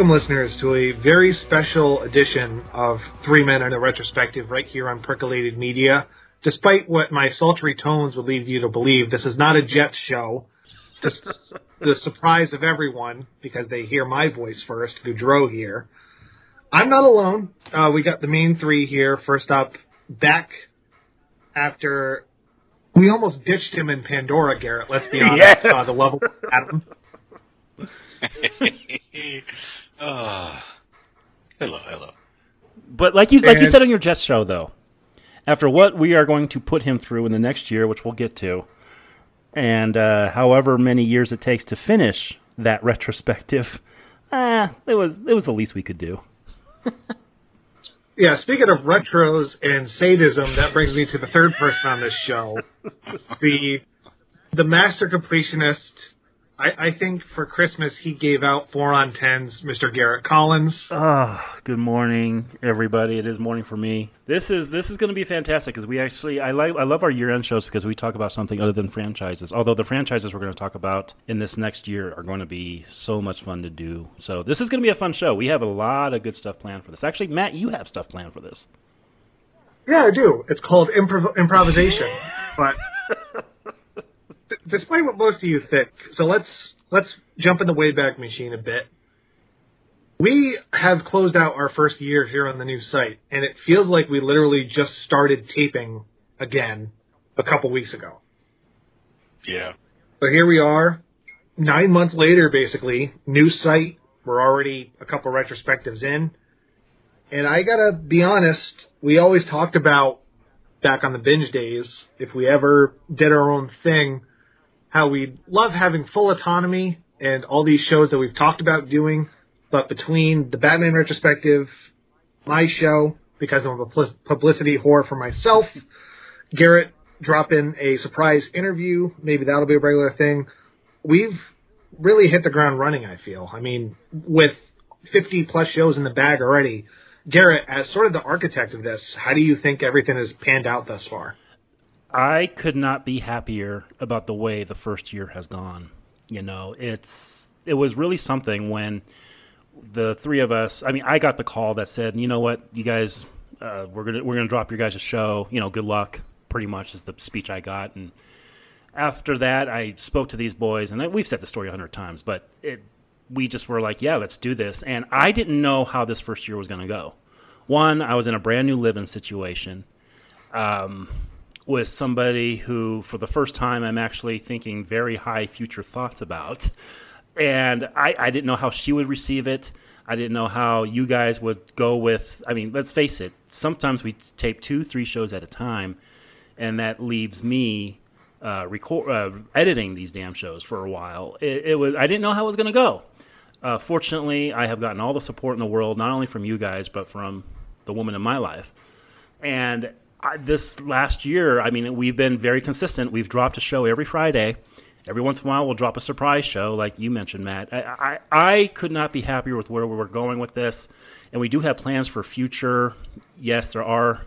Welcome, listeners, to a very special edition of Three Men and a Retrospective right here on Percolated Media. Despite what my sultry tones would lead you to believe, this is not a Jets show. Just the surprise of everyone, because they hear my voice first, Goudreau here. I'm not alone. Uh, we got the main three here. First up, back after we almost ditched him in Pandora, Garrett. Let's be honest. Yes. Uh, the level Adam. Ah. hello, hello. But like you like you said on your Jets show, though, after what we are going to put him through in the next year, which we'll get to, and uh, however many years it takes to finish that retrospective, ah, it was it was the least we could do. Yeah, speaking of retros and sadism, that brings me to the third person on this show. The the master completionist. I, I think for Christmas he gave out four on tens, Mr. Garrett Collins. Ah, good morning, everybody. It is morning for me. This is this is going to be fantastic because we actually I like I love our year end shows because we talk about something other than franchises. Although the franchises we're going to talk about in this next year are going to be so much fun to do. So this is going to be a fun show. We have a lot of good stuff planned for this. Actually, Matt, you have stuff planned for this. Yeah, I do. It's called improv- improvisation. but despite what most of you think, so let's let's jump in the Wayback Machine a bit. We have closed out our first year here on the new site, and it feels like we literally just started taping again a couple weeks ago. Yeah. But here we are, nine months later, basically, new site. We're already a couple retrospectives in. And I gotta be honest, we always talked about back on the binge days, if we ever did our own thing, how we love having full autonomy and all these shows that we've talked about doing. But between the Batman retrospective, my show, because I'm a publicity whore for myself, Garrett drop in a surprise interview. Maybe that'll be a regular thing. We've really hit the ground running, I feel. I mean, with 50 plus shows in the bag already, Garrett, as sort of the architect of this, how do you think everything has panned out thus far? I could not be happier about the way the first year has gone. You know, it's it was really something when the three of us. I mean, I got the call that said, "You know what, you guys, uh, we're gonna we're gonna drop your guys' a show. You know, good luck." Pretty much is the speech I got, and after that, I spoke to these boys, and we've said the story a hundred times, but it we just were like, "Yeah, let's do this." And I didn't know how this first year was to go. One, I was in a brand new living situation with somebody who, for the first time, I'm actually thinking very high future thoughts about. And I, I didn't know how she would receive it. I didn't know how you guys would go with. I mean, let's face it. Sometimes we tape two, three shows at a time, and that leaves me uh, record, uh, editing these damn shows for a while. It, it was. I didn't know how it was going to go. Uh, fortunately, I have gotten all the support in the world, not only from you guys, but from the woman in my life. And I, this last year, I mean, we've been very consistent. We've dropped a show every Friday. Every once in a while, we'll drop a surprise show, like you mentioned, Matt. I, I, I could not be happier with where we're going with this. And we do have plans for future. Yes, there are,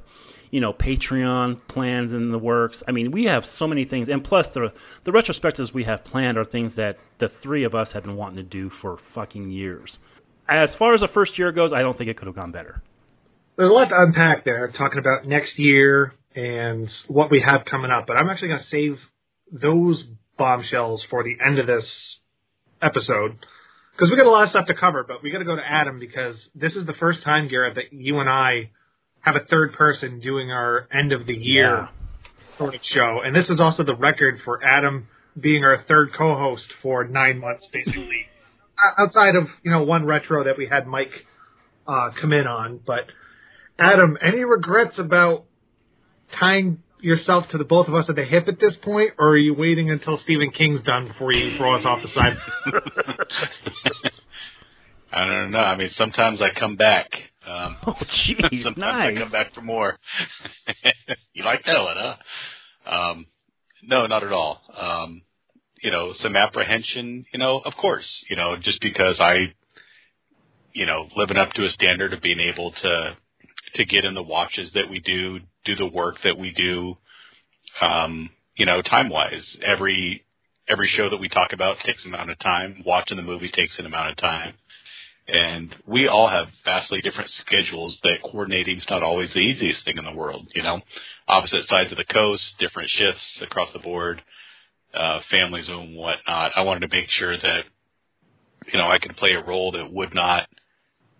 you know, Patreon plans in the works. I mean, we have so many things. And plus, the, the retrospectives we have planned are things that the three of us have been wanting to do for fucking years. As far as the first year goes, I don't think it could have gone better. There's a lot to unpack there, talking about next year and what we have coming up. But I'm actually going to save those bombshells for the end of this episode because we got a lot of stuff to cover. But we got to go to Adam because this is the first time, Garrett, that you and I have a third person doing our end of the year Yeah. sort of show, and this is also the record for Adam being our third co-host for nine months, basically. Outside of you know one retro that we had Mike uh, come in on, but Adam, any regrets about tying yourself to the both of us at the hip at this point, or are you waiting until Stephen King's done before you throw us off the side? I don't know. I mean, sometimes I come back. Um, Oh, jeez, sometimes I come back for more. you like that one, huh? Um, no, not at all. Um, you know, some apprehension, you know, of course, you know, just because I, you know, living up to a standard of being able to, to get in the watches that we do, do the work that we do, um, you know, time wise. Every, every show that we talk about takes an amount of time. Watching the movie takes an amount of time. And we all have vastly different schedules that coordinating is not always the easiest thing in the world, you know. Opposite sides of the coast, different shifts across the board, uh, families and whatnot. I wanted to make sure that, you know, I could play a role that would not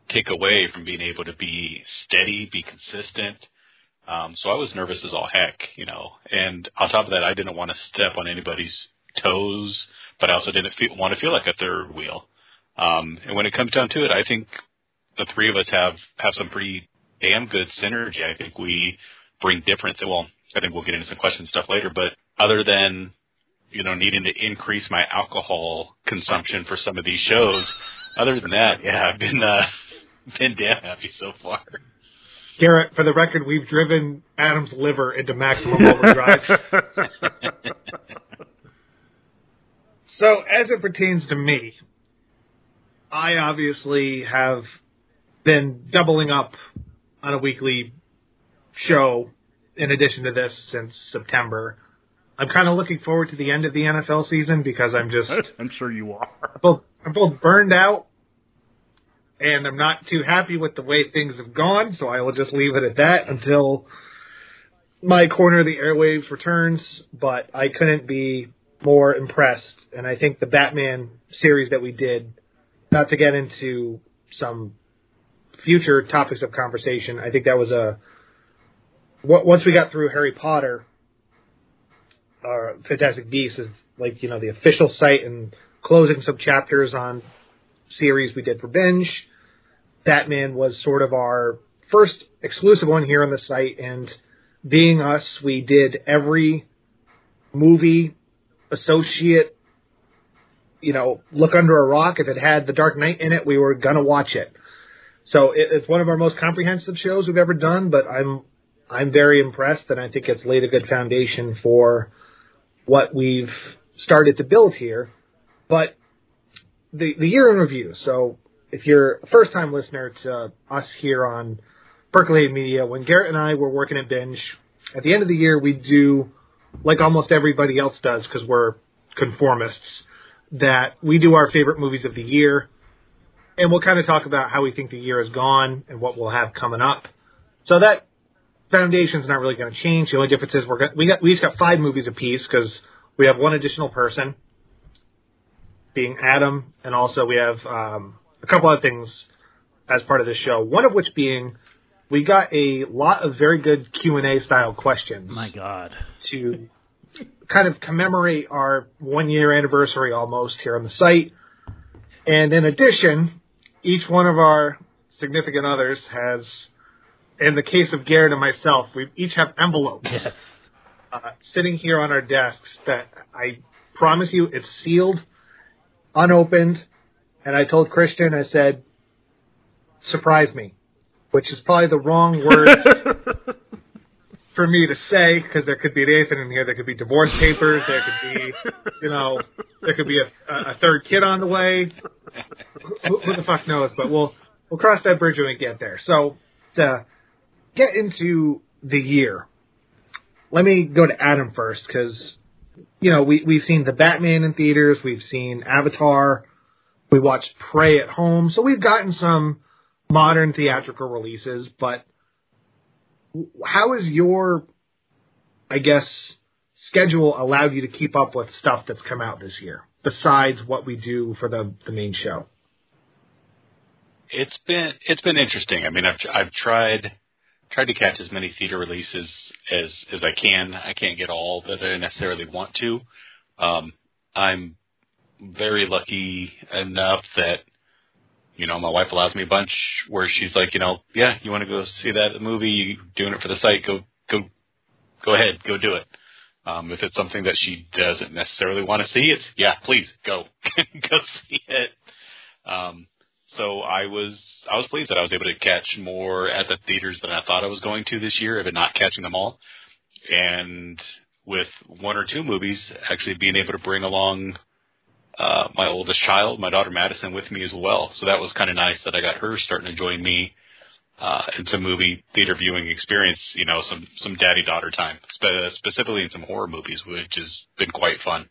take away from being able to be steady, be consistent. Um, so I was nervous as all heck, you know. And on top of that, I didn't want to step on anybody's toes, but I also didn't feel, want to feel like a third wheel. Um, and when it comes down to it, I think the three of us have have some pretty damn good synergy. I think we bring different. Well, I think we'll get into some questions stuff later. But other than you know needing to increase my alcohol consumption for some of these shows, other than that, yeah, I've been uh, been damn happy so far. Garrett, for the record, we've driven Adam's liver into maximum overdrive. so, as it pertains to me, I obviously have been doubling up on a weekly show in addition to this since September. I'm kind of looking forward to the end of the NFL season because I'm just I'm sure you are. both I'm both burned out and I'm not too happy with the way things have gone, so I will just leave it at that until my corner of the airwaves returns, but I couldn't be more impressed and I think the Batman series that we did not to get into some future topics of conversation, I think that was a once we got through Harry Potter, uh, Fantastic Beasts is like you know the official site and closing some chapters on series we did for binge. Batman was sort of our first exclusive one here on the site, and being us, we did every movie associate you know, look under a rock. If it had The Dark Knight in it, we were gonna watch it. So it, it's one of our most comprehensive shows we've ever done. But I'm I'm very impressed, and I think it's laid a good foundation for what we've started to build here. But the the year in review. So if you're a first time listener to us here on Percolated Media, when Garrett and I were working at Binge, at the end of the year we do like almost everybody else does because we're conformists that we do our favorite movies of the year, and we'll kind of talk about how we think the year has gone and what we'll have coming up. So that foundation's not really going to change. The only difference is we're we got we each got five movies apiece because we have one additional person, being Adam, and also we have um, a couple other things as part of this show. One of which being we got a lot of very good Q and A style questions. My God. To kind of commemorate our one year anniversary almost here on the site. And in addition, each one of our significant others has, in the case of Garrett and myself, we each have envelopes. Yes. Uh, sitting here on our desks that I promise you it's sealed, unopened, and I told Christian, I said, surprise me, which is probably the wrong word for me to say because there could be an anything in here. There could be divorce papers. There could be, you know, there could be a, a third kid on the way. Who, who, the fuck knows? But we'll we'll cross that bridge when we get there. So to get into the year, let me go to Adam first because you know we we've seen the Batman in theaters. We've seen Avatar. We watched Prey at home. So we've gotten some modern theatrical releases, but how is your, I guess, schedule allowed you to keep up with stuff that's come out this year besides what we do for the the main show? It's been it's been interesting. I mean, I've I've tried tried to catch as many theater releases as as I can. I can't get all that I necessarily want to. Um, I'm very lucky enough that you know, my wife allows me a bunch where she's like, you know, yeah, you want to go see that movie, you doing it for the site, go, go, go ahead, go do it. Um, if it's something that she doesn't necessarily want to see, it's yeah, please go, go see it. Um, so I was, I was pleased that I was able to catch more at the theaters than I thought I was going to this year, if not catching them all. And with one or two movies, actually being able to bring along uh, my oldest child, my daughter Madison, with me as well. So that was kind of nice that I got her starting to join me uh, in some movie theater viewing experience. You know, some some daddy daughter time, spe- specifically in some horror movies, which has been quite fun.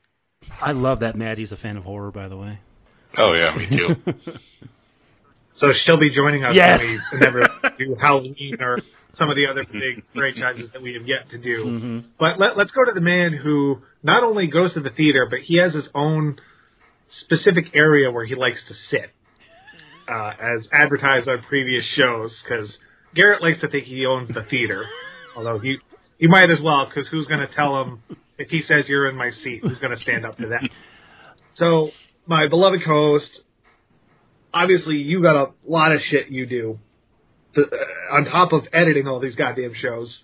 I love that Maddie's a fan of horror, by the way. Oh yeah, me too. So she'll be joining us Yes. when we never do Halloween or some of the other big franchises that we have yet to do. Mm-hmm. But let, let's go to the man who not only goes to the theater, but he has his own specific area where he likes to sit, uh, as advertised on previous shows. Because Garrett likes to think he owns the theater, although he he might as well. Because who's going to tell him if he says you're in my seat? Who's going to stand up to that? So my beloved co-host, obviously you got a lot of shit you do to, uh, on top of editing all these goddamn shows.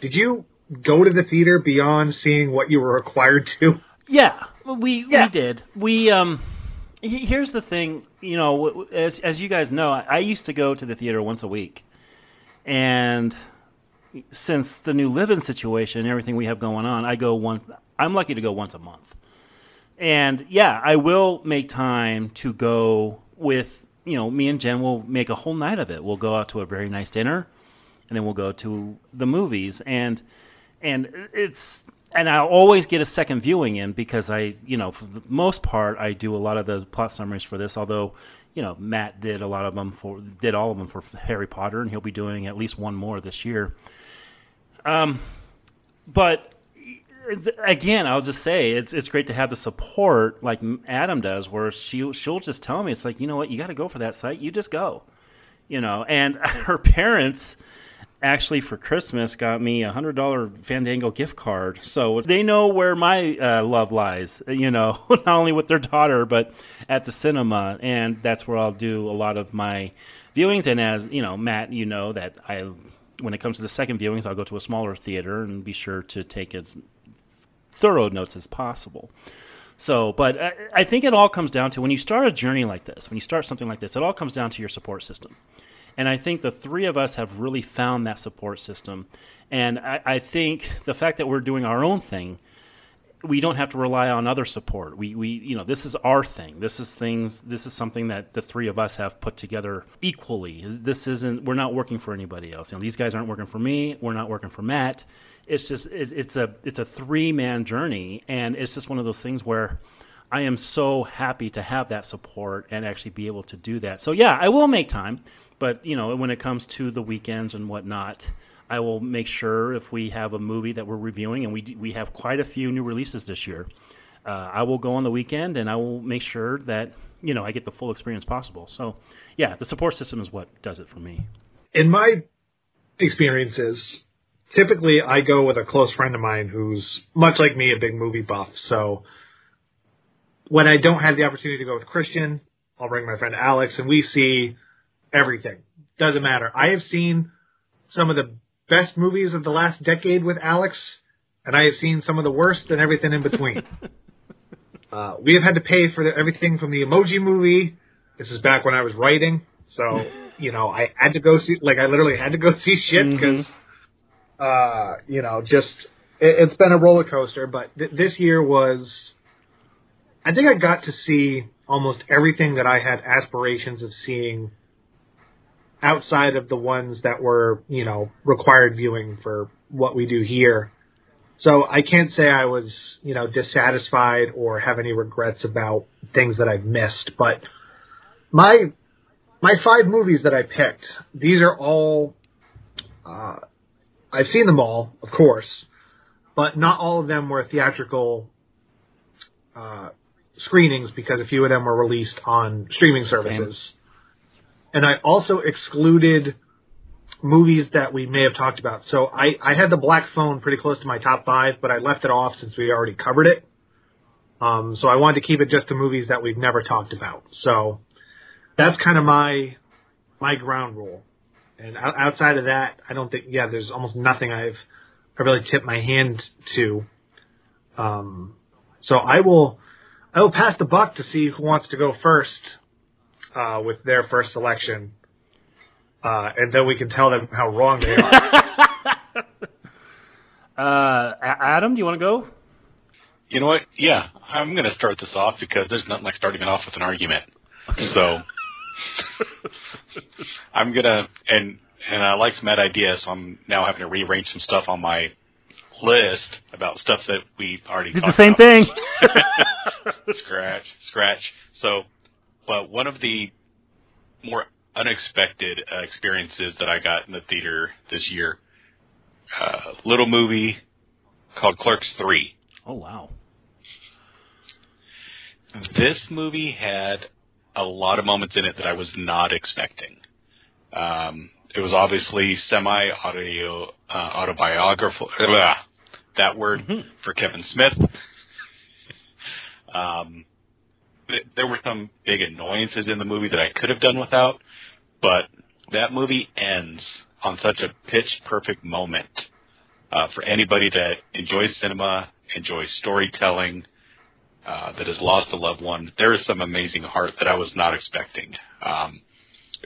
Did you go to the theater beyond seeing what you were required to? Yeah, we Yeah. we did. We um, here's the thing. You know, as as you guys know, I, I used to go to the theater once a week, and since the new living situation and everything we have going on, I go one. I'm lucky to go once a month, and yeah, I will make time to go with you know me and Jen will make a whole night of it. We'll go out to a very nice dinner, and then we'll go to the movies and and it's and I always get a second viewing in because I, you know, for the most part, I do a lot of the plot summaries for this. Although, you know, Matt did a lot of them for did all of them for Harry Potter, and he'll be doing at least one more this year. Um, but again, I'll just say it's it's great to have the support like Adam does, where she she'll just tell me it's like you know what you got to go for that site, you just go, you know. And her parents actually for Christmas got me a hundred dollar Fandango gift card, so they know where my uh, love lies. You know, not only with their daughter, but at the cinema, and that's where I'll do a lot of my viewings. And as you know, Matt, you know that I. When it comes to the second viewings, I'll go to a smaller theater and be sure to take as thorough notes as possible. So, but I, I think it all comes down to when you start a journey like this, when you start something like this, it all comes down to your support system. And I think the three of us have really found that support system. And I, I think the fact that we're doing our own thing, we don't have to rely on other support. We, we, you know, this is our thing. This is things. This is something that the three of us have put together equally. This isn't. We're not working for anybody else. You know, these guys aren't working for me. We're not working for Matt. It's just. It, it's a. It's a three man journey, and it's just one of those things where. I am so happy to have that support and actually be able to do that. So yeah, I will make time, but you know, when it comes to the weekends and whatnot, I will make sure if we have a movie that we're reviewing, and we we have quite a few new releases this year. Uh, I will go on the weekend, and I will make sure that you know I get the full experience possible. So, yeah, the support system is what does it for me. In my experiences, typically I go with a close friend of mine who's much like me, a big movie buff. So when I don't have the opportunity to go with Christian, I'll bring my friend Alex, and we see everything. Doesn't matter. I have seen some of the best movies of the last decade with Alex, and I have seen some of the worst and everything in between. uh, we have had to pay for the, everything from the Emoji Movie. This is back when I was writing, so you know I had to go see, like I literally had to go see shit because, uh, you know, just it, it's been a roller coaster. But th- this year was, I think I got to see almost everything that I had aspirations of seeing outside of the ones that were, you know, required viewing for what we do here. So I can't say I was, you know, dissatisfied or have any regrets about things that I've missed, but my my five movies that I picked, these are all uh, I've seen them all, of course, but not all of them were theatrical uh, screenings because a few of them were released on streaming services. And I also excluded movies that we may have talked about. So I, I had the Black Phone pretty close to my top five, but I left it off since we already covered it. Um, so I wanted to keep it just to movies that we've never talked about. So that's kind of my my ground rule. And outside of that, I don't think yeah, there's almost nothing I've I really tipped my hand to. Um, so I will I will pass the buck to see who wants to go first uh, with their first selection, uh, and then we can tell them how wrong they are. Uh, Adam, do you want to go? You know what? Yeah, I'm going to start this off because there's nothing like starting it off with an argument. So I'm gonna and and I like some bad ideas, so I'm now having to rearrange some stuff on my list about stuff that we already Did the same about. thing. scratch, scratch. So, but one of the more unexpected uh, experiences that I got in the theater this year. Uh, little movie called Clerks Three. Oh wow. This movie had a lot of moments in it that I was not expecting. Um, it was obviously semi audio uh, autobiographical. That word Mm-hmm. for Kevin Smith. um, there were some big annoyances in the movie that I could have done without, but that movie ends on such a pitch perfect moment uh, for anybody that enjoys cinema, enjoys storytelling, uh, that has lost a loved one. There is some amazing heart that I was not expecting. Um,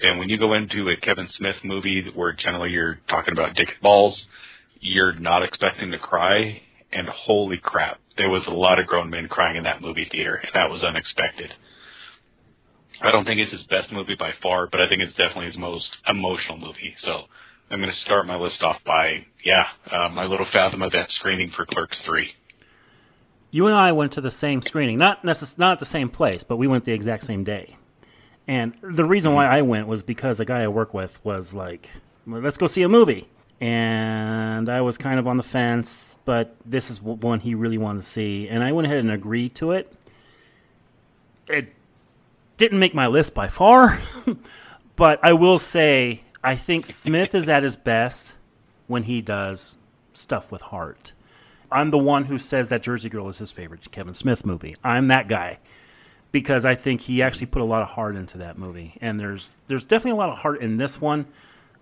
and when you go into a Kevin Smith movie where generally you're talking about dick balls, you're not expecting to cry. And holy crap, there was a lot of grown men crying in that movie theater, and that was unexpected. I don't think it's his best movie by far, but I think it's definitely his most emotional movie. So I'm going to start my list off by, yeah, uh, my little Fathom event screening for Clerks 3. You and I went to the same screening, not necess- not the same place, but we went the exact same day. And the reason why I went was because a guy I work with was like, "Let's go see a movie," and I was kind of on the fence, but this is one he really wanted to see, and I went ahead and agreed to it. It didn't make my list by far, but I will say I think Smith is at his best when he does stuff with heart. I'm the one who says that Jersey Girl is his favorite Kevin Smith movie. I'm that guy because I think he actually put a lot of heart into that movie, and there's there's definitely a lot of heart in this one.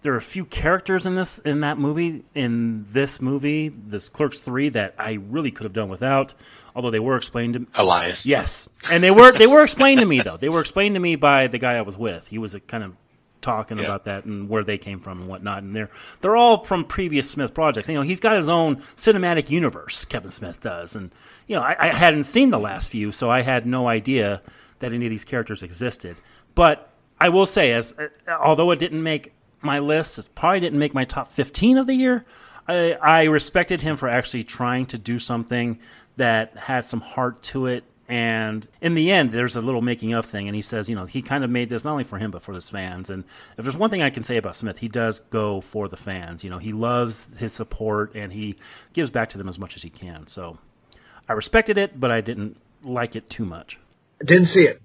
There are a few characters in this in that movie in this movie, this Clerks three, that I really could have done without. Although they were explained to me Elias. Yes, and they were they were explained to me though. They were explained to me by the guy I was with. He was uh, kind of talking Yeah. about that and where they came from and whatnot. And they're they're all from previous Smith projects. You know, he's got his own cinematic universe. Kevin Smith does, and you know, I, I hadn't seen the last few, so I had no idea that any of these characters existed. But I will say, as uh, although it didn't make my list, it probably didn't make my top fifteen of the year. I, I respected him for actually trying to do something that had some heart to it. And in the end, there's a little making of thing, and he says, you know, he kind of made this not only for him but for his fans. And if there's one thing I can say about Smith, he does go for the fans. You know, he loves his support and he gives back to them as much as he can. So I respected it, but I didn't like it too much. Didn't see it.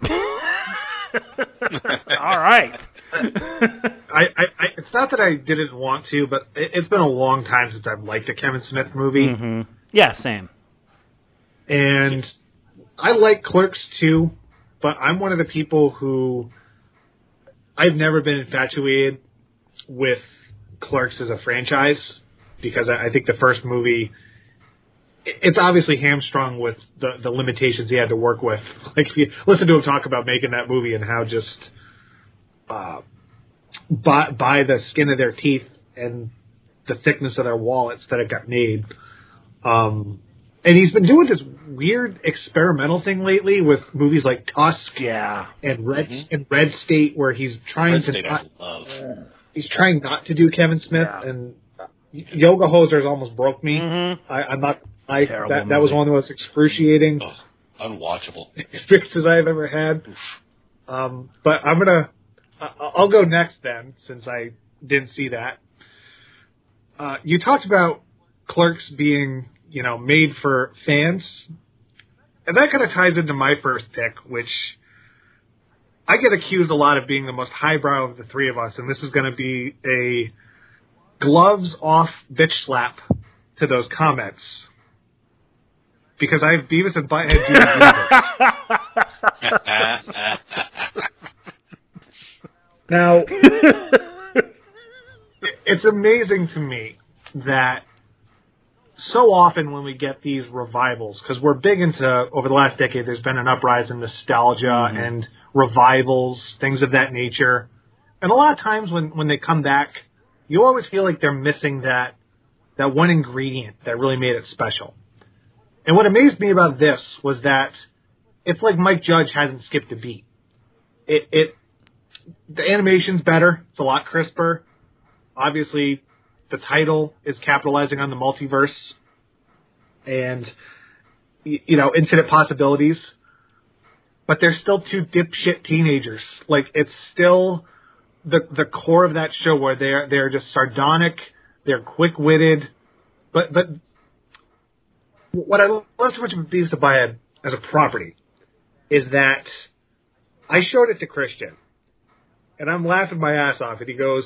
All right. I, I, I it's not that I didn't want to, but it, it's been a long time since I've liked a Kevin Smith movie, mm-hmm. Yeah, same. and I like Clerks too, but I'm one of the people who I've never been infatuated with Clerks as a franchise because I, I think the first movie it's obviously hamstrung with the the limitations he had to work with. Like if you listen to him talk about making that movie and how just uh, by by the skin of their teeth and the thickness of their wallets that it got made. Um, and he's been doing this weird experimental thing lately with movies like Tusk Yeah. and Red and Red State, where he's trying Red to State not, he's trying not to do Kevin Smith, Yeah. and uh, Yoga Hosers almost broke me. Mhm. I, I'm not. I Terrible that, that was one of the most excruciating Ugh, unwatchable. experiences I've ever had. Um, but I'm gonna, I'll go next then, since I didn't see that. Uh, you talked about Clerks being, you know, made for fans, and that kind of ties into my first pick, which I get accused a lot of being the most highbrow of the three of us, and this is going to be a gloves off bitch slap to those comments. Because I have Beavis and Butthead do the Now, it's amazing to me that so often when we get these revivals, because we're big into, over the last decade, there's been an uprise in nostalgia mm-hmm. and revivals, things of that nature. And a lot of times when, when they come back, you always feel like they're missing that, that one ingredient that really made it special. And what amazed me about this was that it's like Mike Judge hasn't skipped a beat. It, it, the animation's better. It's a lot crisper. Obviously, the title is capitalizing on the multiverse and you know infinite possibilities. but they're still two dipshit teenagers. Like it's still the the core of that show where they're they're just sardonic, they're quick witted, but but what I love so much about Beavis and Butthead as a property is that I showed it to Christian, and I'm laughing my ass off, and he goes,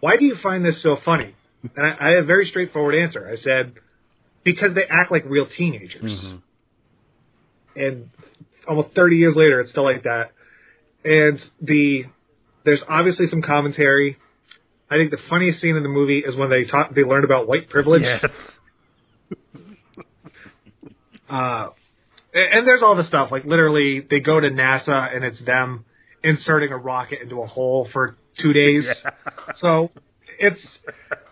"Why do you find this so funny?" And I, I had a very straightforward answer. I said, "Because they act like real teenagers." Mm-hmm. And almost 30 years later, it's still like that. And the there's obviously some commentary. I think the funniest scene in the movie is when they talk, they learn about white privilege. Yes. Uh, and there's all the stuff like literally they go to NASA and it's them inserting a rocket into a hole for two days. So it's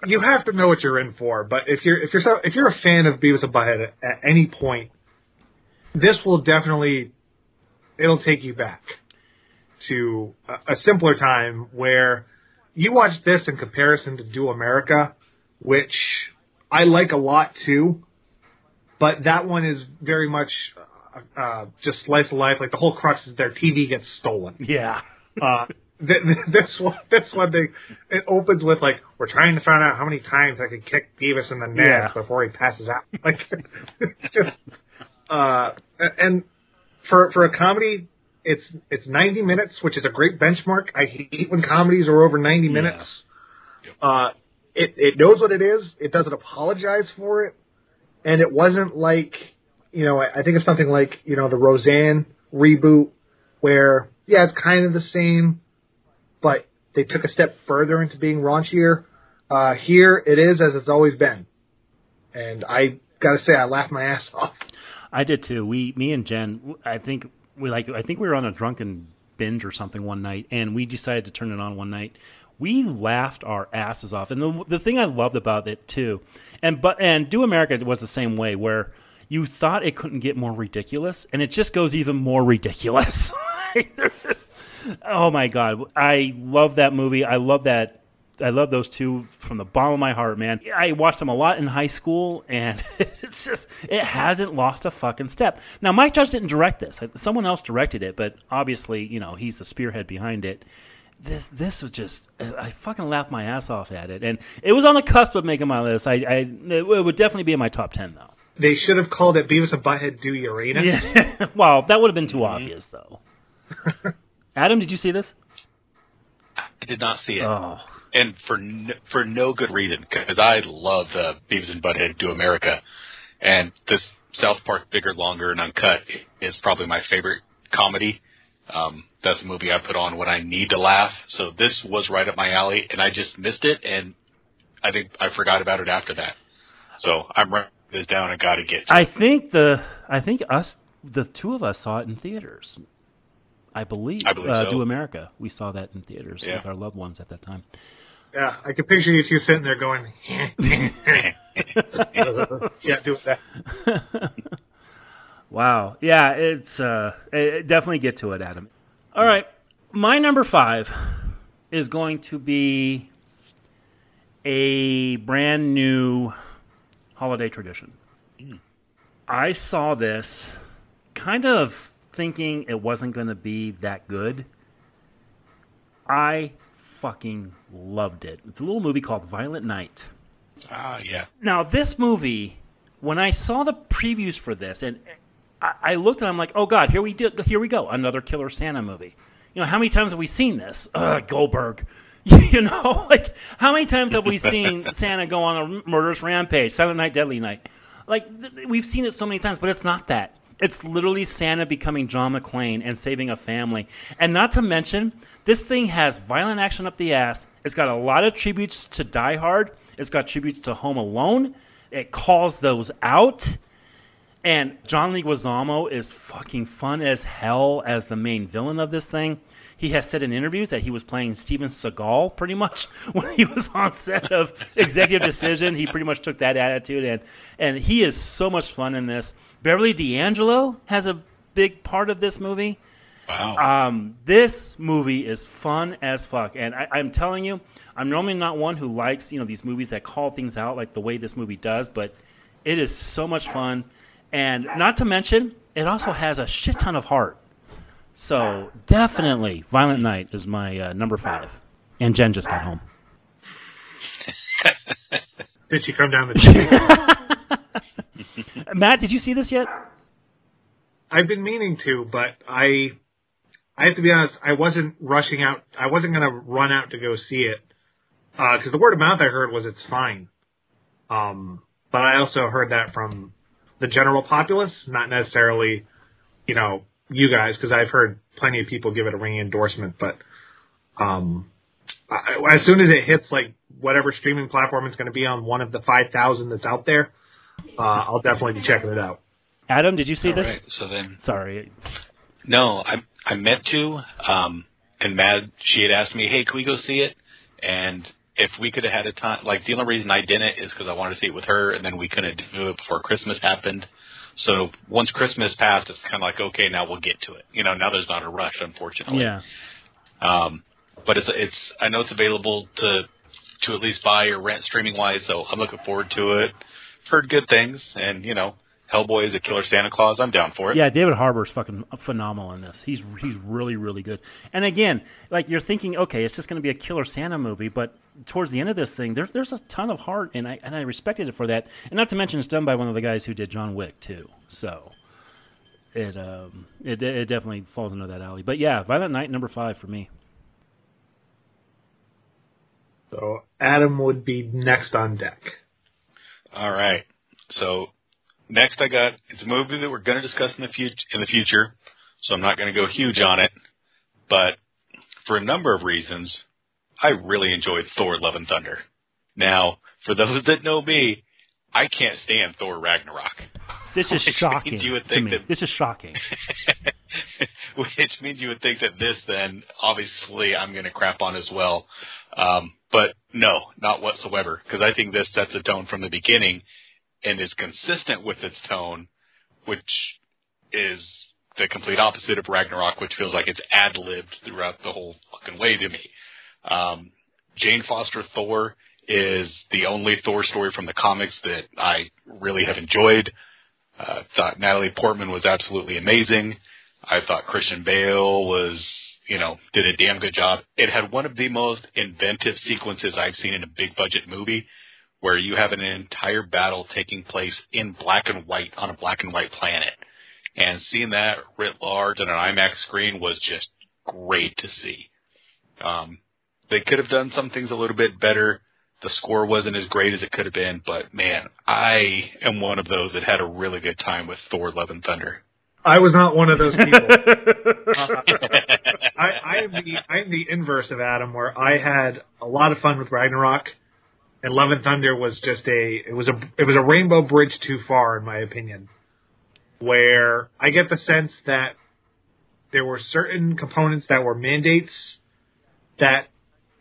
you have to know what you're in for. But if you're if you're so, if you're a fan of Beavis and Butthead at, at any point, this will definitely it'll take you back to a, a simpler time where you watch this in comparison to Do America, which I like a lot too, but that one is very much uh, uh, just slice of life. Like the whole crux is their TV gets stolen. Yeah. Uh, th- th- this one, this one, they it opens with like, "We're trying to find out how many times I can kick Beavis in the nuts Yeah. before he passes out." Like, it's just, uh, and for for a comedy, it's it's 90 minutes, which is a great benchmark. I hate when comedies are over 90 minutes. Uh, it it knows what it is. It doesn't apologize for it, and it wasn't like you know. I, think it's something like you know the Roseanne reboot, where yeah, it's kind of the same, but they took a step further into being raunchier. Uh, here it is as it's always been, and I gotta say I laughed my ass off. I did too. We, me and Jen, I think we like. I think we were on a drunken binge or something one night, and we decided to turn it on one night. We laughed our asses off, and the the thing I loved about it too, and but and Do America was the same way, where you thought it couldn't get more ridiculous, and it just goes even more ridiculous. Oh my god, I love that movie. I love that I love those two from the bottom of my heart, man. I watched them a lot in high school, and it's just it hasn't lost a fucking step. Now, Mike Judge didn't direct this; someone else directed it, but obviously, you know, he's the spearhead behind it. This this was just I fucking laughed my ass off at it, and it was on the cusp of making my list. I, I it would definitely be in my top ten though. They should have called it Beavis and Butthead Do Uranus. Yeah, well, that would have been too obvious though. Adam, did you see this? I did not see it, Oh, and for no, for no good reason because I love uh, Beavis and Butthead Do America, and this South Park Bigger, Longer, and Uncut is probably my favorite comedy. Um, that's a movie I put on when I need to laugh. So this was right up my alley, and I just missed it, and I think I forgot about it after that. So I'm writing this down. I got to get. I think the I think us the two of us saw it in theaters. I believe. I believe uh, so. Do America. We saw that in theaters Yeah. with our loved ones at that time. Yeah, I can picture you two sitting there going, yeah, do that. Wow. Yeah, it's uh it- definitely get to it, Adam. All right. My number 5 is going to be a brand new holiday tradition. I saw this kind of thinking it wasn't going to be that good. I fucking loved it. It's a little movie called Violent Night. ah, yeah. Now, this movie, when I saw the previews for this, and I, I looked and I'm like, oh god, here we do, here we go, another Killer Santa movie. You know, how many times have we seen this? Ugh, Goldberg. You know, like how many times have we seen Santa go on a murderous rampage, Silent Night, Deadly Night? Like th- we've seen it so many times, but it's not that. It's literally Santa becoming John McClane and saving a family. And not to mention, this thing has violent action up the ass. It's got a lot of tributes to Die Hard. It's got tributes to Home Alone. It calls those out. And John Leguizamo is fucking fun as hell as the main villain of this thing. He has said in interviews that he was playing Steven Seagal pretty much when he was on set of Executive Decision. He pretty much took that attitude, and and he is so much fun in this. Beverly D'Angelo has a big part of this movie. Wow. Um, this movie is fun as fuck, and I, I'm telling you, I'm normally not one who likes you know these movies that call things out like the way this movie does, but it is so much fun, and not to mention, it also has a shit ton of heart. So definitely, Violent Night is my uh, number five. And Jen just got home. Did she come down the chimney? Matt, did you see this yet? I've been meaning to, but I, I have to be honest. I wasn't rushing out. I wasn't going to run out to go see it because the word of mouth I heard was it's fine. Um, but I also heard that from the general populace, not necessarily, you know, you guys, because I've heard plenty of people give it a ringing endorsement. But um, I, as soon as it hits like whatever streaming platform it's going to be on, one of the five thousand that's out there, uh, I'll definitely be checking it out. Adam, did you see All this? right, so then, Sorry. no, I I meant to. Um, and Mad, she had asked me, "Hey, can we go see it?" And if we could have had a time, like the only reason I didn't is because I wanted to see it with her, and then we couldn't do it before Christmas happened. So once Christmas passed, it's kind of like, okay, now we'll get to it. You know, now there's not a rush, unfortunately. Yeah. Um, but it's it's I know it's available to to at least buy or rent streaming wise, so I'm looking forward to it. Heard good things, and you know, Hellboy is a killer Santa Claus. I'm down for it. Yeah, David Harbour's fucking phenomenal in this. He's he's really really good. And again, like you're thinking, okay, it's just going to be a killer Santa movie, but towards the end of this thing, there's there's a ton of heart, and I and I respected it for that. And not to mention, it's done by one of the guys who did John Wick too. So it um it it definitely falls into that alley. But yeah, Violent Night number five for me. So Adam would be next on deck. All right. So next, I got it's a movie that we're going to discuss in the future. In the future, so I'm not going to go huge on it, but for a number of reasons, I really enjoyed Thor: Love and Thunder. Now, for those that know me, I can't stand Thor Ragnarok. This is shocking you would to me. that- This is shocking. Which means you would think that this, then obviously, I'm going to crap on as well. Um, but no, not whatsoever, because I think this sets a tone from the beginning and is consistent with its tone, which is the complete opposite of Ragnarok, which feels like it's ad libbed throughout the whole fucking way to me. Um, Jane Foster Thor is the only Thor story from the comics that I really have enjoyed. Uh, thought Natalie Portman was absolutely amazing. I thought Christian Bale was, you know, did a damn good job. It had one of the most inventive sequences I've seen in a big budget movie where you have an entire battle taking place in black and white on a black and white planet. And seeing that writ large on an IMAX screen was just great to see. Um, they could have done some things a little bit better. The score wasn't as great as it could have been, but man, I am one of those that had a really good time with Thor: Love and Thunder. I was not one of those people. I, I am the I'm the inverse of Adam, where I had a lot of fun with Ragnarok, and Love and Thunder was just a it was a it was a rainbow bridge too far, in my opinion. Where I get the sense that there were certain components that were mandates that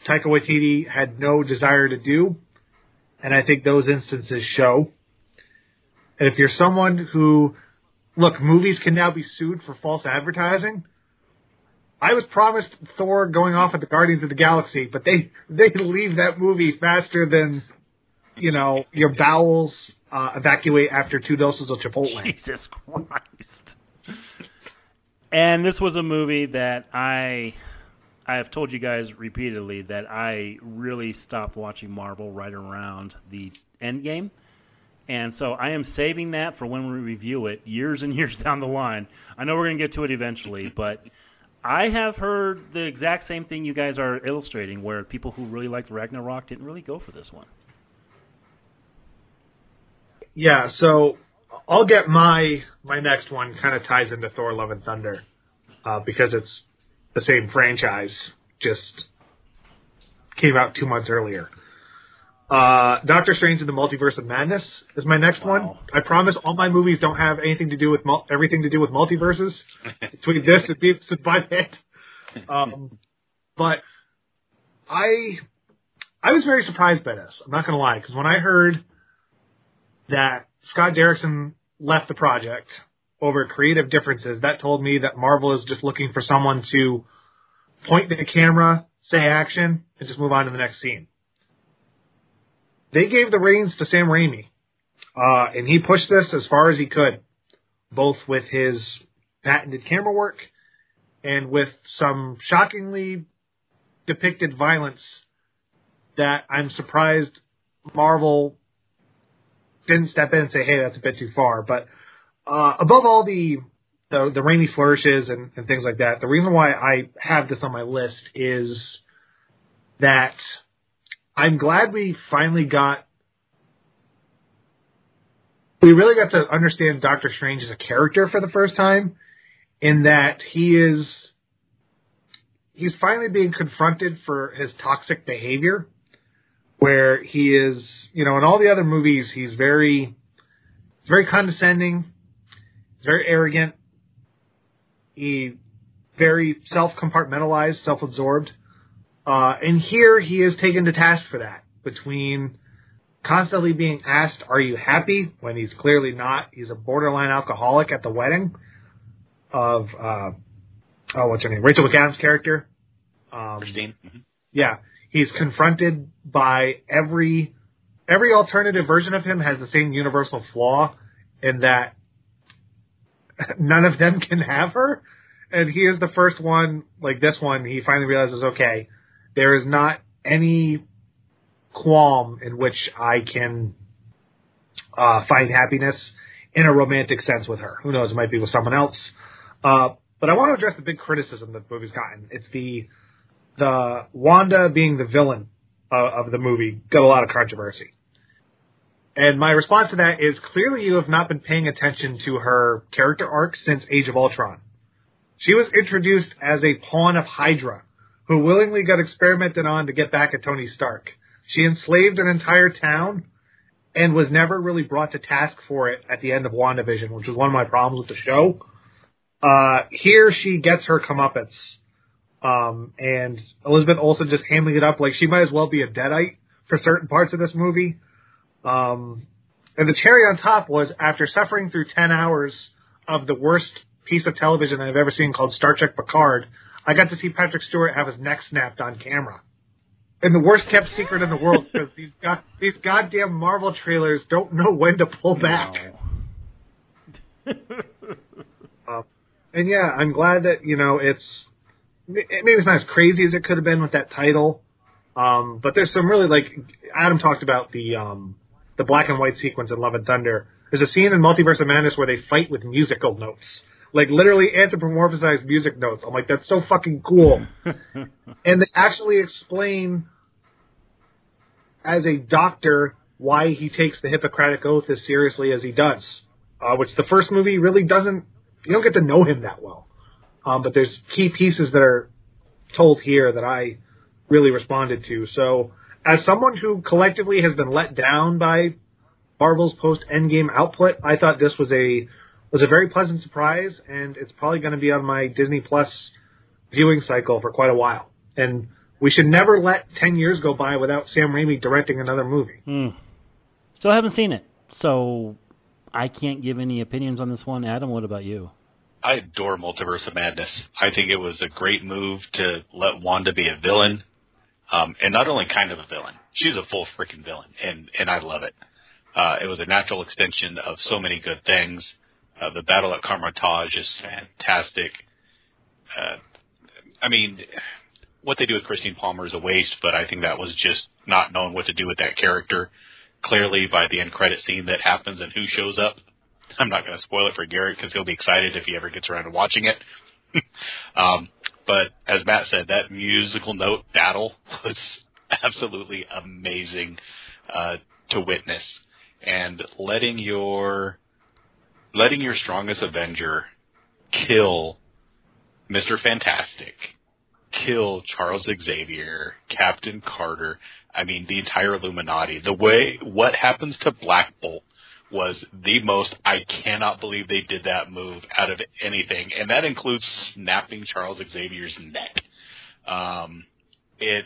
Taika Waititi had no desire to do, and I think those instances show. And if you're someone who look, movies can now be sued for false advertising. I was promised Thor going off at the Guardians of the Galaxy, but they they leave that movie faster than you know your bowels uh, evacuate after two doses of Chipotle. Jesus Christ. And this was a movie that I I have told you guys repeatedly that I really stopped watching Marvel right around the end game. And so I am saving that for when we review it years and years down the line. I know we're going to get to it eventually, but I have heard the exact same thing you guys are illustrating where people who really liked Ragnarok didn't really go for this one. Yeah, so I'll get my my next one kind of ties into Thor: Love and Thunder uh, because it's the same franchise, just came out two months earlier. Uh, Doctor Strange in the Multiverse of Madness is my next one. I promise all my movies don't have anything to do with mul- everything to do with multiverses. Between this and Beavis and Butthead. Um, but I I was very surprised by this. I'm not gonna lie, because when I heard that Scott Derrickson left the project over creative differences, that told me that Marvel is just looking for someone to point the camera, say action, and just move on to the next scene. They gave the reins to Sam Raimi, uh, and he pushed this as far as he could, both with his patented camera work and with some shockingly depicted violence that I'm surprised Marvel didn't step in and say, "Hey, that's a bit too far." But uh, above all the the, the Raimi flourishes and, and things like that, the reason why I have this on my list is that I'm glad we finally got we really got to understand Doctor Strange as a character for the first time in that he is he's finally being confronted for his toxic behavior where he is, you know, in all the other movies he's very he's very condescending, he's very arrogant, he very self-compartmentalized, self-absorbed. Uh, and here he is taken to task for that between constantly being asked, "Are you happy?" when he's clearly not. He's a borderline alcoholic at the wedding of uh, oh, what's her name? Rachel McAdams' character. Um, Christine. Mm-hmm. Yeah, he's confronted by every every alternative version of him has the same universal flaw in that none of them can have her. And he is the first one, like this one, he finally realizes, okay, there is not any qualm in which I can uh, find happiness in a romantic sense with her. Who knows? It might be with someone else. Uh, but I want to address the big criticism that the movie's gotten. It's the the Wanda being the villain of the movie got a lot of controversy. And my response to that is clearly you have not been paying attention to her character arc since Age of Ultron. She was introduced as a pawn of Hydra, who willingly got experimented on to get back at Tony Stark. She enslaved an entire town and was never really brought to task for it at the end of WandaVision, which was one of my problems with the show. Uh, here she gets her comeuppance. Um, and Elizabeth Olsen just handling it up like she might as well be a deadite for certain parts of this movie. Um, and the cherry on top was after suffering through 10 hours of the worst piece of television I've ever seen called Star Trek Picard, I got to see Patrick Stewart have his neck snapped on camera and the worst kept secret in the world because these god, these goddamn Marvel trailers don't know when to pull back. No. uh, and yeah, I'm glad that you know it's maybe it's not as crazy as it could have been with that title, um, but there's some really like Adam talked about the um, the black and white sequence in Love and Thunder. There's a scene in Multiverse of Madness where they fight with musical notes like literally anthropomorphized music notes. I'm like, that's so fucking cool. and they actually explain as a doctor why he takes the Hippocratic Oath as seriously as he does, uh, which the first movie really doesn't. You don't get to know him that well. Um, but there's key pieces that are told here that I really responded to. So, as someone who collectively has been let down by Marvel's post Endgame output, I thought this was a was a very pleasant surprise, and it's probably going to be on my Disney Plus viewing cycle for quite a while. And we should never let ten years go by without Sam Raimi directing another movie. Mm. Still haven't seen it, so I can't give any opinions on this one. Adam, what about you? I adore Multiverse of Madness. I think it was a great move to let Wanda be a villain, um, and not only kind of a villain. She's a full freaking villain, and and I love it. Uh, it was a natural extension of so many good things. Uh, the battle at Kamar-Taj is fantastic. Uh, I mean, what they do with Christine Palmer is a waste, but I think that was just not knowing what to do with that character. Clearly, by the end credit scene that happens and who shows up, I'm not going to spoil it for Garrett because he'll be excited if he ever gets around to watching it. um, but as Matt said, that musical note battle was absolutely amazing uh, to witness, and letting your letting your strongest Avenger kill Mr. Fantastic, kill Charles Xavier, Captain Carter, I mean the entire Illuminati. The way what happens to Black Bolt was the most I cannot believe they did that move out of anything. And that includes snapping Charles Xavier's neck. Um it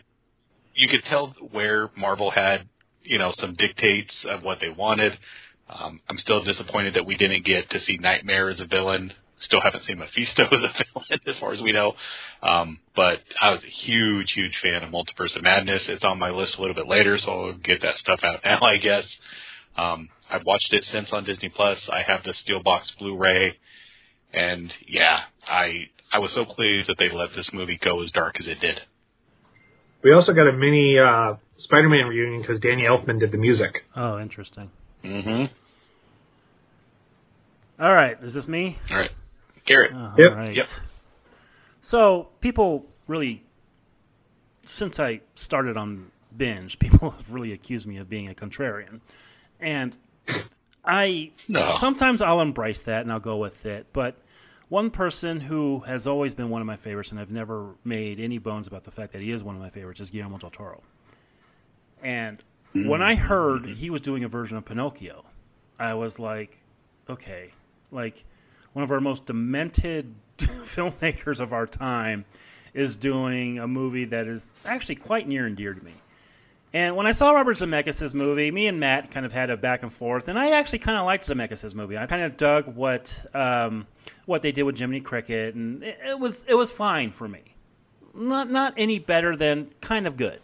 you could tell where Marvel had, you know, some dictates of what they wanted. Um, I'm still disappointed that we didn't get to see Nightmare as a villain. Still haven't seen Mephisto as a villain, as far as we know. Um, but I was a huge, huge fan of Multiverse of Madness. It's on my list a little bit later, so I'll get that stuff out now, I guess. Um, I've watched it since on Disney Plus. I have the Steelbook Blu-ray, And yeah, I I was so pleased that they let this movie go as dark as it did. We also got a mini uh, Spider-Man reunion because Danny Elfman did the music. Oh, interesting. Mm-hmm. All right, is this me? All right, Garrett. Oh, all Yep. right. Yep. So people really, since I started on binge, people have really accused me of being a contrarian, and I No. sometimes I'll embrace that and I'll go with it. But one person who has always been one of my favorites, and I've never made any bones about the fact that he is one of my favorites, is Guillermo del Toro. And when I heard mm. he was doing a version of Pinocchio, I was like, okay, like one of our most demented filmmakers of our time is doing a movie that is actually quite near and dear to me. And when I saw Robert Zemeckis' movie, me and Matt kind of had a back and forth, and I actually kind of liked Zemeckis' movie. I kind of dug what um, what they did with Jiminy Cricket, and it, it was it was fine for me. Not not any better than kind of good.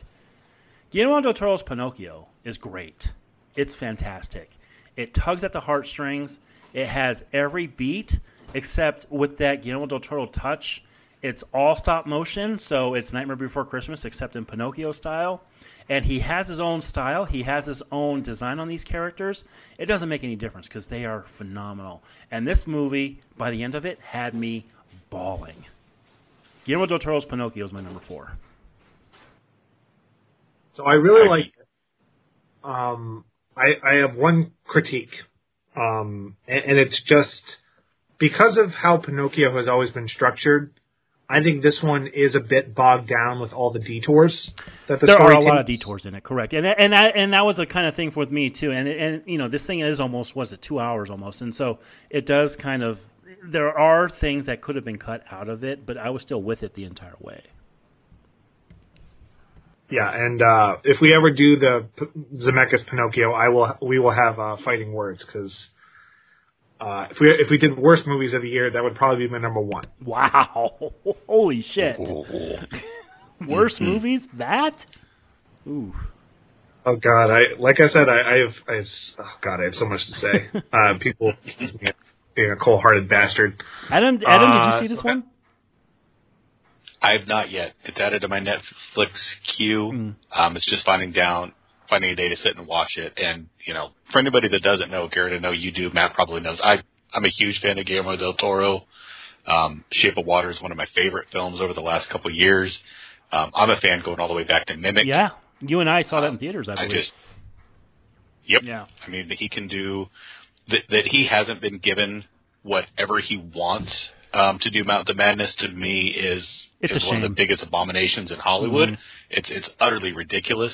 Guillermo del Toro's Pinocchio is great. It's fantastic. It tugs at the heartstrings. It has every beat except with that Guillermo del Toro touch. It's all stop motion, so it's Nightmare Before Christmas except in Pinocchio style. And he has his own style. He has his own design on these characters. It doesn't make any difference because they are phenomenal. And this movie, by the end of it, had me bawling. Guillermo del Toro's Pinocchio is my number four. So I really like. Um, I, I have one critique, um, and, and it's just because of how Pinocchio has always been structured. I think this one is a bit bogged down with all the detours that the there are a lot of takes. detours in it, correct? And and that and that was a kind of thing with me too. And and you know, this thing is almost was it two hours almost, and so it does kind of. There are things that could have been cut out of it, but I was still with it the entire way. Yeah, and uh, if we ever do the P- Zemeckis Pinocchio, I will. We will have uh, fighting words because uh, if we if we did worst movies of the year, that would probably be my number one. Wow! Holy shit! Worst movies? That? Ooh. Oh God, I like I said, I, I have, I have, oh God, I have so much to say. uh, people being a cold-hearted bastard. Adam, Adam, did you Uh, see this one? I have not yet. It's added to my Netflix queue. Um, it's just finding down, finding a day to sit and watch it. And you know, for anybody that doesn't know, Garrett, I know you do. Matt probably knows. I I'm a huge fan of Guillermo del Toro. Um, Shape of Water is one of my favorite films over the last couple of years. Um, I'm a fan going all the way back to Mimic. Yeah, you and I saw that in theaters. I I believe. just, yep. Yeah. I mean, that he can do that. That he hasn't been given whatever he wants um, to do. Mount the Madness to me is It's one of shame. Mm-hmm. the biggest abominations in Hollywood. It's it's utterly ridiculous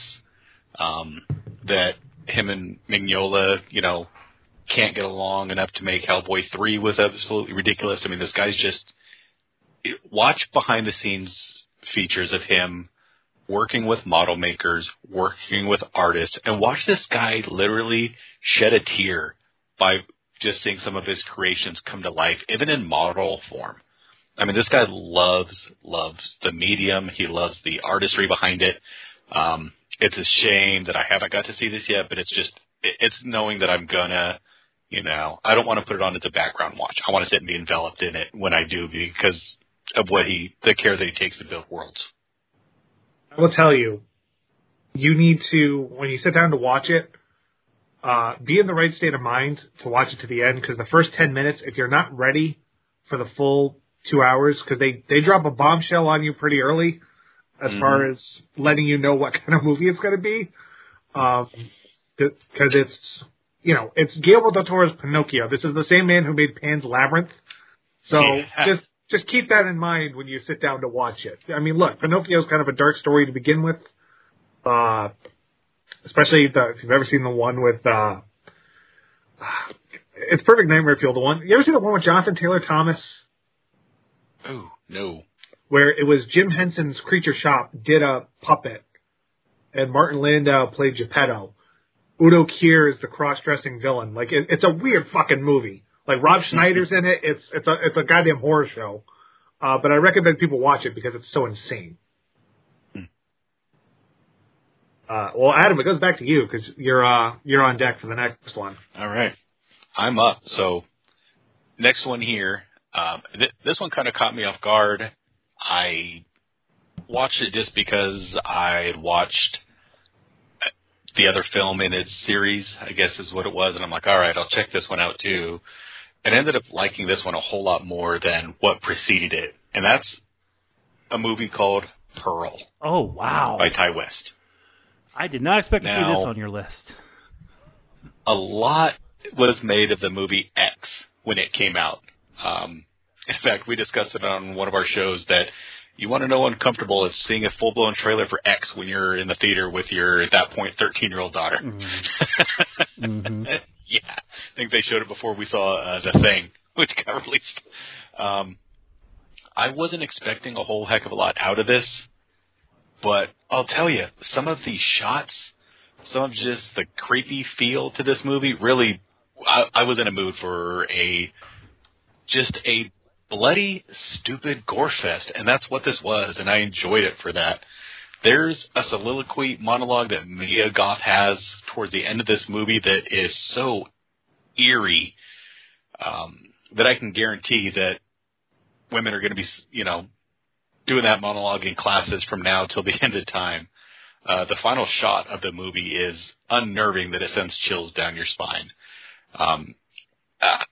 um, that him and Mignola, you know, can't get along enough to make Hellboy three was absolutely ridiculous. I mean, this guy's just watch behind the scenes features of him working with model makers, working with artists, and watch this guy literally shed a tear by just seeing some of his creations come to life, even in model form. I mean, this guy loves loves the medium. He loves the artistry behind it. Um, it's a shame that I haven't got to see this yet, but it's just it's knowing that I'm gonna, you know, I don't want to put it on as a background watch. I want to sit and be enveloped in it when I do because of what he, the care that he takes to build worlds. I will tell you, you need to when you sit down to watch it, uh, be in the right state of mind to watch it to the end. Because the first ten minutes, if you're not ready for the full two hours, because they they drop a bombshell on you pretty early, as far as letting you know what kind of movie it's going to be, because it's you know it's Guillermo del Toro's Pinocchio. This is the same man who made Pan's Labyrinth, so Yeah. just just keep that in mind when you sit down to watch it. I mean, look, Pinocchio's kind of a dark story to begin with, uh, especially the, if you've ever seen the one with. Uh, it's Perfect Nightmare Fuel. The one you ever see the one with Jonathan Taylor Thomas? Oh no. where it was Jim Henson's Creature Shop did a puppet, and Martin Landau played Geppetto. Udo Kier is the cross-dressing villain. Like it, it's a weird fucking movie. Like Rob Schneider's in it. It's it's a it's a goddamn horror show. Uh, but I recommend people watch it because it's so insane. Uh, well, Adam, it goes back to you because you're uh, you're on deck for the next one. All right. I'm up. So next one here, Um, th- this one kind of caught me off guard. I watched it just because I had watched uh, the other film in its series, I guess is what it was, and I'm like, all right, I'll check this one out too. And I ended up liking this one a whole lot more than what preceded it, and that's a movie called Pearl Oh wow! by Ti West. I did not expect to see this on your list. a lot was made of the movie X when it came out. Um, in fact, we discussed it on one of our shows that you want to know uncomfortable is seeing a full blown trailer for X when you're in the theater with your at that point 13 year old daughter. hmm yeah, I think they showed it before we saw uh, the thing, which got released. Um, I wasn't expecting a whole heck of a lot out of this, but I'll tell you, some of the shots, some of just the creepy feel to this movie, really, I, I was in a mood for a just a bloody, stupid gore fest, and that's what this was, and I enjoyed it for that. There's a soliloquy monologue that Mia Goth has towards the end of this movie that is so eerie um, that I can guarantee that women are going to be, you know, doing that monologue in classes from now till the end of time. Uh, the final shot of the movie is unnerving that it sends chills down your spine. Um,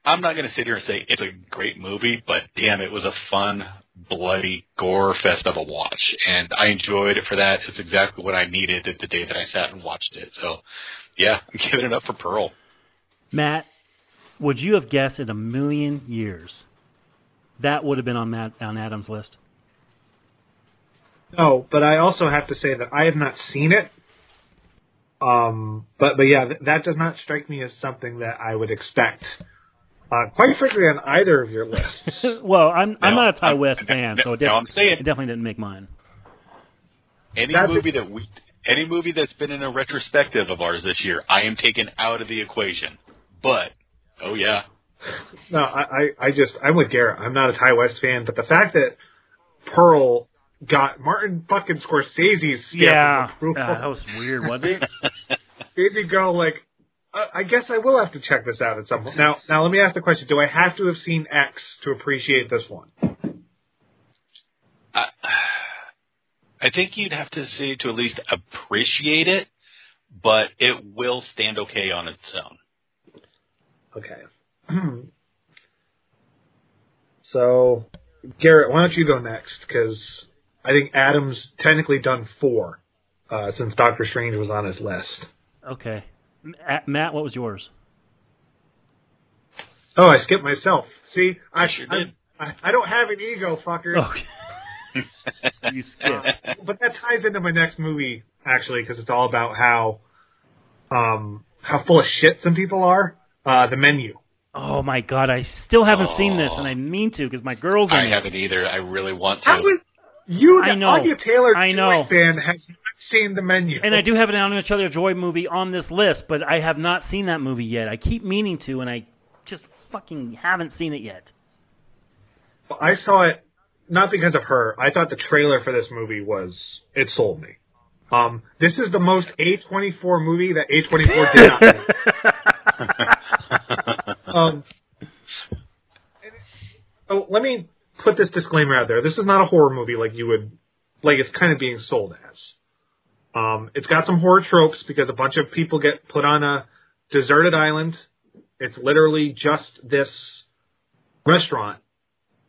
I'm not going to sit here and say it's a great movie, but damn, it was a fun, bloody gore fest of a watch, and I enjoyed it for that. It's exactly what I needed at the day that I sat and watched it. So, yeah, I'm giving it up for Pearl. Matt, would you have guessed in a million years that would have been on Matt on Adam's list? No, but I also have to say that I have not seen it. Um, but but yeah, th- that does not strike me as something that I would expect. Uh, quite frankly, on either of your lists. Well, I'm I'm not a Ti I'm- West fan, so it, no, def- I'm saying- it definitely didn't make mine. Any That's- movie that we, any movie that's been in a retrospective of ours this year, I am taken out of the equation. But, oh yeah, no, I, I I just I'm with Garrett. I'm not a Ti West fan, but the fact that Pearl got Martin fucking Scorsese's stamp Yeah, approval Uh, that was weird, wasn't it? made me go like, I guess I will have to check this out at some point. Now, now let me ask the question: Do I have to have seen X to appreciate this one? I, I think you'd have to say to at least appreciate it, but it will stand okay on its own. Okay. so, Garrett, why don't you go next? Because I think Adam's technically done four uh, since Doctor Strange was on his list. Okay, M- A- Matt, what was yours? Oh, I skipped myself. See, I sure I, did. I, I don't have an ego, fucker. Oh, you skipped. but that ties into my next movie actually because it's all about how um how full of shit some people are. Uh, the menu. Oh my god, I still haven't seen this, Oh. and I mean to because my girl's in I it. haven't either. I really want to. How is you, the I know. Anya Taylor I know. Fan, has not seen the menu? And I do have an Anya Taylor Joy movie on this list, but I have not seen that movie yet. I keep meaning to, and I just fucking haven't seen it yet. I saw it not because of her. I thought the trailer for this movie was it sold me. Um, this is the most A24 movie that A24 did not make. um, so let me put this disclaimer out there. This is not a horror movie like you would, like it's kind of being sold as. Um, it's got some horror tropes because a bunch of people get put on a deserted island. It's literally just this restaurant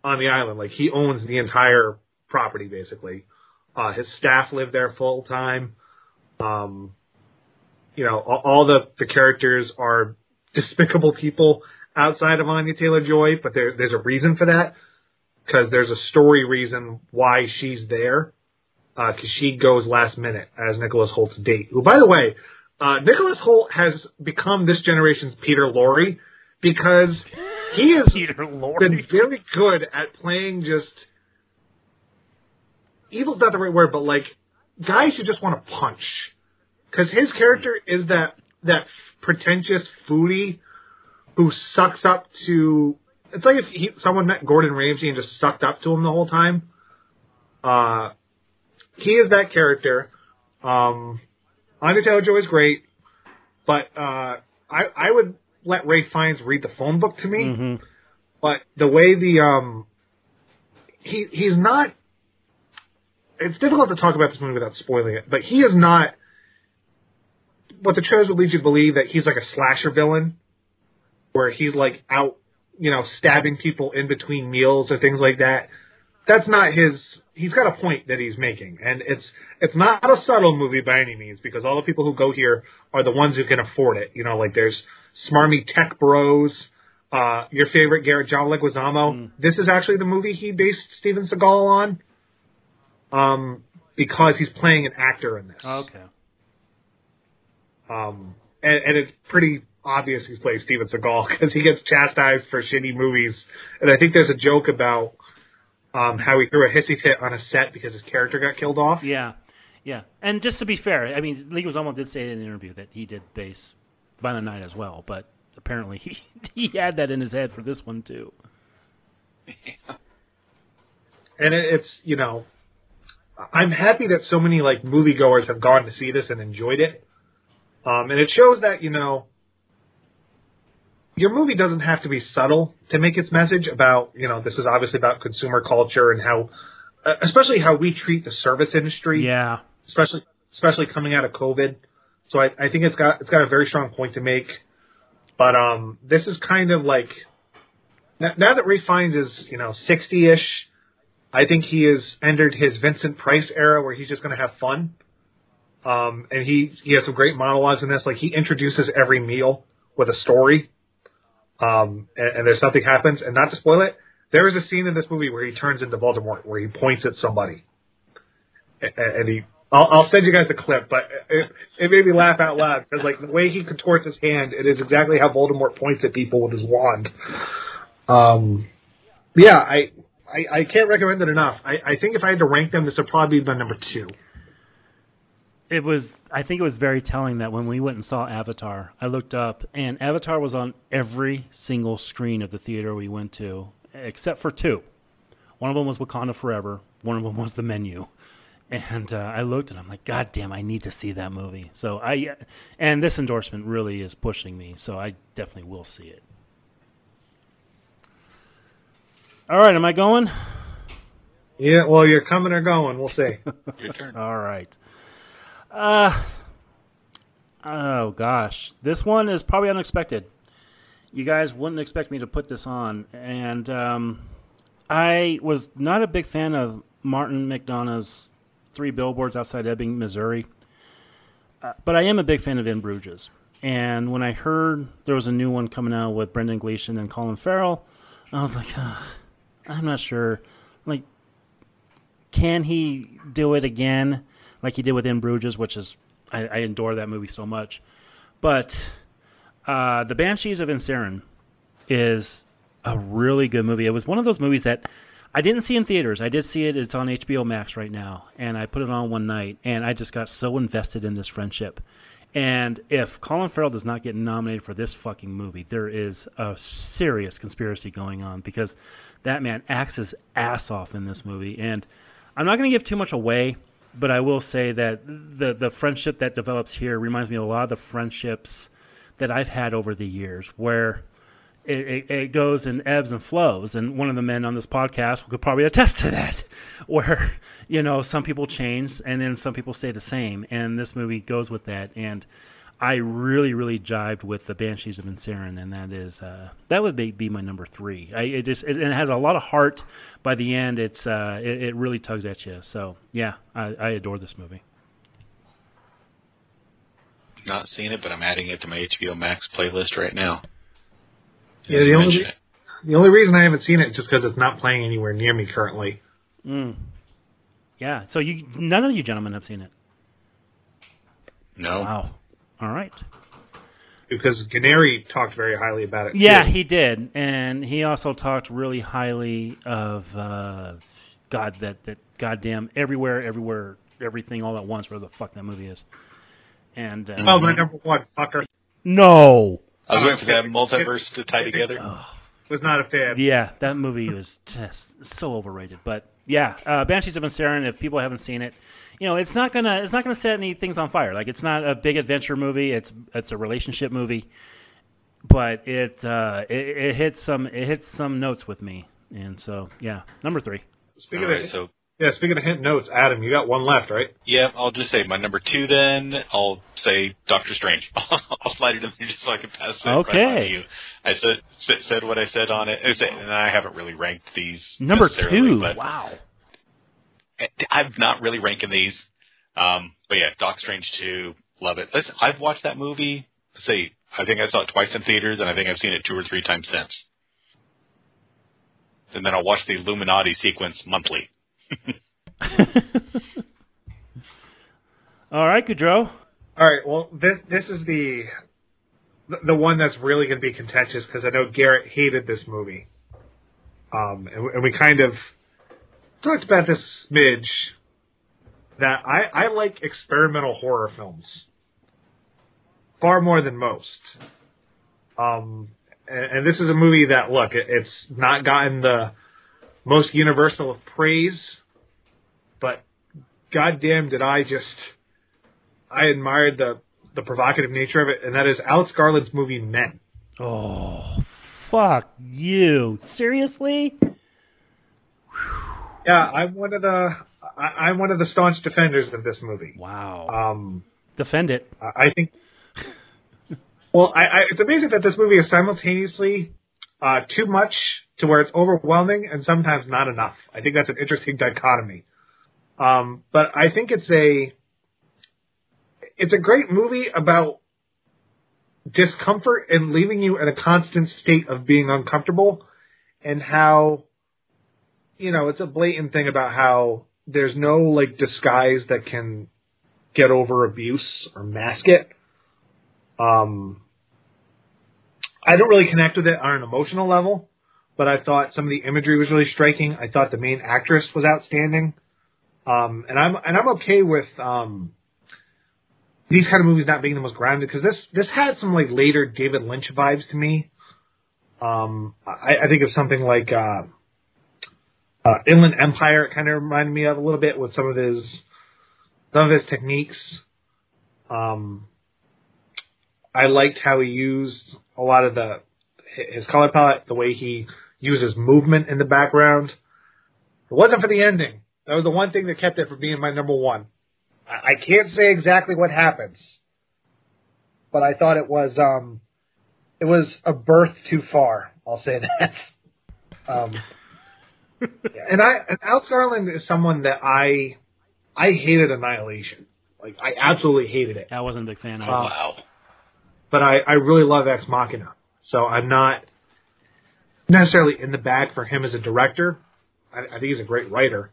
on the island. Like he owns the entire property basically. Uh, his staff live there full time. Um, you know, all, all the, the characters are despicable people outside of Anya Taylor Joy, but there, there's a reason for that because there's a story reason why she's there. Because she goes last minute as Nicholas Hoult's date. Who, by the way, uh, Nicholas Holt has become this generation's Peter Lorre because he is Peter been very good at playing just evil's not the right word, but like guys who just want to punch. Because his character is that that pretentious foodie who sucks up to. It's like if he, someone met Gordon Ramsay and just sucked up to him the whole time. Uh, he is that character. Um, Joy is great, but uh, I I would let Ralph Fiennes read the phone book to me. Mhm. but the way the um he he's not. It's difficult to talk about this movie without spoiling it, but he is not. What the trailers would lead you to believe that he's like a slasher villain, where he's like out, you know, stabbing people in between meals or things like that. That's not his. He's got a point that he's making, and it's it's not a subtle movie by any means because all the people who go here are the ones who can afford it. You know, like there's smarmy tech bros. Uh, your favorite Garrett John Leguizamo. This is actually the movie he based Steven Seagal on, um, because he's playing an actor in this. Okay. Um, and, and it's pretty obvious he's playing Steven Seagal because he gets chastised for shitty movies. And I think there's a joke about um, how he threw a hissy fit on a set because his character got killed off. Yeah, yeah. And just to be fair, I mean, Leguizamo did say in an interview that he did base Violent Night as well, but apparently he he had that in his head for this one too. And it, it's you know, I'm happy that so many like moviegoers have gone to see this and enjoyed it. Um, and it shows that you know, your movie doesn't have to be subtle to make its message about you know this is obviously about consumer culture and how, uh, especially how we treat the service industry. Yeah. especially especially coming out of COVID. So I, I think it's got it's got a very strong point to make. But um, this is kind of like now, now that Ralph Fiennes is you know sixty ish, I think he has entered his Vincent Price era where he's just going to have fun. Um, and he he has some great monologues in this. Like he introduces every meal with a story. Um, and, and there's something happens, and not to spoil it, there is a scene in this movie where he turns into Voldemort, where he points at somebody, and, and he. I'll, I'll send you guys the clip, but it, it made me laugh out loud because, like, the way he contorts his hand, it is exactly how Voldemort points at people with his wand. Um, yeah, I, I, I can't recommend it enough. I, I think if I had to rank them, this would probably be my number two. It was. I think it was very telling that when we went and saw Avatar, I looked up and Avatar was on every single screen of the theater we went to, except for two. One of them was Wakanda Forever. One of them was The Menu. And uh, I looked and I'm like, God damn, I need to see that movie. So I, and this endorsement really is pushing me. So I definitely will see it. All right, am I going? Yeah, well, you're coming or going. We'll see. Your turn. All right. Uh oh gosh. This one is probably unexpected. You guys wouldn't expect me to put this on and um I was not a big fan of Martin McDonagh's Three Billboards Outside Ebbing, Missouri. Uh, but I am a big fan of In Bruges. And when I heard there was a new one coming out with Brendan Gleeson and Colin Farrell, I was like, "Ugh, I'm not sure. Like, can he do it again like he did with In Bruges, which is I, I adore that movie so much. But uh, the Banshees of Inisherin is a really good movie. It was one of those movies that I didn't see in theaters. I did see it. It's on HBO Max right now, and I put it on one night, and I just got so invested in this friendship. And if Colin Farrell does not get nominated for this fucking movie, there is a serious conspiracy going on because that man acts his ass off in this movie. And I'm not going to give too much away, but I will say that the the friendship that develops here reminds me of a lot of the friendships that I've had over the years, where it, it, it goes and ebbs and flows. And one of the men on this podcast could probably attest to that, where you know some people change and then some people stay the same, and this movie goes with that. And I really, really jived with the Banshees of Inisherin, and that is uh, that would be, be my number three. I, it just it, and it has a lot of heart. By the end, it's uh, it, it really tugs at you. So yeah, I, I adore this movie. Not seen it, but I'm adding it to my HBO Max playlist right now. Yeah, the only the only reason I haven't seen it is just because it's not playing anywhere near me currently. Mm. Yeah. So you none of you gentlemen have seen it. No. Wow. All right. Because Ganeri talked very highly about it. Yeah, too. he did, and he also talked really highly of uh, God that that goddamn everywhere, everywhere, everything all at once. Where the fuck that movie is? And uh, Oh, my number one fucker no, I was waiting for that multiverse to tie together. was not a fan. yeah, that movie was just so overrated. But yeah, uh, Banshees of Inisherin. If people haven't seen it, you know it's not gonna it's not gonna set any things on fire. Like it's not a big adventure movie. It's it's a relationship movie. but it, uh, it it hits some it hits some notes with me, and so yeah, number three. Speaking All of right, so yeah, speaking of hint notes, Adam, you got one left, right? yeah, I'll just say my number two. Then I'll say Doctor Strange. I'll slide it in there just so I can pass it Okay. on to you. I said said- said what I said on it, and I haven't really ranked these Number two. But Wow. I'm not really ranking these. Um, but yeah, Doc Strange 2, love it. Listen, I've watched that movie, let's say, I think I saw it twice in theaters, and I think I've seen it two or three times since. And then I'll watch the Illuminati sequence monthly. All right, Goudreau. All right. Well, this this is the the- the one that's really going to be contentious because I know Garrett hated this movie. Um, and, and we kind of talked about this smidge that I I like experimental horror films far more than most. Um, and, and this is a movie that look, it, it's not gotten the most universal of praise, but goddamn, did I just I admired the the provocative nature of it, and that is Alex Garland's movie Men. Oh, fuck you. Seriously? Yeah, I'm one of the I, I'm one of the staunch defenders of this movie. Wow. Um, Defend it. I I think. Well, I, I, it's amazing that this movie is simultaneously uh, too much to where it's overwhelming and sometimes not enough. I think that's an interesting dichotomy. Um, but I think it's a it's a great movie about discomfort and leaving you in a constant state of being uncomfortable and how you know it's a blatant thing about how there's no like disguise that can get over abuse or mask it. Um, I don't really connect with it on an emotional level, but I thought some of the imagery was really striking. I thought the main actress was outstanding. Um, and I'm and I'm okay with um, these kind of movies not being the most grounded because this this had some like later David Lynch vibes to me. Um, I, I think of something like uh, uh, Inland Empire. It kind of reminded me of a little bit with some of his some of his techniques. Um, I liked how he used a lot of the his color palette, the way he uses movement in the background. It wasn't for the ending. That was the one thing that kept it from being my number one. I, I can't say exactly what happens, but I thought it was um, it was a birth too far. I'll say that. Um, and I and Alex Garland is someone that I I hated Annihilation. Like I absolutely hated it. I wasn't a big fan of Uh, it. wow. But I, I really love Ex Machina. So I'm not necessarily in the bag for him as a director. I, I think he's a great writer.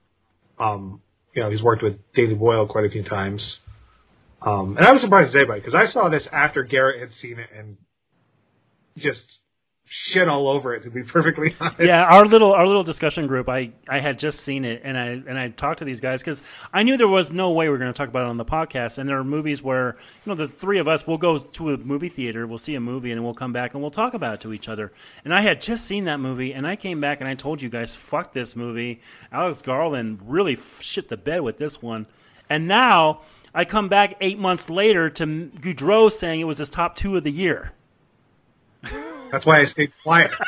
Um, you know, he's worked with David Boyle quite a few times. Um, and I was surprised as anybody because I saw this after Garrett had seen it and just shit all over it. To be perfectly honest, yeah, our little our little discussion group. I, I had just seen it, and I and I talked to these guys because I knew there was no way we were going to talk about it on the podcast. And there are movies where you know the three of us will go to a movie theater, we'll see a movie, and we'll come back and we'll talk about it to each other. And I had just seen that movie, and I came back and I told you guys, "Fuck this movie." Alex Garland really shit the bed with this one, and now I come back eight months later to Goudreau saying it was his top two of the year. that's why I stayed quiet.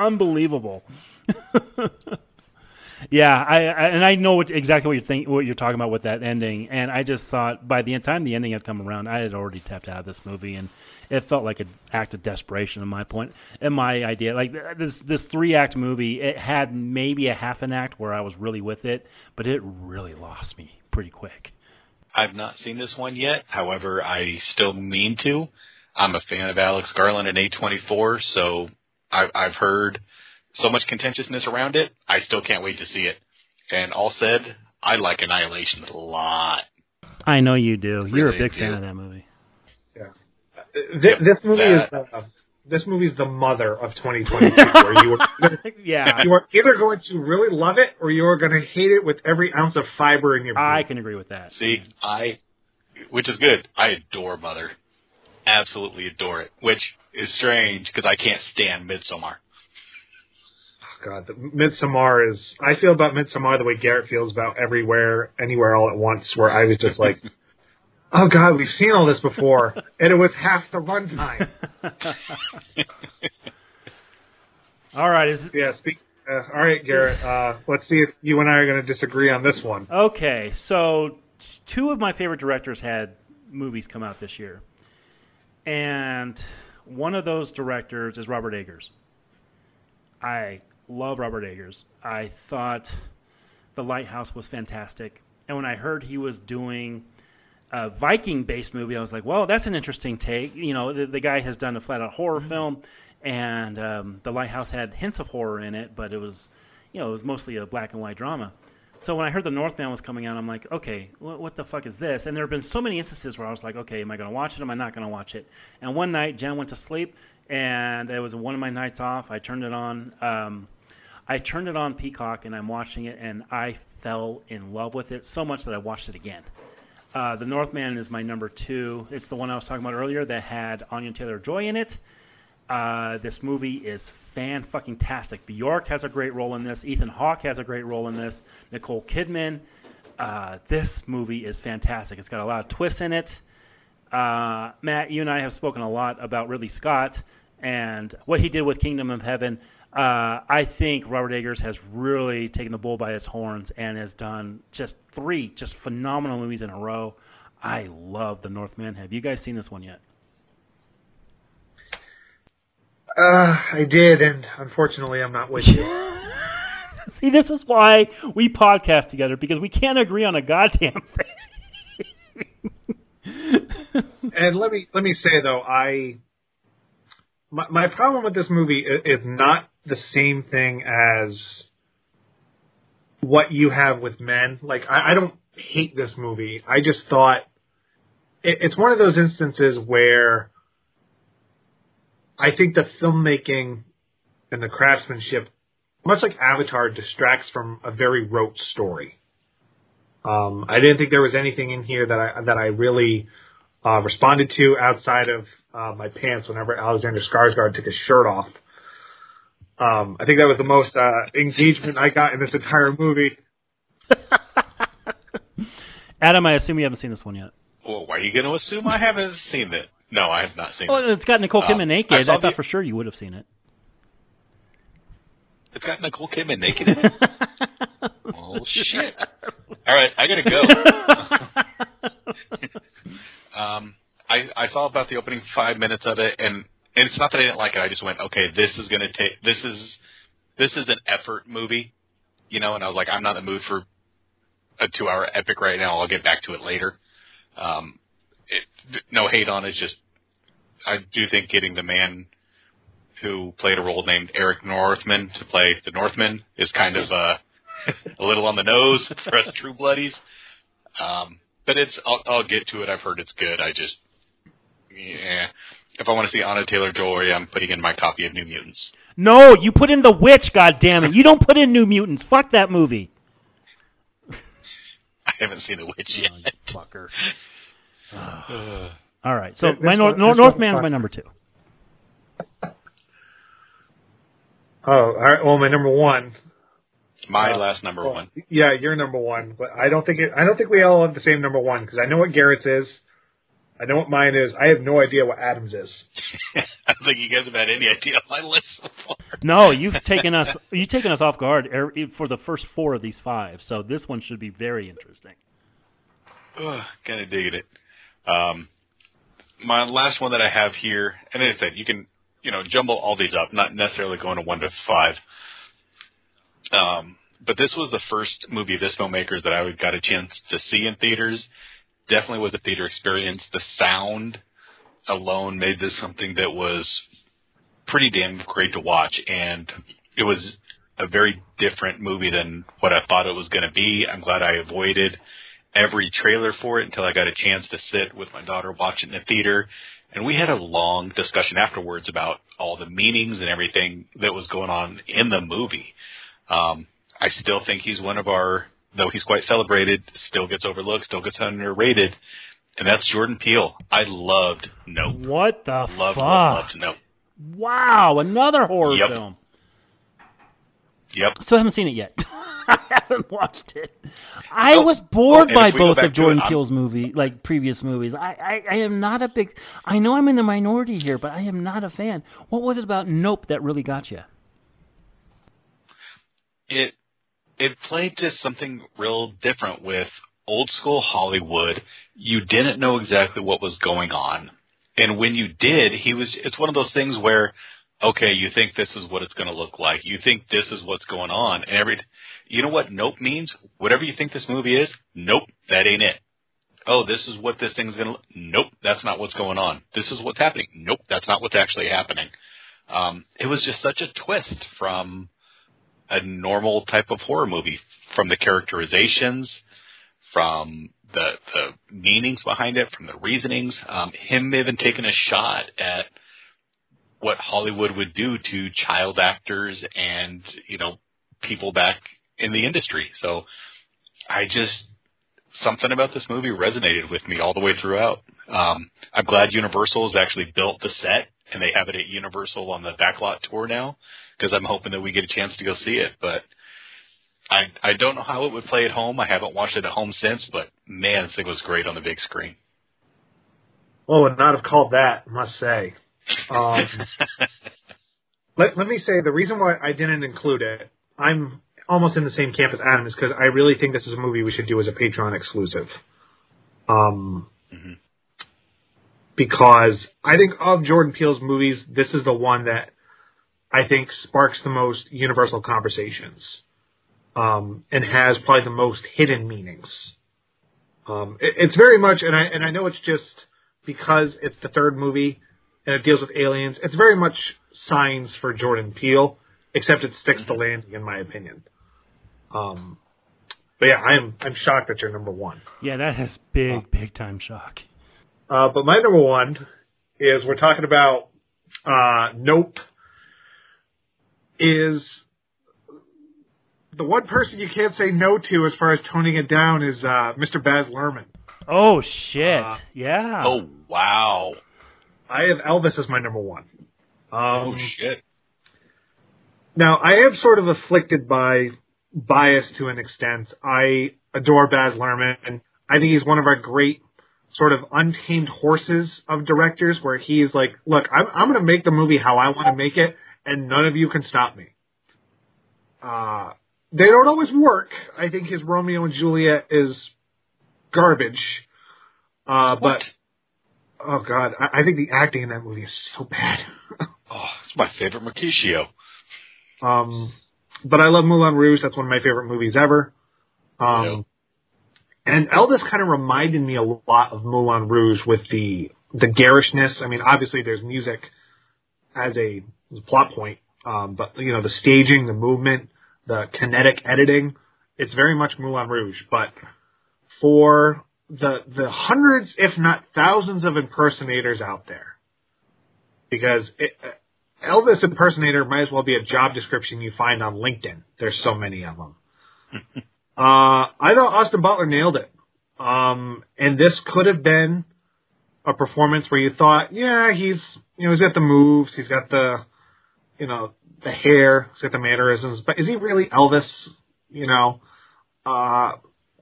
unbelievable. yeah, I, I and I know what, exactly what you think, what you're talking about with that ending, and I just thought by the time the ending had come around, I had already tapped out of this movie, and it felt like an act of desperation. In my point, and my idea, like uh, this this three act movie, it had maybe a half an act where I was really with it, but it really lost me pretty quick. I've not seen this one yet. However, I still mean to. I'm a fan of Alex Garland and A24, so I've, I've heard so much contentiousness around it. I still can't wait to see it. And all said, I like Annihilation a lot. I know you do. You're a Really big fan of that movie. This, this movie that- is uh, this movie is the mother of 2022, where you were Yeah, you are either going to really love it or you are going to hate it with every ounce of fiber in your being. I can agree with that. See, I, which is good. I adore Mother. Absolutely adore it. Which is strange because I can't stand Midsommar. Oh God, the Midsommar is. I feel about Midsommar the way Garrett feels about everywhere, anywhere, all at once. Where I was just like, oh god, we've seen all this before, and it was half the runtime. All right, is Yeah, speak. Uh, all right, Garrett. Uh, let's see if you and I are going to disagree on this one. Okay, so two of my favorite directors had movies come out this year, and one of those directors is Robert Eggers. I love Robert Eggers. I thought The Lighthouse was fantastic, and when I heard he was doing a Viking-based movie, I was like, "Well, that's an interesting take." You know, the, the guy has done a flat-out horror film, and um, The Lighthouse had hints of horror in it, but it was, you know, it was mostly a black and white drama. So when I heard The Northman was coming out, I'm like, okay, what, what the fuck is this? And there have been so many instances where I was like, okay, am I going to watch it? Am I not going to watch it? And one night, Jen went to sleep, and it was one of my nights off. I turned it on. Um, I turned it on Peacock, and I'm watching it, and I fell in love with it so much that I watched it again. Uh, the Northman is my number two. It's the one I was talking about earlier that had Anya Taylor Joy in it. Uh, this movie is fan fucking tastic. Bjork has a great role in this. Ethan Hawke has a great role in this. Nicole Kidman. Uh, this movie is fantastic. It's got a lot of twists in it. Uh, Matt, you and I have spoken a lot about Ridley Scott and what he did with Kingdom of Heaven. Uh, I think Robert Eggers has really taken the bull by its horns and has done just three just phenomenal movies in a row. I love The Northman. Have you guys seen this one yet? Uh, I did, and unfortunately, I'm not with you. See, this is why we podcast together because we can't agree on a goddamn thing. and let me let me say though, I my, my problem with this movie is, is not the same thing as what you have with men. Like, I, I don't hate this movie. I just thought it, it's one of those instances where I think the filmmaking and the craftsmanship, much like Avatar, distracts from a very rote story. Um, I didn't think there was anything in here that I that I really uh, responded to outside of uh, my pants whenever Alexander Skarsgård took his shirt off. Um, I think that was the most uh, engagement I got in this entire movie. Adam, I assume you haven't seen this one yet. Well, why are you going to assume I haven't seen it? No, I have not seen Well, it. it's got Nicole Kidman Um, naked. I I, thought the- for sure you would have seen it. It's got Nicole Kidman naked in it. oh shit! All right, I gotta go. um, I I saw about the opening five minutes of it, and and it's not that I didn't like it. I just went, okay, this is gonna take this is this is an effort movie, you know. And I was like, I'm not in the mood for a two hour epic right now. I'll get back to it later. Um, no hate on it. It's just I do think getting the man who played a role named Eric Northman to play the Northman is kind of uh, a little on the nose for us True Bloodies. Um, but it's I'll, I'll get to it. I've heard it's good. I just yeah. If I want to see Anya Taylor Joy, I'm putting in my copy of New Mutants. No, you put in The Witch, God damn it! You don't put in New Mutants. Fuck that movie. I haven't seen The Witch yet. Fucker. All right, so This my Nor- one- Nor- Northman's my number two. Oh, all right. Well, my number one. My Uh, last number well, one. Yeah, you're number one, but I don't think it, I don't think we all have the same number one because I know what Garrett's is. I know what mine is. I have no idea what Adams is. I don't think you guys have had any idea of my list so far. No, you've taken us. You've taken us off guard er- for the first four of these five. So this one should be very interesting. Ugh, kind of digging it. Um, my last one that I have here, and as I said, you can you know jumble all these up, not necessarily going to one to five. Um, but this was the first movie of this filmmakers that I got a chance to see in theaters. Definitely was a theater experience. The sound alone made this something that was pretty damn great to watch, and it was a very different movie than what I thought it was going to be. I'm glad I avoided every trailer for it until I got a chance to sit with my daughter watch it in the theater. And we had a long discussion afterwards about all the meanings and everything that was going on in the movie. Um, I still think he's one of our, though he's quite celebrated, still gets overlooked, still gets underrated, and that's Jordan Peele. I loved Nope. What the Loved, fuck? loved, loved Nope. Wow, another horror Yep. film. Yep. So I haven't seen it yet. haven't watched it. I Oh, was bored oh, by if we go both of Jordan Peele's movie, like previous movies. I, I, I am not a big. I know I'm in the minority here, but I am not a fan. What was it about Nope that really got you? it it played to something real different with old school Hollywood. You didn't know exactly what was going on. And when you did, he was it's one of those things where okay, you think this is what it's going to look like. You think this is what's going on. And every you know what nope means? Whatever you think this movie is, nope, that ain't it. Oh, this is what this thing's going to Nope, that's not what's going on. This is what's happening. Nope, that's not what's actually happening. Um, it was just such a twist from a normal type of horror movie from the characterizations, from the the meanings behind it, from the reasonings. Um, him even taking a shot at what Hollywood would do to child actors and you know people back in the industry. So I just something about this movie resonated with me all the way throughout. Um, I'm glad Universal has actually built the set and they have it at Universal on the backlot tour now because I'm hoping that we get a chance to go see it. But I I don't know how it would play at home. I haven't watched it at home since, but man, this thing was great on the big screen. Well, would not have called that, must say. Um, let, let me say the reason why I didn't include it, I'm almost in the same camp as Adam, is because I really think this is a movie we should do as a Patreon exclusive. Um, Mhm. Because I think of Jordan Peele's movies, this is the one that I think sparks the most universal conversations um, and has probably the most hidden meanings. Um, it, it's very much, and I and I know it's just because it's the third movie and it deals with aliens. It's very much signs for Jordan Peele, except it sticks the landing, in my opinion. Um, but yeah, I'm I'm shocked that you're number one. Yeah, that has big, big time shock. Uh, but my number one is we're talking about uh, Nope. Is the one person you can't say no to as far as toning it down is uh, Mr. Baz Luhrmann. Oh shit! Uh, yeah. Oh wow! I have Elvis as my number one. Oh Um, shit! Now, I am sort of afflicted by bias to an extent. I adore Baz Luhrmann. I think he's one of our great sort of untamed horses of directors where he's like, look, I'm, I'm going to make the movie how I want to make it and none of you can stop me. Uh, they don't always work. I think his Romeo and Juliet is garbage. Uh, but? Oh god, I, I think the acting in that movie is so bad. Oh, it's my favorite Mercutio. Um, but I love Moulin Rouge. That's one of my favorite movies ever. Um, and Elvis kind of reminded me a lot of Moulin Rouge with the the garishness. I mean, obviously there's music as a, as a plot point, um, but you know the staging, the movement, the kinetic editing. It's very much Moulin Rouge, but for the the hundreds, if not thousands, of impersonators out there, because it, Elvis impersonator might as well be a job description you find on LinkedIn. There's so many of them. uh, I thought Austin Butler nailed it. Um, and this could have been a performance where you thought, yeah, he's, you know, he's got the moves, he's got the, you know, the hair, he's got the mannerisms, but is he really Elvis? You know, uh,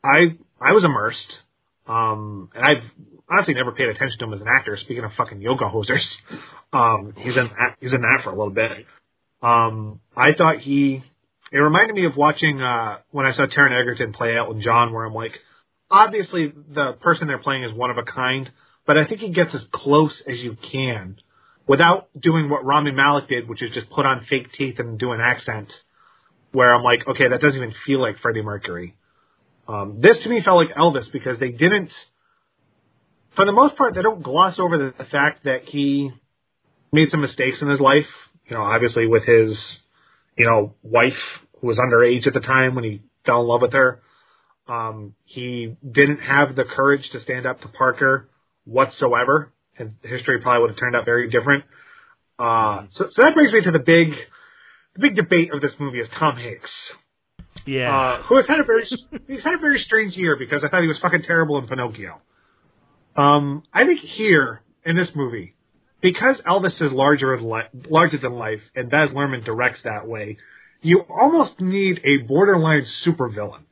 I, I was immersed. Um, and I've honestly never paid attention to him as an actor. Speaking of fucking yoga hosers, um, he's in that, he's in that for a little bit. Um, I thought he, it reminded me of watching, uh, when I saw Taron Egerton play Elton John, where I'm like, obviously the person they're playing is one of a kind, but I think he gets as close as you can without doing what Rami Malek did, which is just put on fake teeth and do an accent. Where I'm like, okay, that doesn't even feel like Freddie Mercury. Um, this to me felt like Elvis because they didn't, for the most part, they don't gloss over the, fact that he made some mistakes in his life. You know, obviously with his, you know, wife who was underage at the time when he fell in love with her. Um, he didn't have the courage to stand up to Parker whatsoever, and history probably would have turned out very different. Uh, so, so that brings me to the big, the big debate of this movie is Tom Hanks, Yeah. uh, who has had a very, he's had a very strange year because I thought he was fucking terrible in Pinocchio. Um, I think here in this movie, because Elvis is larger than li- larger than life, and Baz Luhrmann directs that way, you almost need a borderline supervillain.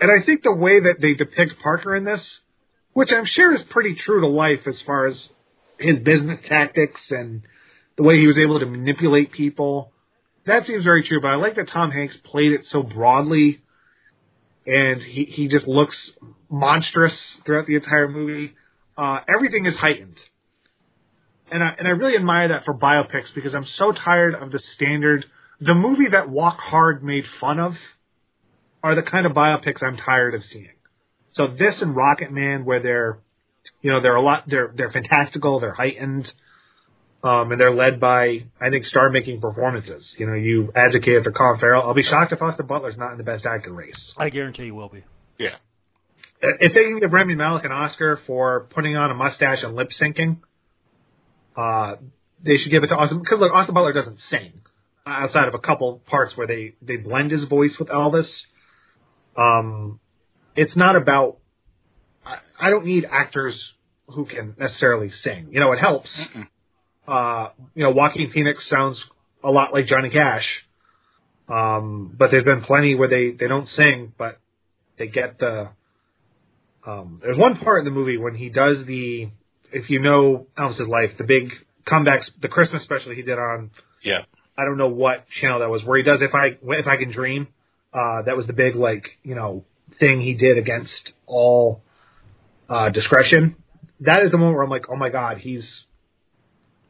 And I think the way that they depict Parker in this, which I'm sure is pretty true to life as far as his business tactics and the way he was able to manipulate people, that seems very true. But I like that Tom Hanks played it so broadly, and he he just looks monstrous throughout the entire movie. Uh, everything is heightened, and I and I really admire that for biopics because I'm so tired of the standard. The movie that Walk Hard made fun of are the kind of biopics I'm tired of seeing. So this and Rocketman, where they're, you know, they're a lot, they're they're fantastical, they're heightened, um, and they're led by I think star-making performances. You know, you advocate for Colin Farrell. I'll be shocked if Austin Butler's not in the Best Actor race. I guarantee you will be. Yeah. If they can give Rami Malek an Oscar for putting on a mustache and lip syncing, uh, they should give it to Austin because look, Austin Butler doesn't sing outside of a couple parts where they they blend his voice with Elvis. Um, it's not about. I, I don't need actors who can necessarily sing. You know, it helps. Uh, you know, Joaquin Phoenix sounds a lot like Johnny Cash. Um, but there's been plenty where they, they don't sing, but they get the, um, there's one part in the movie when he does the, if you know Elvis's life, the big comebacks, the Christmas special he did on, Yeah. I don't know what channel that was, where he does if I, if I can dream, uh, that was the big, like, you know, thing he did against all, uh, discretion. That is the moment where I'm like, oh my god, he's,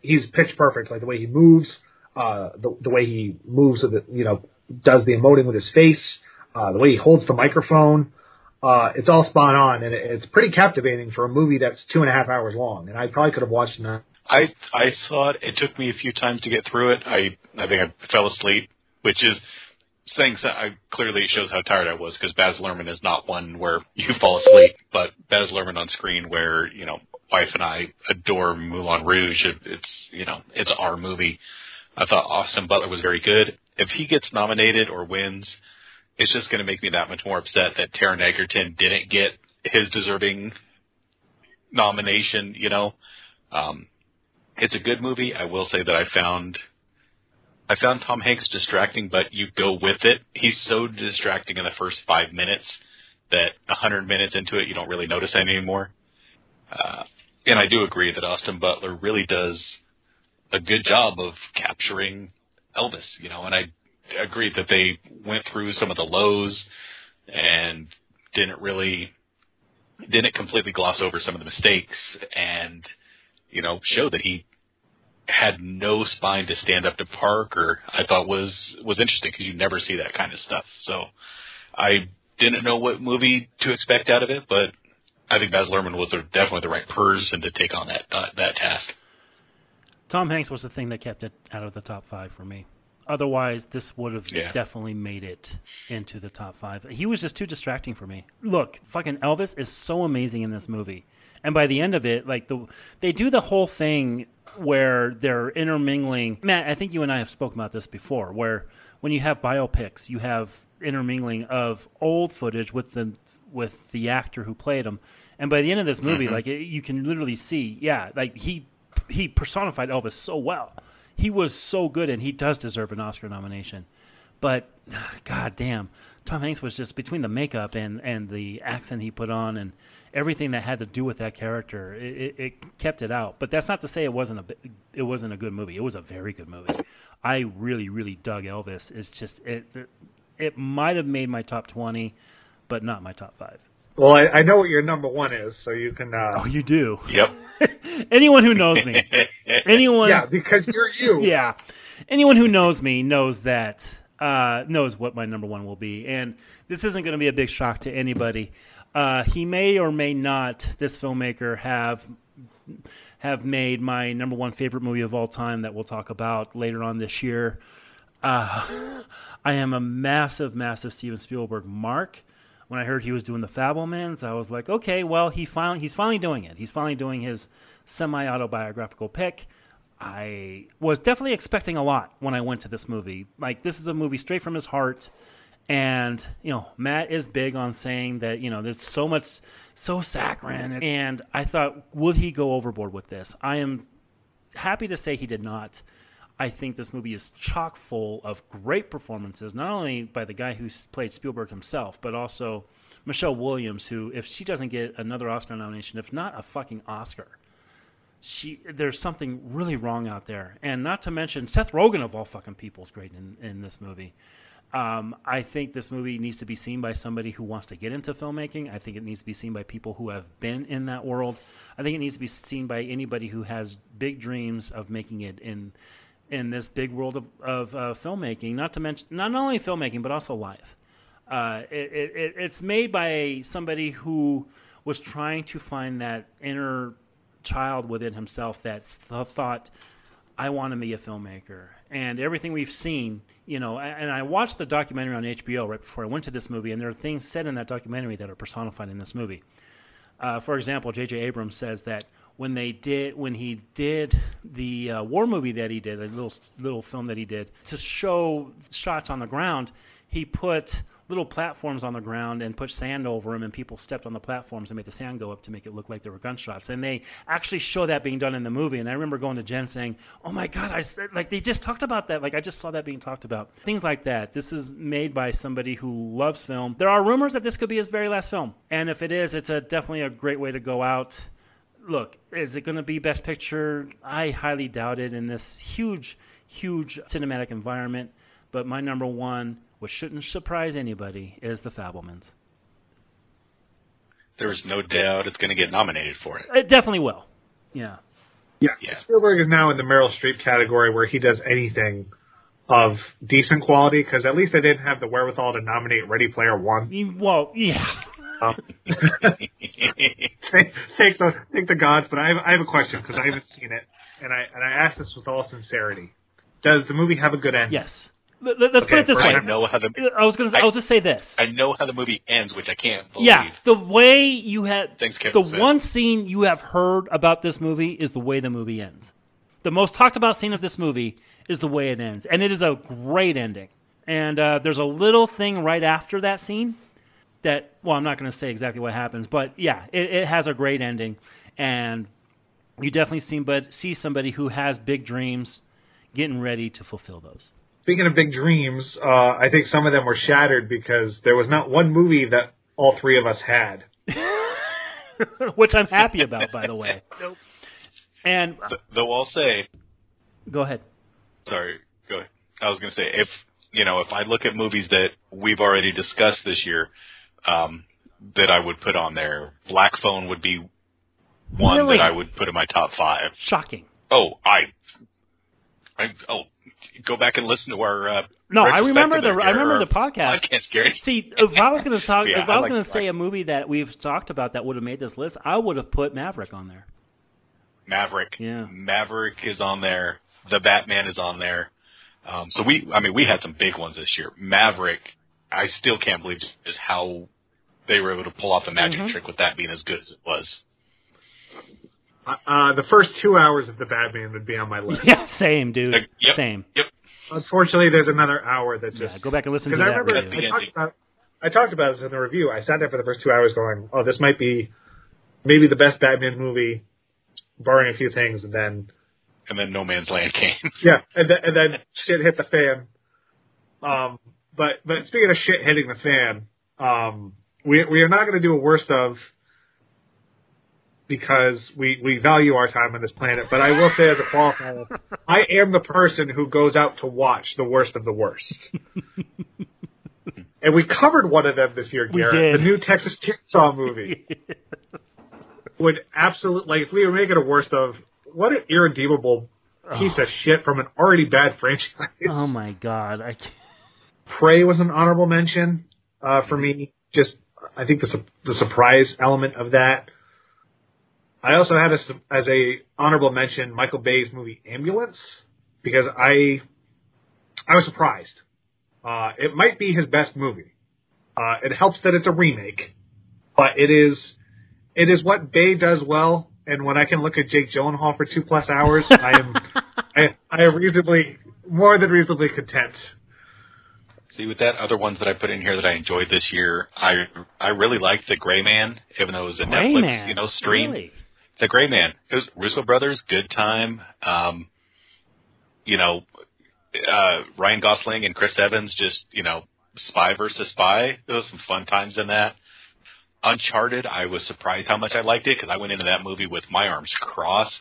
he's pitch perfect. Like the way he moves, uh, the, the way he moves with it, you know, does the emoting with his face, uh, the way he holds the microphone. Uh, it's all spot on and it, it's pretty captivating for a movie that's two and a half hours long. And I probably could have watched it. I I saw it. It took me a few times to get through it. I I think I fell asleep, which is saying so, I, clearly shows how tired I was because Baz Luhrmann is not one where you fall asleep, but Baz Luhrmann on screen where you know wife and I adore Moulin Rouge. It, it's you know it's our movie. I thought Austin Butler was very good. If he gets nominated or wins, it's just going to make me that much more upset that Taron Egerton didn't get his deserving nomination. You know, um, it's a good movie. I will say that I found I found Tom Hanks distracting, but you go with it. He's so distracting in the first five minutes that a hundred minutes into it, you don't really notice any anymore. Uh, and I do agree that Austin Butler really does a good job of capturing Elvis, you know, and I agree that they went through some of the lows and didn't really didn't completely gloss over some of the mistakes and you know show that he had no spine to stand up to Parker. I thought was was interesting because you never see that kind of stuff. So I didn't know what movie to expect out of it, but I think Baz Luhrmann was definitely the right person to take on that uh, that task. Tom Hanks was the thing that kept it out of the top five for me. Otherwise, this would have Yeah. definitely made it into the top five. He was just too distracting for me. Look, fucking Elvis is so amazing in this movie, and by the end of it, like the they do the whole thing where they're intermingling. Matt, I think you and I have spoken about this before, where when you have biopics, you have intermingling of old footage with the with the actor who played him, and by the end of this movie, mm-hmm. like it, you can literally see, yeah, like he he personified Elvis so well. He was so good, and he does deserve an Oscar nomination. But god damn, Tom Hanks was just between the makeup and and the accent he put on and everything that had to do with that character, it, it, it kept it out. But that's not to say it wasn't a it wasn't a good movie. It was a very good movie. I really really dug Elvis. It's just it it might have made my top twenty, but not my top five. Well, I, I know what your number one is, so you can. Uh, Oh, you do. Yep. Anyone who knows me, anyone, yeah, because you're you. yeah, anyone who knows me knows that uh, knows what my number one will be, and this isn't going to be a big shock to anybody. Uh, he may or may not, this filmmaker, have have made my number one favorite movie of all time that we'll talk about later on this year. Uh, I am a massive, massive Steven Spielberg mark. When I heard he was doing the Fabelmans, I was like, okay, well, he finally he's finally doing it. He's finally doing his semi autobiographical pick. I was definitely expecting a lot when I went to this movie. Like this is a movie straight from his heart. And, you know, Matt is big on saying that, you know, there's so much so saccharine and I thought, will he go overboard with this? I am happy to say he did not. I think this movie is chock full of great performances, not only by the guy who played Spielberg himself, but also Michelle Williams, who, if she doesn't get another Oscar nomination, if not a fucking Oscar, she there's something really wrong out there. And not to mention Seth Rogen of all fucking people is great in, in this movie. Um, I think this movie needs to be seen by somebody who wants to get into filmmaking. I think it needs to be seen by people who have been in that world. I think it needs to be seen by anybody who has big dreams of making it in in this big world of, of uh, filmmaking. Not to mention not only filmmaking but also life. Uh, it, it, it's made by somebody who was trying to find that inner child within himself that thought I want to be a filmmaker. And everything we've seen, you know, and I watched the documentary on HBO right before I went to this movie, and there are things said in that documentary that are personified in this movie. Uh, for example, J.J. Abrams says that when they did, when he did the uh, war movie that he did, a little little film that he did to show shots on the ground, he put little platforms on the ground and put sand over them, and people stepped on the platforms and made the sand go up to make it look like there were gunshots. And they actually show that being done in the movie. And I remember going to Jen saying, "Oh my God, I like they just talked about that. Like I just saw that being talked about. Things like that. This is made by somebody who loves film. There are rumors that this could be his very last film, and if it is, it's a definitely a great way to go out." Look, is it going to be Best Picture? I highly doubt it in this huge, huge cinematic environment. But my number one which shouldn't surprise anybody, is The Fabelmans. There's no doubt it's going to get nominated for it. It definitely will. Yeah. Yeah. yeah. Spielberg is now in the Meryl Streep category where he does anything of decent quality because at least they didn't have the wherewithal to nominate Ready Player One. Well, yeah. Um, thank, the thank the gods, but I have, I have a question because I haven't seen it, and I and I ask this with all sincerity: Does the movie have a good ending? Yes. Let's okay, put it this way. I know how the. I was going to. Say, I'll just say this. I know how the movie ends, which I can't believe. Yeah, the way you had Thanks, the one scene you have heard about this movie is the way the movie ends. The most talked about scene of this movie is the way it ends, and it is a great ending. And uh, there's a little thing right after that scene that. Well, I'm not going to say exactly what happens, but yeah, it, it has a great ending, and you definitely see, but see somebody who has big dreams getting ready to fulfill those. Speaking of big dreams, uh, I think some of them were shattered because there was not one movie that all three of us had. Which I'm happy about, by the way. Nope. And though I'll say, go ahead. Sorry, go ahead. I was going to say if you know if I look at movies that we've already discussed this year, um, that I would put on there, Black Phone would be one really? that I would put in my top five. Shocking. Oh, I, I oh go back and listen to our. Uh, no, I remember the I remember the podcast. Podcast, Gary. See, if I was going to talk, yeah, if I, I was like, going to say a movie that we've talked about that would have made this list, I would have put Maverick on there. Maverick. Yeah. Maverick is on there. The Batman is on there. Um, so we, I mean, we had some big ones this year. Maverick, I still can't believe just how they were able to pull off the magic mm-hmm. trick with that being as good as it was. Uh, the first two hours of the Batman would be on my list. Yeah, same, dude. Uh, yep, same. Yep. Unfortunately, there's another hour that just yeah, go back and listen to that. I remember I talked, about, I talked about this in the review. I sat there for the first two hours going, "Oh, this might be maybe the best Batman movie, barring a few things," and then and then No Man's Land came. yeah, and then, and then shit hit the fan. Um, but but speaking of shit hitting the fan, um, we we are not going to do a worst of because we, we value our time on this planet. But I will say as a qualifier, I am the person who goes out to watch the worst of the worst. and we covered one of them this year, Garrett. The new Texas Chainsaw movie. Would absolutely, like, if we were making a worst of, what an irredeemable piece of shit from an already bad franchise. Oh my god. I can't. Prey was an honorable mention uh, for me. Just, I think the, the surprise element of that I also had as, as a honorable mention Michael Bay's movie Ambulance because I I was surprised. Uh, it might be his best movie. Uh, it helps that it's a remake, but it is it is what Bay does well. And when I can look at Jake Gyllenhaal for two plus hours, I am I, I am reasonably more than reasonably content. See, with that, other ones that I put in here that I enjoyed this year, I I really liked The Gray Man, even though it was a Gray Netflix Man. you know stream. Really? The Gray Man. It was Russo brothers, good time. Um, you know, uh, Ryan Gosling and Chris Evans just, you know, spy versus spy. There was some fun times in that. Uncharted, I was surprised how much I liked it because I went into that movie with my arms crossed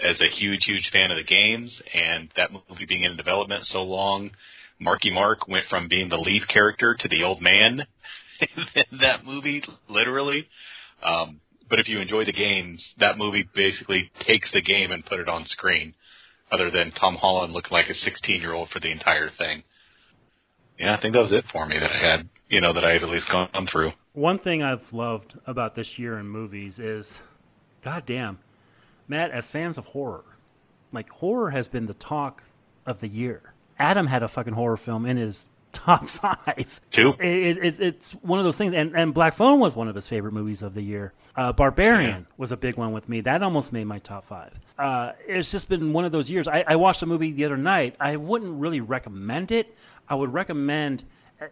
as a huge, huge fan of the games, and that movie being in development so long, Marky Mark went from being the lead character to the old man in that movie, literally. Um, but if you enjoy the games, that movie basically takes the game and put it on screen, other than Tom Holland looking like a 16 year old for the entire thing. Yeah, I think that was it for me that I had, you know, that I had at least gone through. One thing I've loved about this year in movies is, goddamn, Matt, as fans of horror, like horror has been the talk of the year. Adam had a fucking horror film in his top five. Two. It, it, it's one of those things, and, and Black Phone was one of his favorite movies of the year. Uh, Barbarian Yeah. was a big one with me. That almost made my top five. Uh, it's just been one of those years. I, I watched a movie the other night. I wouldn't really recommend it. I would recommend uh,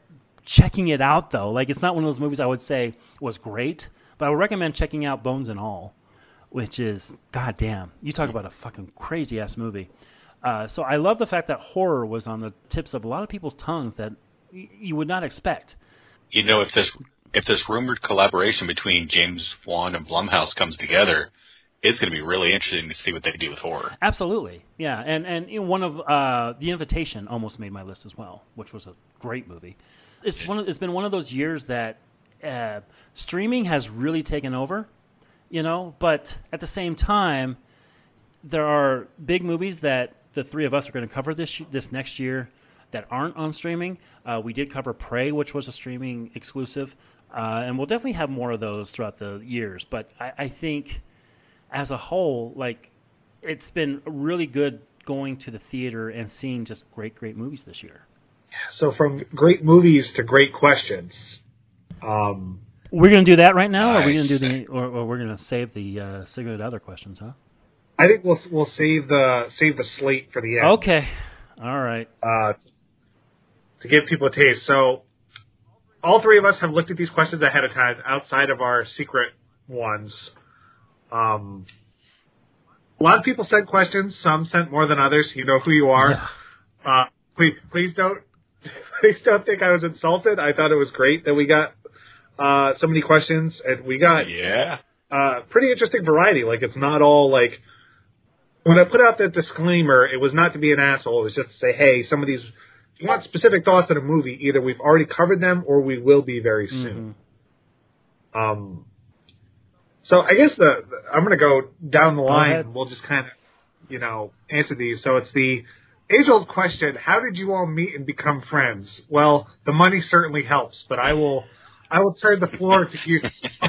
checking it out, though. Like, it's not one of those movies I would say was great, but I would recommend checking out Bones and All, which is, goddamn, you talk about a fucking crazy ass movie. Uh, so I love the fact that horror was on the tips of a lot of people's tongues that y- you would not expect. You know, if this if this rumored collaboration between James Wan and Blumhouse comes together, it's going to be really interesting to see what they do with horror. Absolutely, yeah. And and you know, one of uh, the Invitation almost made my list as well, which was a great movie. It's one. Of, it's been one of those years that uh, streaming has really taken over, you know. But at the same time, there are big movies that the three of us are going to cover this this next year that aren't on streaming. Uh, we did cover Prey, which was a streaming exclusive, uh, and we'll definitely have more of those throughout the years. But I, I think, as a whole, like it's been really good going to the theater and seeing just great, great movies this year. So from great movies to great questions. Um, We're going to do that right now, or are we going to do the, or, or we're going to save the uh, the other questions, huh? I think we'll we'll save the save the slate for the end. Okay, all right. uh, to give people a taste. So, all three of us have looked at these questions ahead of time, outside of our secret ones. Um, a lot of people sent questions. Some sent more than others. You know who you are. Uh, please, please don't, please don't think I was insulted. I thought it was great that we got uh, so many questions, and we got Yeah. uh, pretty interesting variety. Like it's not all like when I put out that disclaimer, it was not to be an asshole. It was just to say, hey, some of these, if you want specific thoughts on a movie, either we've already covered them or we will be very soon. Um, so I guess the, the- I'm going to go down the line. and We'll just kind of, you know, answer these. So it's the age old question: How did you all meet and become friends? Well, the money certainly helps, but I will, I will turn the floor to you.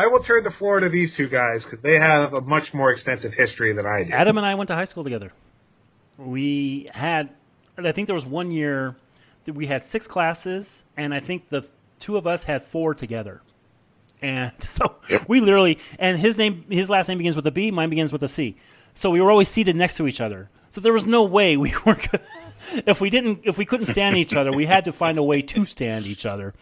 I, will turn the floor to these two guys because they have a much more extensive history than I do. Adam and I went to high school together. We had, I think there was one year that we had six classes, and I think the two of us had four together. And so we literally, and his name, his last name begins with a B, mine begins with a C. So we were always seated next to each other. So there was no way we were, if we didn't, if we couldn't stand each other, we had to find a way to stand each other.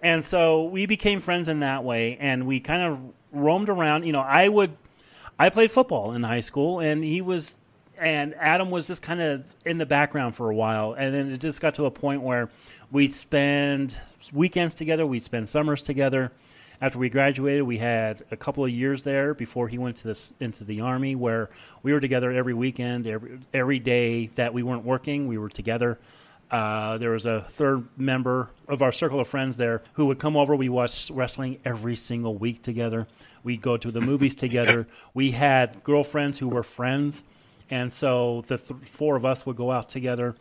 And so we became friends in that way, and we kind of roamed around. You know, I would, I played football in high school, and he was, and Adam was just kind of in the background for a while, and then it just got to a point where we'd spend weekends together, we'd spend summers together. After we graduated, we had a couple of years there before he went to this into the army, where we were together every weekend, every every day that we weren't working, we were together. Uh, there was a third member of our circle of friends there who would come over. We watched wrestling every single week together. We'd go to the movies together. We had girlfriends who were friends, and so the th- four of us would go out together.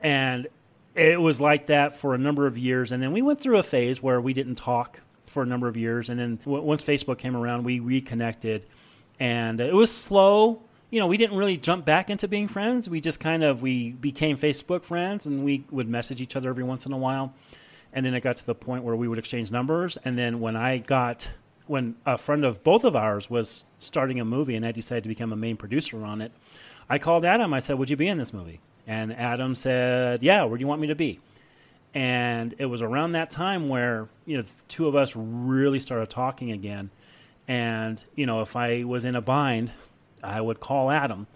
And it was like that for a number of years. And then we went through a phase where we didn't talk for a number of years. And then w- once Facebook came around, we reconnected. And it was slow. You know, we didn't really jump back into being friends. We just kind of we became Facebook friends, and we would message each other every once in a while. And then it got to the point where we would exchange numbers. And then when I got when a friend of both of ours was starting a movie, and I decided to become a main producer on it, I called Adam. I said, "Would you be in this movie?" And Adam said, "Yeah. Where do you want me to be?" And it was around that time where you know the two of us really started talking again. And you know, if I was in a bind, I would call Adam.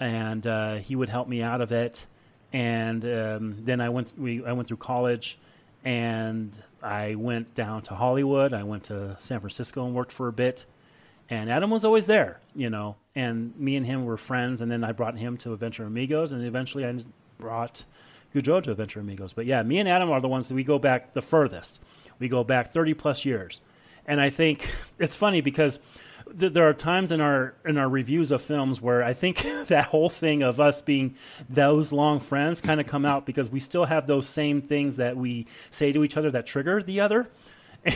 and uh, he would help me out of it. And um, then I went we I went through college, and I went down to Hollywood. I went to San Francisco and worked for a bit. And Adam was always there, you know. And me and him were friends. And then I brought him to Adventure Amigos, and eventually I brought Goudreau to Adventure Amigos. But yeah, me and Adam are the ones that we go back the furthest. We go back 30 plus years. And I think it's funny because there are times in our in our reviews of films where I think that whole thing of us being those long friends kind of come out because we still have those same things that we say to each other that trigger the other. we,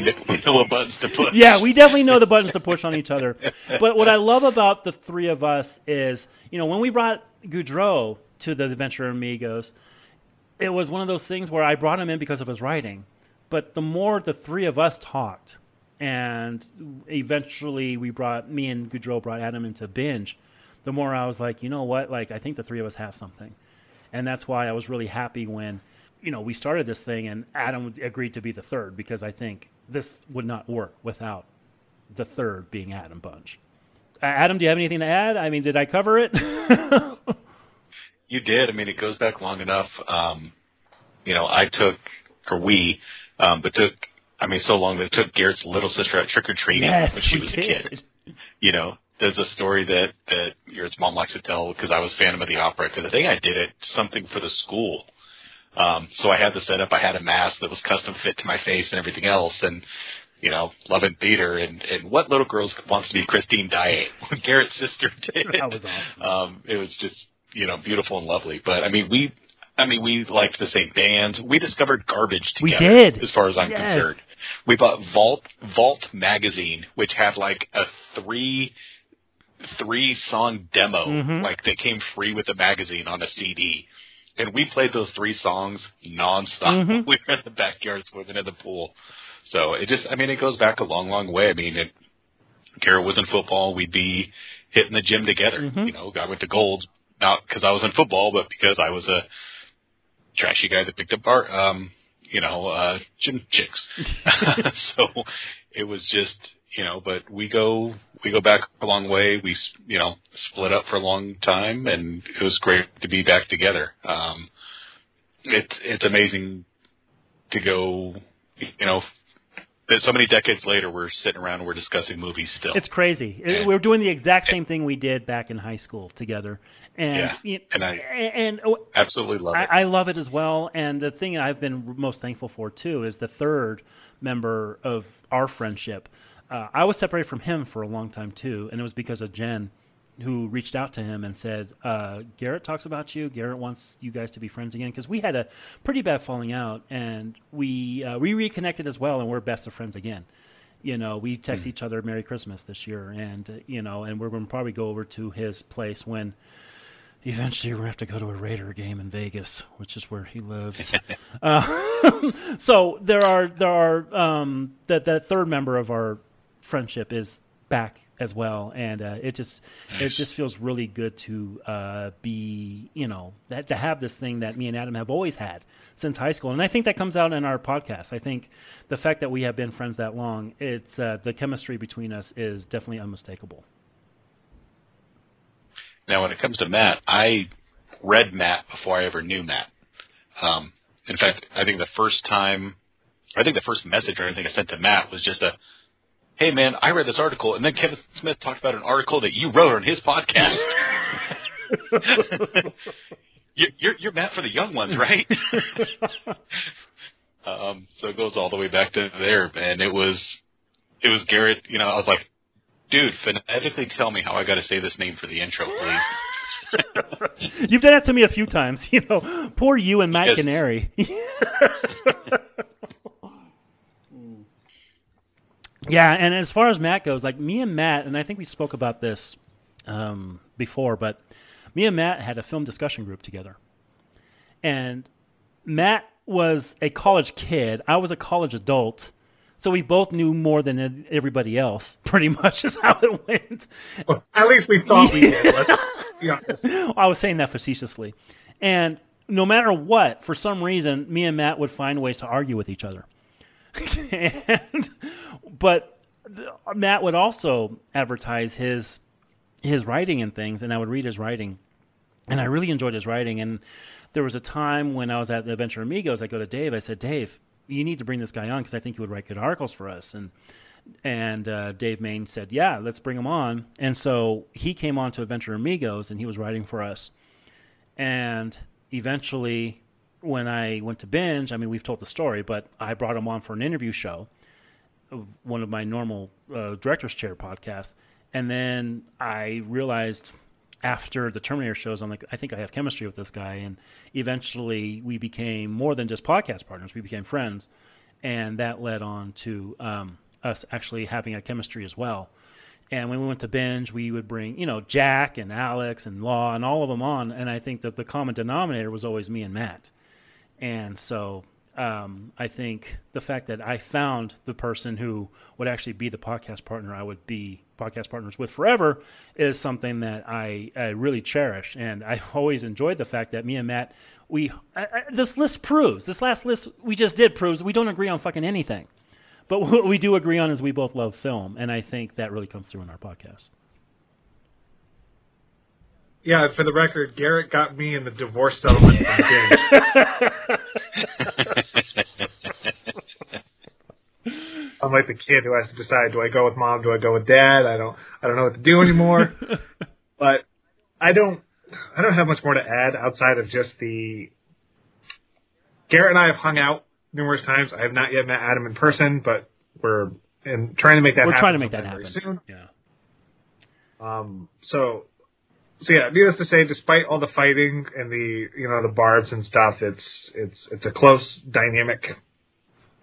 know, we know what buttons to push. Yeah, we definitely know the buttons to push on each other. But what I love about the three of us is, you know, when we brought Goudreau to the Adventure Amigos, it was one of those things where I brought him in because of his writing. But the more the three of us talked, and eventually we brought me and Goudreau brought Adam into binge, the more I was like, you know what, like I think the three of us have something, and that's why I was really happy when, you know, we started this thing and Adam agreed to be the third because I think this would not work without the third being Adam Bunch. Adam, do you have anything to add? I mean, did I cover it? you did. I mean, it goes back long enough. Um, you know, I took, or we, um, but took I mean, so long that it took Garrett's little sister out trick or treating yes, when she was did. a kid. You know, there's a story that that Garrett's mom likes to tell because I was Phantom of the Opera because I think I did it something for the school. Um, so I had the setup. I had a mask that was custom fit to my face and everything else, and you know, love and theater. And and what little girls wants to be Christine? What Garrett's sister did. That was awesome. Um, it was just you know beautiful and lovely. But I mean, we I mean, we liked the same bands. We discovered garbage together. We did. as far as I'm Yes. concerned. We bought Vault Vault magazine, which had like a three three song demo, Mhm. like they came free with the magazine on a CD. And we played those three songs nonstop. Mhm. We were in the backyard swimming in the pool. So it just, I mean, it goes back a long, long way. I mean, it, Garrett was in football. We'd be hitting the gym together. Mhm. You know, I went to Gold's not because I was in football, but because I was a trashy guy that picked up bar, um, you know, uh, gym chicks. so it was just, you know, but we go, we go back a long way. We, s- you know, split up for a long time and it was great to be back together. Um, it's, it's amazing to go, you know, that so many decades later we're sitting around and we're discussing movies still. It's crazy. Yeah. We're doing the exact same thing we did back in high school together, and Yeah. And I- and oh, Absolutely love it. I, I love it as well. And the thing I've been most thankful for too is the third member of our friendship. Uh, I was separated from him for a long time too, and it was because of Jen, who reached out to him and said, uh, "Garrett talks about you. Garrett wants you guys to be friends again." Because we had a pretty bad falling out, and we uh, we reconnected as well, and we're best of friends again. You know, we text each other Merry Christmas this year, and uh, you know, and we're going to probably go over to his place when eventually we're going to have to go to a Raider game in Vegas, which is where he lives. uh, so there are there are um, that that third member of our friendship is back as well, and uh, it just it just feels really good to uh, be you know that, to have this thing that me and Adam have always had since high school, and I think that comes out in our podcast. I think the fact that we have been friends that long, it's uh, the chemistry between us is definitely unmistakable. Now, when it comes to Matt, I read Matt before I ever knew Matt. Um, in fact, I think the first time, I think the first message or anything I sent to Matt was just a, "Hey, man, I read this article, and then Kevin Smith talked about an article that you wrote on his podcast." You- you're, you're Matt for the young ones, right? um, so it goes all the way back to there, and it was, it was Garrett. You know, I was like, dude, phonetically tell me how I got to say this name for the intro, please. You've done that to me a few times, you know. Poor you and Matt Yes. Canary. yeah, and as far as Matt goes, like me and Matt, and I think we spoke about this um, before, but me and Matt had a film discussion group together, and Matt was a college kid. I was a college adult. So we both knew more than everybody else, pretty much is how it went. Well, at least we thought we did. Let's be honest. I was saying that facetiously. And no matter what, for some reason, me and Matt would find ways to argue with each other. and but Matt would also advertise his his writing and things, and I would read his writing, and I really enjoyed his writing. And there was a time when I was at the Adventure Amigos, I go to Dave, I said, Dave, you need to bring this guy on because I think he would write good articles for us. And and uh, Dave Main said, "Yeah, let's bring him on." And so he came on to Adventure Amigos, and he was writing for us. And eventually, when I went to binge, I mean, we've told the story, but I brought him on for an interview show, one of my normal uh, director's chair podcasts, and then I realized after the Terminator shows, I'm like, I think I have chemistry with this guy, and eventually we became more than just podcast partners. We became friends, and that led on to um, us actually having a chemistry as well. And when we went to binge, we would bring, you know, Jack and Alex and Law and all of them on. And I think that the common denominator was always me and Matt. And so um, I think the fact that I found the person who would actually be the podcast partner I would be podcast partners with forever is something that I, I really cherish. And I always enjoyed the fact that me and Matt, we, I, I, this list proves, this last list we just did proves we don't agree on fucking anything. But what we do agree on is we both love film. And I think that really comes through in our podcast. Yeah, for the record, Garrett got me in the divorce settlement I'm like the kid who has to decide: do I go with mom? Do I go with dad? I don't. I don't know what to do anymore. but I don't. I don't have much more to add outside of just the. Garrett and I have hung out numerous times. I have not yet met Adam in person, but we're and trying to make that. We're happen trying to make that happen. Soon. Yeah. Um. So. So yeah, needless to say, despite all the fighting and the you know the barbs and stuff, it's it's it's a close dynamic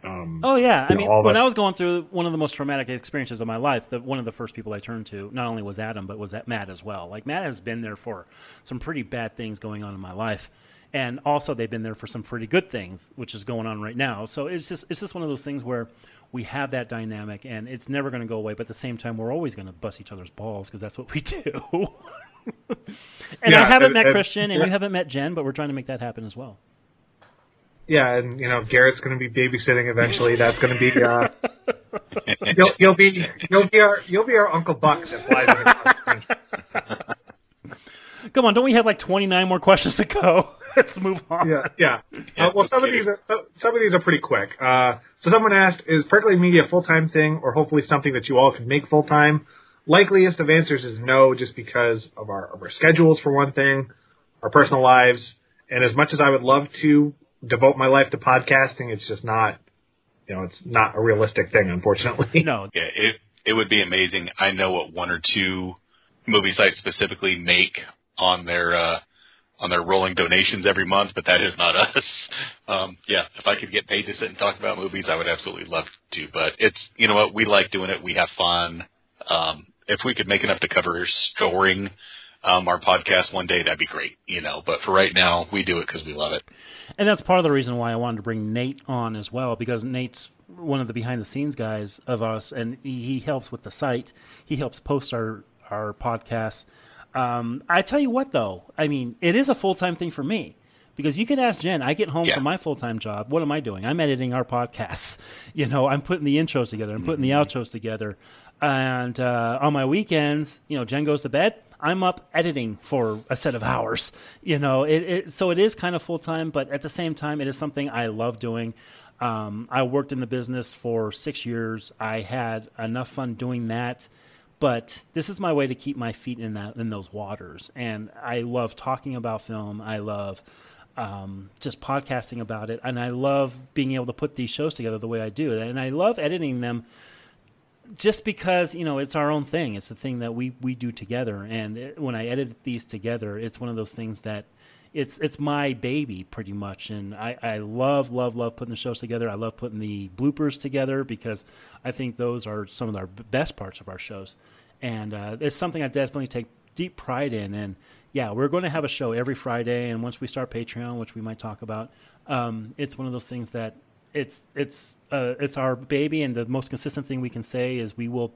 um, oh yeah, I mean, know, when I was going through one of the most traumatic experiences of my life, the, one of the first people I turned to not only was Adam, but was that Matt as well. Like Matt has been there for some pretty bad things going on in my life, and also they've been there for some pretty good things, which is going on right now. So it's just it's just one of those things where we have that dynamic, and it's never going to go away. But at the same time, we're always going to bust each other's balls because that's what we do. and Yeah, I haven't and- met and- Christian, and yeah. you haven't met Jen, but we're trying to make that happen as well. Yeah, and you know Garrett's going to be babysitting eventually. That's going to be uh, you'll you'll be you'll be our you'll be our Uncle Buck that flies in the country. Come on, don't we have like twenty nine more questions to go? Let's move on. Yeah, yeah. Uh, well, some of these are some of these are pretty quick. Uh, so someone asked, "Is Percolating Media a full time thing, or hopefully something that you all can make full time?" Likeliest of answers is no, just because of our of our schedules for one thing, our personal lives, and as much as I would love to devote my life to podcasting, it's just not, you know, it's not a realistic thing, unfortunately. No, Yeah, it it would be amazing. I know what one or two movie sites specifically make on their uh, on their rolling donations every month, but that is not us. Um, yeah, if I could get paid to sit and talk about movies, I would absolutely love to. But it's you know what we like doing it. We have fun. Um, if we could make enough to cover storing um, our podcast one day, that'd be great. You know, but for right now, we do it because we love it. And that's part of the reason why I wanted to bring Nate on as well, because Nate's one of the behind the scenes guys of us, and he he helps with the site. He helps post our our podcasts. Um, I tell you what, though, I mean, it is a full time thing for me. Because you can ask Jen, I get home Yeah. from my full time job. What am I doing? I'm editing our podcasts. You know, I'm putting the intros together. I'm putting the outros together. And uh, on my weekends, you know, Jen goes to bed. I'm up editing for a set of hours. You know, it, it so it is kind of full time, but at the same time, it is something I love doing. Um, I worked in the business for six years. I had enough fun doing that, but this is my way to keep my feet in that in those waters. And I love talking about film. I love um, just podcasting about it, and I love being able to put these shows together the way I do. And I love editing them just because you know it's our own thing. It's the thing that we we do together. And it, when i edit these together it's one of those things that it's it's my baby pretty much. And i i love love love putting the shows together. I love putting the bloopers together because i think those are some of our best parts of our shows. And uh, it's something i definitely take deep pride in. And yeah we're going to have a show every friday. And once we start patreon which we might talk about um, it's one of those things that it's it's uh, it's our baby, and the most consistent thing we can say is we will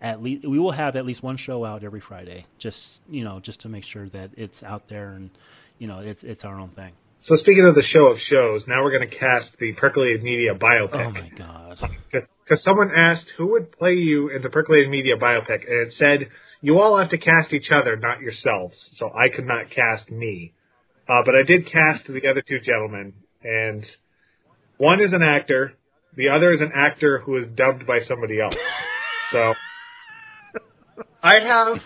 at least we will have at least one show out every Friday, just you know, just to make sure that it's out there and you know it's it's our own thing. So speaking of the show of shows, now we're going to cast the Percolated Media biopic. Oh my god! because someone asked who would play you in the Percolated Media biopic, and it said you all have to cast each other, not yourselves. So I could not cast me. Uh, but I did cast the other two gentlemen, and one is an actor, the other is an actor who is dubbed by somebody else. So I have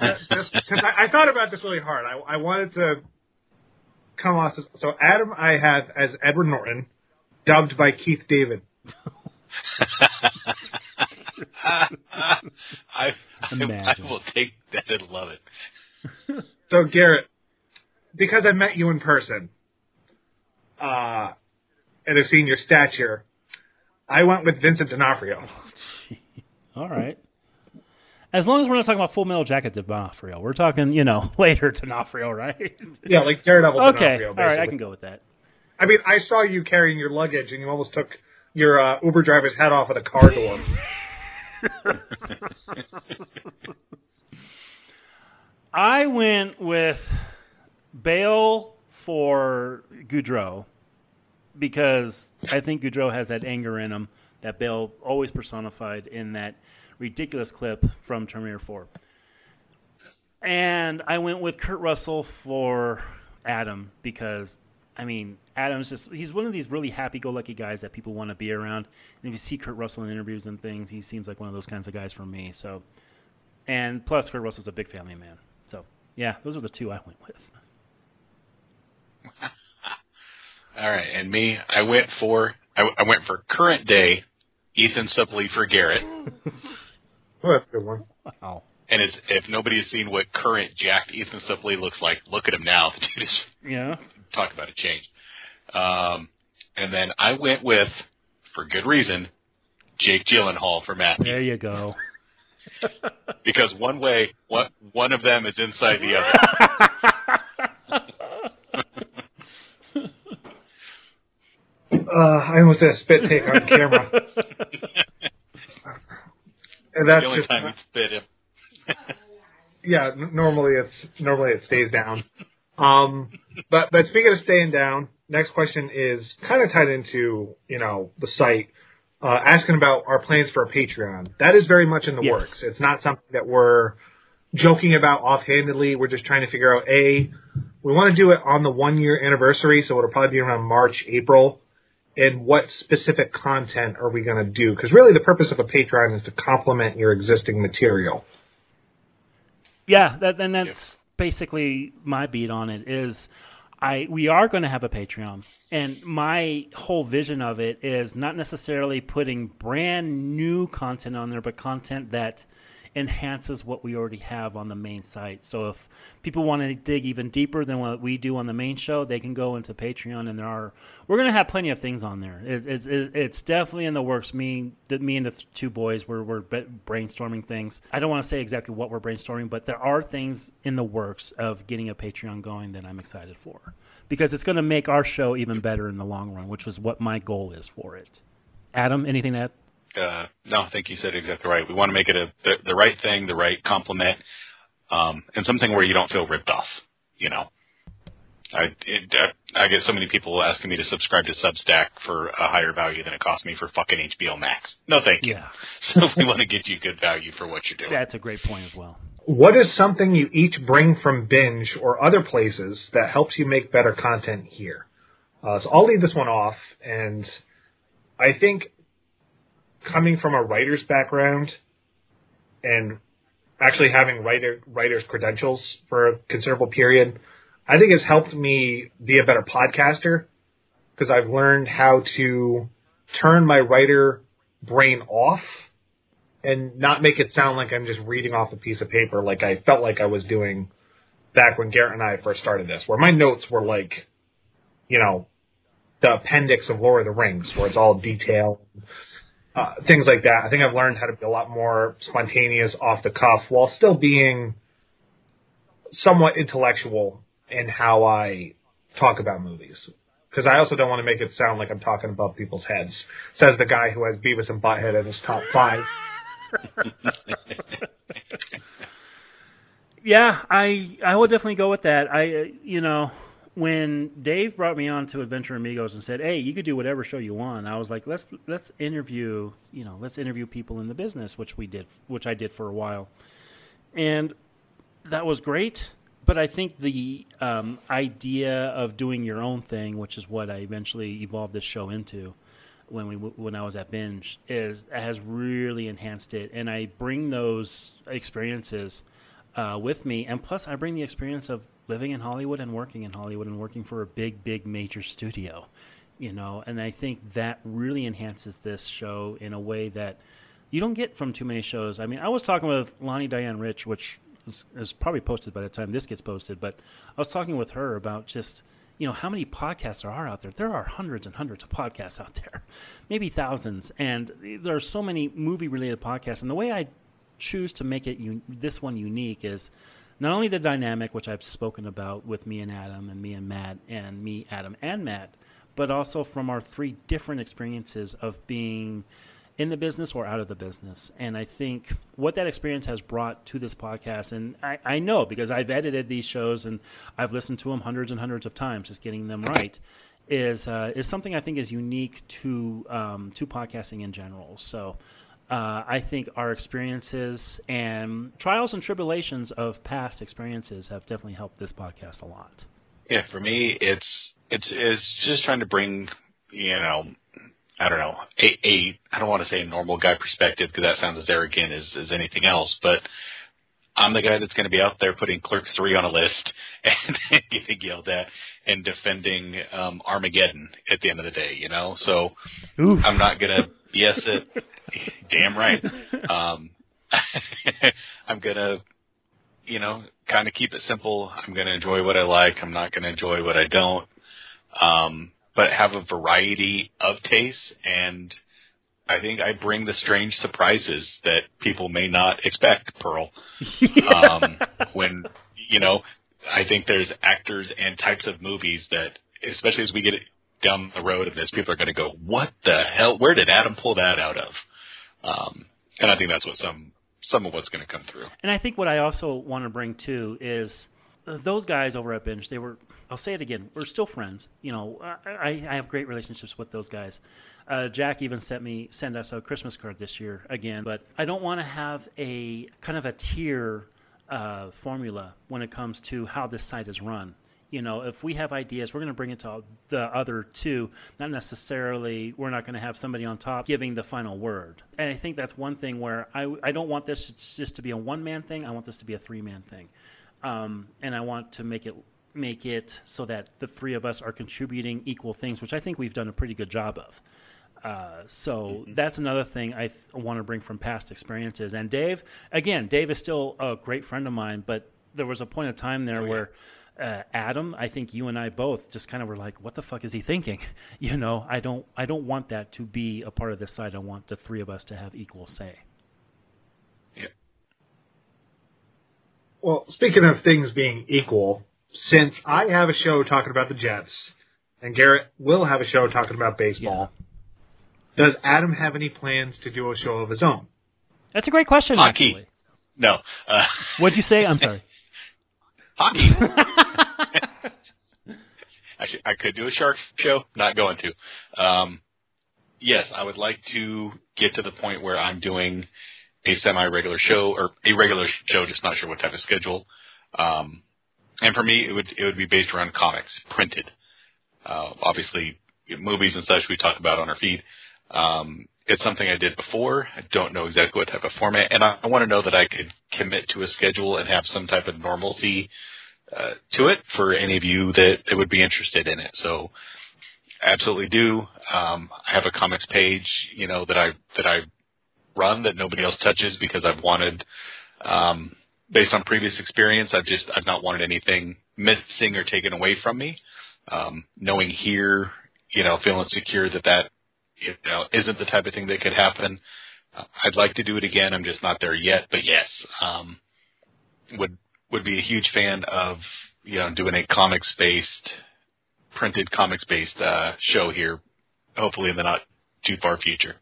because I, I thought about this really hard. I, I wanted to come off. as- So Adam, I have as Edward Norton, dubbed by Keith David. I, I, I will take that and love it. So Garrett, because I met you in person, uh, and have seen your stature, I went with Vincent D'Onofrio. All right. As long as we're not talking about Full Metal Jacket D'Onofrio, we're talking, you know, later D'Onofrio, right? Yeah, like Daredevil okay. D'Onofrio. All right, I can go with that. I mean, I saw you carrying your luggage, and you almost took your uh, Uber driver's head off of the car door. I went with Bale for Goudreau because I think Goudreau has that anger in him that Bale always personified in that ridiculous clip from Terminator 4. And I went with Kurt Russell for Adam because, I mean, Adam's just, he's one of these really happy go lucky guys that people want to be around. And if you see Kurt Russell in interviews and things, he seems like one of those kinds of guys for me. So, and plus, Kurt Russell's a big family man. So, yeah, those are the two I went with. All right, and me, I went for I, I went for current day Ethan Suplee for Garrett. oh, that's a good one. Wow. And as, if nobody has seen what current jacked Ethan Suplee looks like, look at him now. The dude is Yeah. talk about a change. Um, and then I went with, for good reason, Jake Gyllenhaal for Matthew. There you go. Because one way, one, one of them is inside the other. I almost did a spit take on camera. and that's the only just time he spit him. yeah. n- Normally it's normally it stays down. Um, but but speaking of staying down, next question is kind of tied into you know the site. Uh, asking about our plans for a Patreon. That is very much in the Yes. works. It's not something that we're joking about offhandedly. We're just trying to figure out a. We want to do it on the one year anniversary, so it'll probably be around March, April. And what specific content are we going to do? Because really, the purpose of a Patreon is to complement your existing material. Yeah, that, and that's basically my beat on it is I we are going to have a Patreon. And my whole vision of it is not necessarily putting brand new content on there, but content that enhances what we already have on the main site. So if people want to dig even deeper than what we do on the main show, they can go into Patreon, and there are we're going to have plenty of things on there. It, it's it, it's definitely in the works. Me, that me and the two boys, were we're brainstorming things. I don't want to say exactly what we're brainstorming, but there are things in the works of getting a Patreon going that I'm excited for because it's going to make our show even better in the long run, which is what my goal is for it. Adam, anything to add? Uh, no, I think you said it exactly right. We want to make it a the, the right thing, the right compliment, um, and something where you don't feel ripped off. You know, I it, uh, I get so many people asking me to subscribe to Substack for a higher value than it cost me for fucking HBO Max. No, thank you. Yeah, So we want to get you good value for what you're doing. that's a great point as well. What is something you each bring from Binge or other places that helps you make better content here? Uh, so I'll leave this one off, and I think coming from a writer's background and actually having writer writer's credentials for a considerable period, I think has helped me be a better podcaster because I've learned how to turn my writer brain off and not make it sound like I'm just reading off a piece of paper like I felt like I was doing back when Garrett and I first started this, where my notes were like, you know, the appendix of Lord of the Rings, where it's all detail, uh, things like that. I think I've learned how to be a lot more spontaneous, off the cuff, while still being somewhat intellectual in how I talk about movies. Because I also don't want to make it sound like I'm talking above people's heads. Says the guy who has Beavis and Butthead in his top five. Yeah, I I will definitely go with that. I you know when Dave brought me on to Adventure Amigos and said, "Hey, you could do whatever show you want," I was like, "Let's let's interview you know let's interview people in the business," which we did, which I did for a while. and that was great. But I think the um, idea of doing your own thing, which is what I eventually evolved this show into, when we when I was at Binge, is has really enhanced it. And I bring those experiences uh, with me, and plus I bring the experience of living in Hollywood and working in Hollywood and working for a big, big major studio, you know. And I think that really enhances this show in a way that you don't get from too many shows. I mean, I was talking with Lonnie Diane Rich, which is, is probably posted by the time this gets posted, but I was talking with her about just you know how many podcasts there are out there there are hundreds and hundreds of podcasts out there maybe thousands and there are so many movie related podcasts and the way i choose to make it un- this one unique is not only the dynamic which i've spoken about with me and adam and me and matt and me adam and matt but also from our three different experiences of being in the business or out of the business. And I think what that experience has brought to this podcast, and I, I know because I've edited these shows and I've listened to them hundreds and hundreds of times, just getting them right, is uh, is something I think is unique to um, to podcasting in general. So. Uh, I think our experiences and trials and tribulations of past experiences have definitely helped this podcast a lot. Yeah, for me, it's it's it's just trying to bring you know I don't know, a, a I don't want to say a normal guy perspective because that sounds as arrogant as, as anything else, but I'm the guy that's going to be out there putting Clerks 3 on a list and getting yelled at and defending um, Armageddon at the end of the day, you know? So Oof. I'm not going to yes it. Damn right. Um, I'm to, you know, kind of keep it simple. I'm to enjoy what I like. I'm not to enjoy what I don't. Um, but have a variety of tastes and I think I bring the strange surprises that people may not expect, Pearl. Um, when, you know, I think there's actors and types of movies that, especially as we get down the road of this, people are going to go, what the hell? Where did Adam pull that out of? Um, and I think that's what some, some of what's going to come through. And I think what I also want to bring too is those guys over at Binge, they were. I'll say it again. We're still friends. You know, I, I have great relationships with those guys. Uh, Jack even sent me send us a Christmas card this year again. But I don't want to have a kind of a tier uh, formula when it comes to how this site is run. You know, if we have ideas, we're going to bring it to the other two. Not necessarily, we're not going to have somebody on top giving the final word. And I think that's one thing where I, I don't want this just to be a one man thing. I want this to be a three man thing um, and I want to make it make it so that the three of us are contributing equal things, which I think we've done a pretty good job of. Uh, so mm-hmm. that's another thing I th- want to bring from past experiences. And Dave, again, Dave is still a great friend of mine, but there was a point of time there oh, where uh, Adam, I think you and I both just kind of were like, "What the fuck is he thinking?" You know, I don't, I don't want that to be a part of this side. I want the three of us to have equal say. Yeah. Well, speaking of things being equal, since I have a show talking about the Jets, and Garrett will have a show talking about baseball, yeah. does Adam have any plans to do a show of his own? That's a great question. Hockey. Actually. No. Uh, What'd you say? I'm sorry. Hockey. Actually, I could do a shark show. Not going to. Um, yes, I would like to get to the point where I'm doing a semi-regular show or a regular show, just not sure what type of schedule. Um, and for me, it would it would be based around comics, printed. Uh, obviously, movies and such we talk about on our feed. Um, it's something I did before. I don't know exactly what type of format, and I, I want to know that I could commit to a schedule and have some type of normalcy uh, to it for any of you that, that would be interested in it. So, absolutely do. Um, I have a comics page, you know, that I that I run that nobody else touches because I've wanted, um, based on previous experience, I've just I've not wanted anything missing or taken away from me. Um, knowing here, you know, feeling secure that that you know isn't the type of thing that could happen. Uh, I'd like to do it again. I'm just not there yet. But yes, um, would would be a huge fan of you know doing a comics based, printed comics based uh, show here. Hopefully in the not too far future.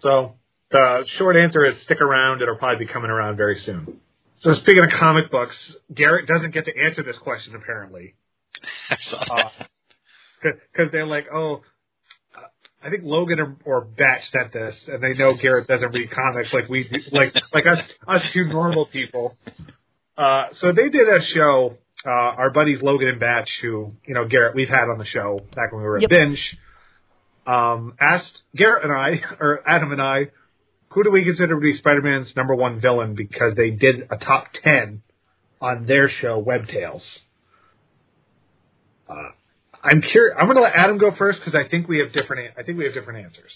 So the short answer is stick around. It'll probably be coming around very soon. So speaking of comic books, Garrett doesn't get to answer this question apparently. I saw that. Because uh, they're like, oh, I think Logan or, or Batch sent this, and they know Garrett doesn't read comics like we do- like like us us two normal people. Uh, so they did a show. Uh, our buddies Logan and Batch, who you know Garrett, we've had on the show back when we were at Yep. Binge, um, asked Garrett and I, or Adam and I, who do we consider to be Spider-Man's number one villain? Because they did a top ten on their show, Web Tales. Uh, I'm curious. I'm going to let Adam go first because I think we have different. I think we have different answers.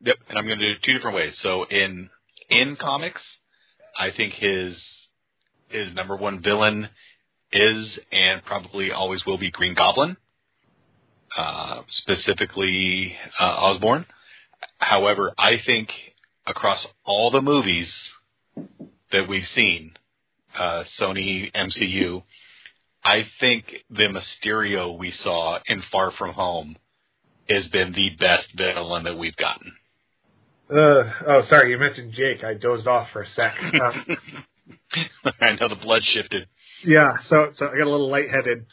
Yep, and I'm going to do it two different ways. So in in comics, I think his his number one villain is and probably always will be Green Goblin, uh, specifically uh, Osborn. However, I think across all the movies that we've seen, uh, Sony MCU, I think the Mysterio we saw in Far From Home has been the best villain that we've gotten. Uh, oh, sorry, you mentioned Jake. I dozed off for a sec. Uh, I know the blood shifted. yeah, so so I got a little lightheaded,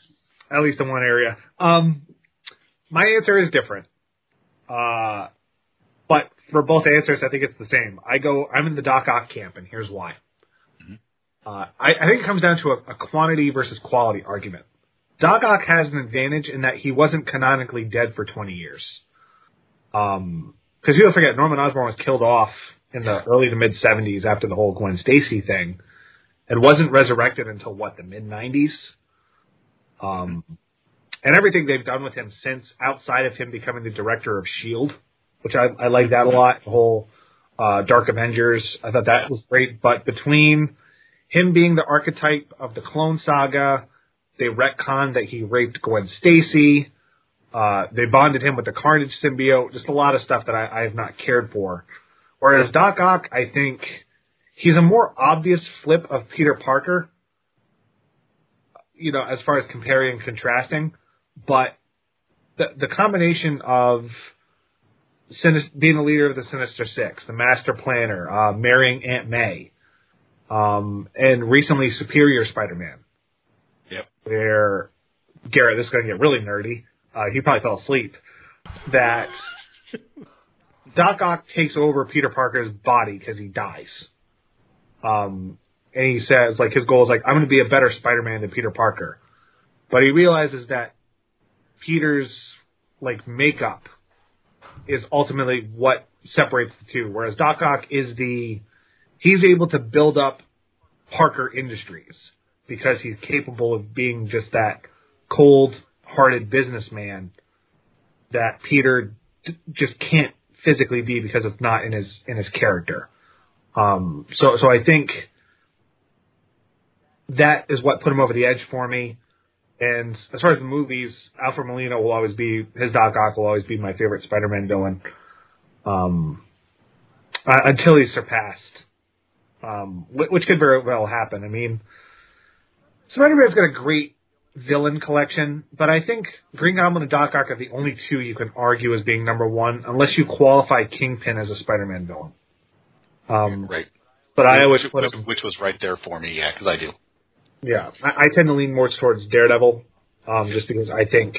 at least in one area. Um, my answer is different. Uh, but for both answers, I think it's the same. I go. I'm in the Doc Ock camp, and here's why. Uh, I, I think it comes down to a, a quantity versus quality argument. Doc Ock has an advantage in that he wasn't canonically dead for 20 years. Um, because you'll forget Norman Osborn was killed off in the early to mid 70s after the whole Gwen Stacy thing, and wasn't resurrected until what the mid 90s. Um, and everything they've done with him since, outside of him becoming the director of Shield, which I, I like that a lot. The whole uh, Dark Avengers, I thought that was great. But between him being the archetype of the Clone Saga, they retconned that he raped Gwen Stacy. Uh, they bonded him with the Carnage symbiote. Just a lot of stuff that I, I have not cared for. Whereas Doc Ock, I think he's a more obvious flip of Peter Parker. You know, as far as comparing and contrasting, but the the combination of being the leader of the Sinister Six, the Master Planner, uh, marrying Aunt May, um, and recently Superior Spider-Man, Yep. where Garrett, this is going to get really nerdy. Uh, he probably fell asleep. That Doc Ock takes over Peter Parker's body because he dies. Um, and he says, like, his goal is like, I'm going to be a better Spider-Man than Peter Parker. But he realizes that Peter's, like, makeup is ultimately what separates the two. Whereas Doc Ock is the, he's able to build up Parker Industries because he's capable of being just that cold-hearted businessman that Peter d- just can't physically be because it's not in his in his character. Um, so so I think that is what put him over the edge for me. And as far as the movies, Alfred Molina will always be his Doc Ock will always be my favorite Spider-Man villain. Um, uh, until he's surpassed, um, which could very well happen. I mean, Spider-Man's got a great villain collection, but I think Green Goblin and Doc Ock are the only two you can argue as being number one, unless you qualify Kingpin as a Spider-Man villain. Um, Right. but I always which, him, which was right there for me, yeah, because I do. yeah, I, I tend to lean more towards Daredevil, um, just because I think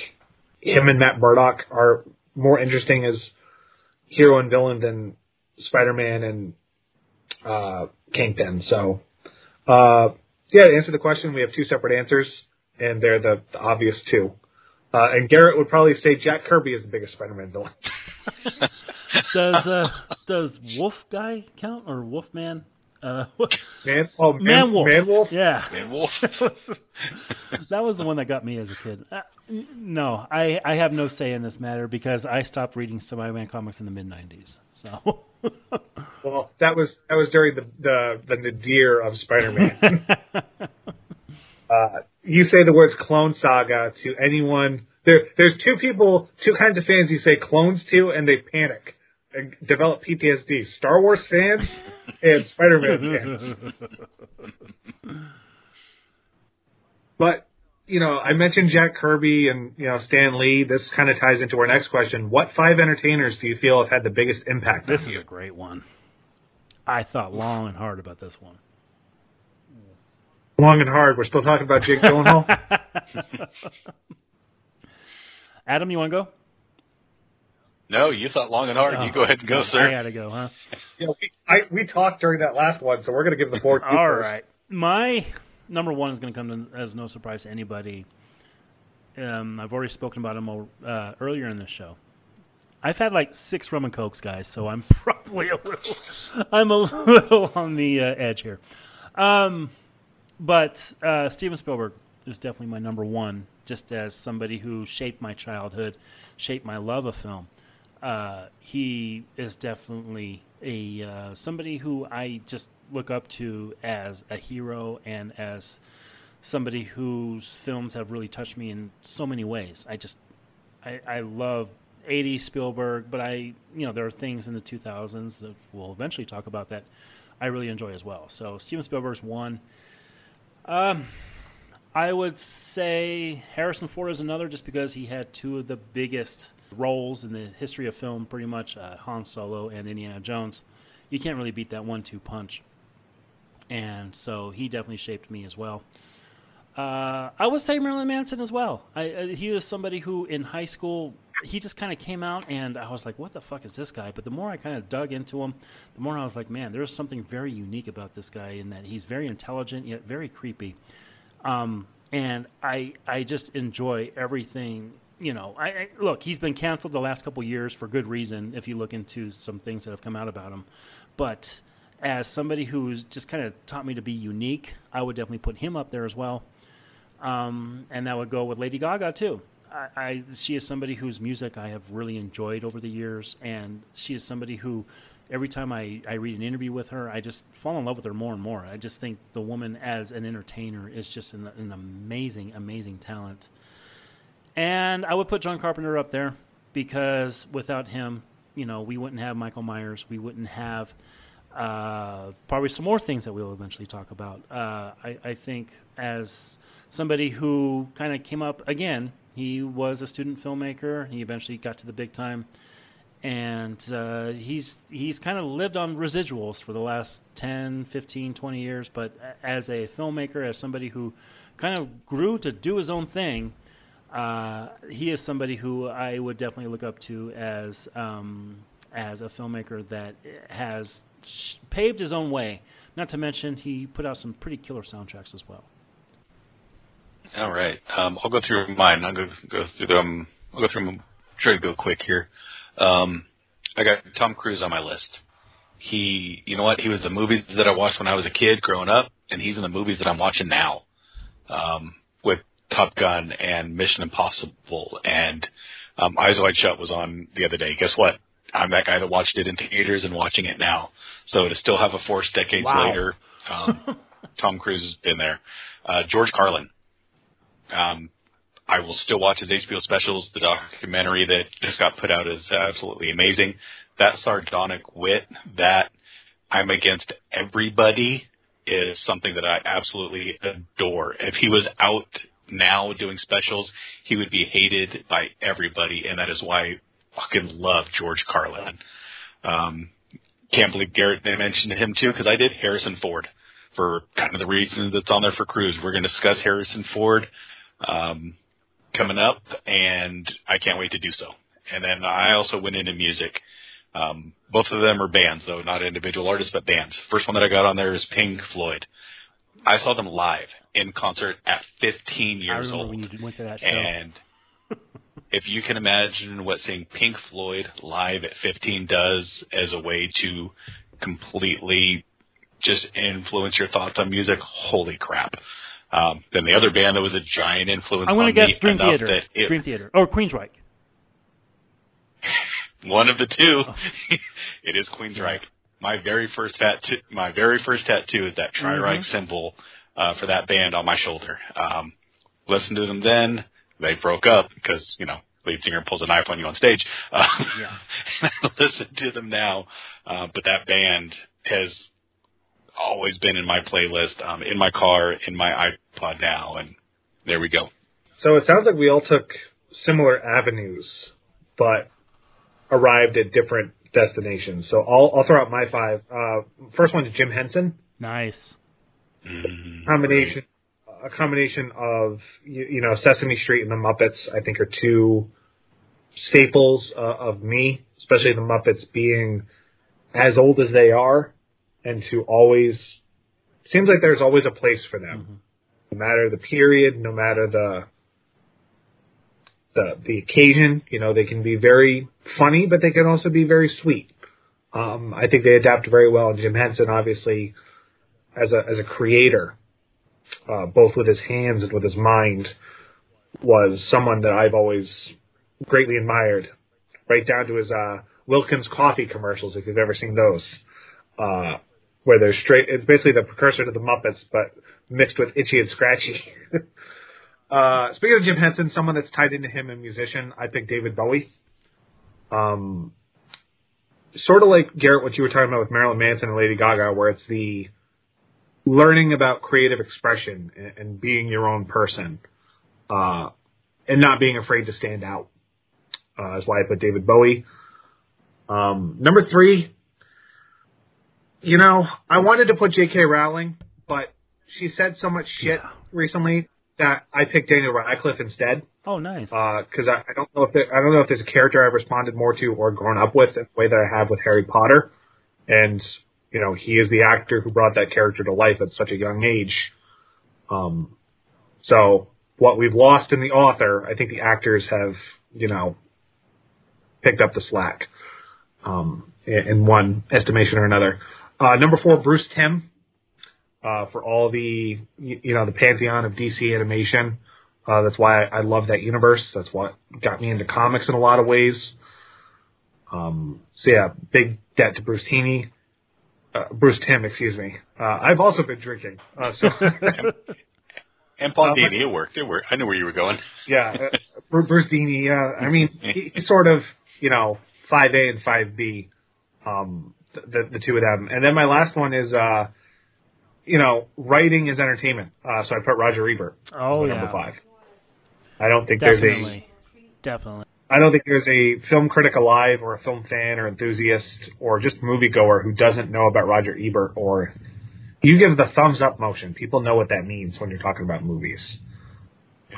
him and Matt Murdock are more interesting as hero and villain than Spider-Man and uh, Kingpin. So, uh, yeah, to answer the question, we have two separate answers, and they're the, the obvious two. Uh, and Garrett would probably say Jack Kirby is the biggest Spider-Man villain. Does uh does Wolf guy count or Wolfman? Uh, Man, oh, man, Man Wolf. Man Wolf. Yeah, Man Wolf. that was the one that got me as a kid. No, I I have no say in this matter because I stopped reading Spider-Man comics in the mid '90s. So Well, that was that was during the the, the nadir of Spider-Man. uh, you say the words "clone saga" to anyone. There, there's two people, two kinds of fans you say clones to, and they panic and develop PTSD. Star Wars fans and Spider-Man fans. But you know, I mentioned Jack Kirby and you know Stan Lee. This kind of ties into our next question. What five entertainers do you feel have had the biggest impact? this on is you? a great one. I thought long and hard about this one. long and hard. We're still talking about Jake Gyllenhaal. Adam, you want to go? No, you thought long and hard. Oh, you go ahead and go, oh, sir. I sir. gotta go, huh? You know, we, I, we talked during that last one, so we're going to give the board. to you All first. right. My number one is going to come as no surprise to anybody. Um, I've already spoken about him uh, earlier in this show. I've had like six rum and cokes, guys, so I'm probably a little, I'm a little on the uh, edge here. Um, but uh, Steven Spielberg is definitely my number one, just as somebody who shaped my childhood, shaped my love of film. Uh, he is definitely a uh, somebody who I just look up to as a hero and as somebody whose films have really touched me in so many ways. I just I, I love 80s Spielberg, but I you know there are things in the 2000s that we'll eventually talk about that I really enjoy as well. So Steven Spielberg's one. Um, I would say Harrison Ford is another, just because he had two of the biggest roles in the history of film, pretty much uh, Han Solo and Indiana Jones. You can't really beat that one-two punch, and so he definitely shaped me as well. Uh, I would say Marilyn Manson as well. I, uh, he was somebody who, in high school, he just kind of came out, and I was like, "What the fuck is this guy?" But the more I kind of dug into him, the more I was like, "Man, there's something very unique about this guy in that he's very intelligent yet very creepy." Um, and I I just enjoy everything. You know, I, I look. He's been canceled the last couple years for good reason. If you look into some things that have come out about him, but as somebody who's just kind of taught me to be unique, I would definitely put him up there as well. Um, and that would go with Lady Gaga too. I, I she is somebody whose music I have really enjoyed over the years, and she is somebody who every time I, I read an interview with her, I just fall in love with her more and more. I just think the woman as an entertainer is just an, an amazing, amazing talent. And I would put John Carpenter up there because without him, you know, we wouldn't have Michael Myers. We wouldn't have uh, probably some more things that we'll eventually talk about. Uh, I, I think as somebody who kind of came up again, he was a student filmmaker. He eventually got to the big time and uh, he's he's kind of lived on residuals for the last 10 15 20 years but as a filmmaker as somebody who kind of grew to do his own thing uh, he is somebody who I would definitely look up to as um, as a filmmaker that has paved his own way not to mention he put out some pretty killer soundtracks as well All right, um, I'll go through mine. I'll go go through them. I'll go through them. Try to go quick here. Um, I got Tom Cruise on my list. He, you know what? He was the movies that I watched when I was a kid growing up, and he's in the movies that I'm watching now, um, Top Gun and Mission Impossible and um, Eyes Wide Shut was on the other day. Guess what? I'm that guy that watched it in theaters and watching it now. So to still have a force decades Wow. later, um, Tom Cruise has been there. Uh, George Carlin. Um, I will still watch his HBO specials. The documentary that just got put out is absolutely amazing. That sardonic wit, that I'm against everybody, is something that I absolutely adore. If he was out now doing specials, he would be hated by everybody, and that is why I fucking love George Carlin. Um, can't believe Garrett mentioned him too, because I did Harrison Ford for kind of the reasons that's on there for Cruise. We're going to discuss Harrison Ford. Um, coming up, and I can't wait to do so. And then I also went into music. Um, both of them are bands, though, not individual artists, but bands. First one that I got on there is Pink Floyd. I saw them live in concert at 15 I years remember old. when you went to that show And if you can imagine what seeing Pink Floyd live at 15 does as a way to completely just influence your thoughts on music, holy crap. Um, then the other band that was a giant influence on going to guess Dream Theater it, Dream Theater or Queensryche one of the two. it is Queensryche. My very first tattoo, my very first tattoo is that Tri-Ryche Mm-hmm. symbol uh, for that band on my shoulder. Um, listened to them then. They broke up because you know lead singer pulls a knife on you on stage. Uh, Yeah. listen to them now, uh, but that band has always been in my playlist, um, in my car, in my iPod now, and there we go. So it sounds like we all took similar avenues, but arrived at different destinations. So I'll, I'll throw out my five. Uh, first one is Jim Henson. nice Combination, a combination of you, you know Sesame Street and the Muppets. I think are two staples uh, of me, especially the Muppets being as old as they are, and to always seems like there's always a place for them, no matter the period, no matter the the the occasion. You know, they can be very funny, but they can also be very sweet. Um, I think they adapt very well. And Jim Henson, obviously, as a as a creator, uh, both with his hands and with his mind, was someone that I've always greatly admired. Right down to his uh, Wilkins coffee commercials, if you've ever seen those, uh, where they're straight. It's basically the precursor to the Muppets, but mixed with Itchy and Scratchy. uh, speaking of Jim Henson, someone that's tied into him, a musician, I picked David Bowie. Um, sort of like Garrett, what you were talking about with Marilyn Manson and Lady Gaga, where it's the learning about creative expression and, and being your own person, uh, and not being afraid to stand out. Uh, that's why I put David Bowie. Um, number three, you know, I wanted to put J.K. Rowling, but she said so much shit Yeah. recently I picked Daniel Radcliffe instead Oh, nice. because I, I don't know if there, I don't know if there's a character I've responded more to or grown up with in the way that I have with Harry Potter, and you know he is the actor who brought that character to life at such a young age. Um, so what we've lost in the author, I think the actors have you know picked up the slack um, in, in one estimation or another. Uh, number four, Bruce Timm. Uh, for all the you know the pantheon of DC animation, uh, that's why I, I love that universe. That's what got me into comics in a lot of ways. Um, so yeah, big debt to Bruce Teeny, uh, Bruce Timm, excuse me. Uh, I've also been drinking, uh, so And Paul Uh, Dini, it worked. It worked. I knew where you were going. yeah, uh, Bruce Dini. Uh, I mean, he, he's sort of you know five A and five B, um, the, the the two of them. And then my last one is uh, you know, writing is entertainment. Uh, so I put Roger Ebert. oh, yeah. number five. I don't think there's a Definitely. Definitely. I don't think there's a film critic alive or a film fan or enthusiast or just moviegoer who doesn't know about Roger Ebert or you give the thumbs up motion. People know what that means when you're talking about movies.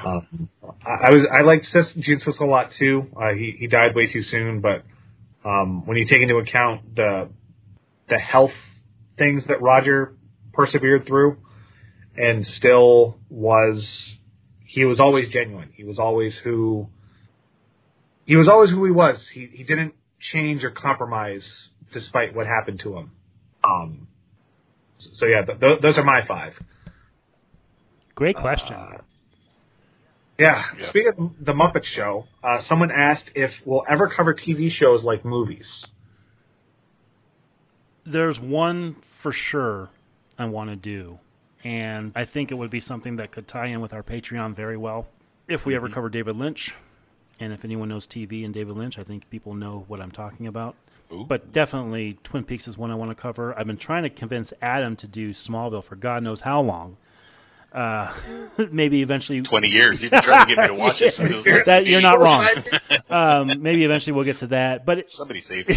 Um, I, I was I liked Sis, Gene Siskel a lot too. Uh, he he died way too soon, but um, when you take into account the the health things that Roger persevered through, and still was he was always genuine. He was always who he was always who he was. He he didn't change or compromise despite what happened to him. Um, so yeah, th- th- those are my five. Great question. Yeah. Yeah. Speaking of the Muppet Show, uh, someone asked if we'll ever cover TV shows like movies. There's one for sure I want to do, and I think it would be something that could tie in with our Patreon very well. If we ever cover David Lynch, and if anyone knows TV and David Lynch, I think people know what I'm talking about. Ooh. But definitely, Twin Peaks is one I want to cover. I've been trying to convince Adam to do Smallville for God knows how long. Uh, maybe eventually, Twenty years. You've been trying to get me to watch it. Since it that, you're not wrong. Um, maybe eventually we'll get to that. But it, Somebody saved me.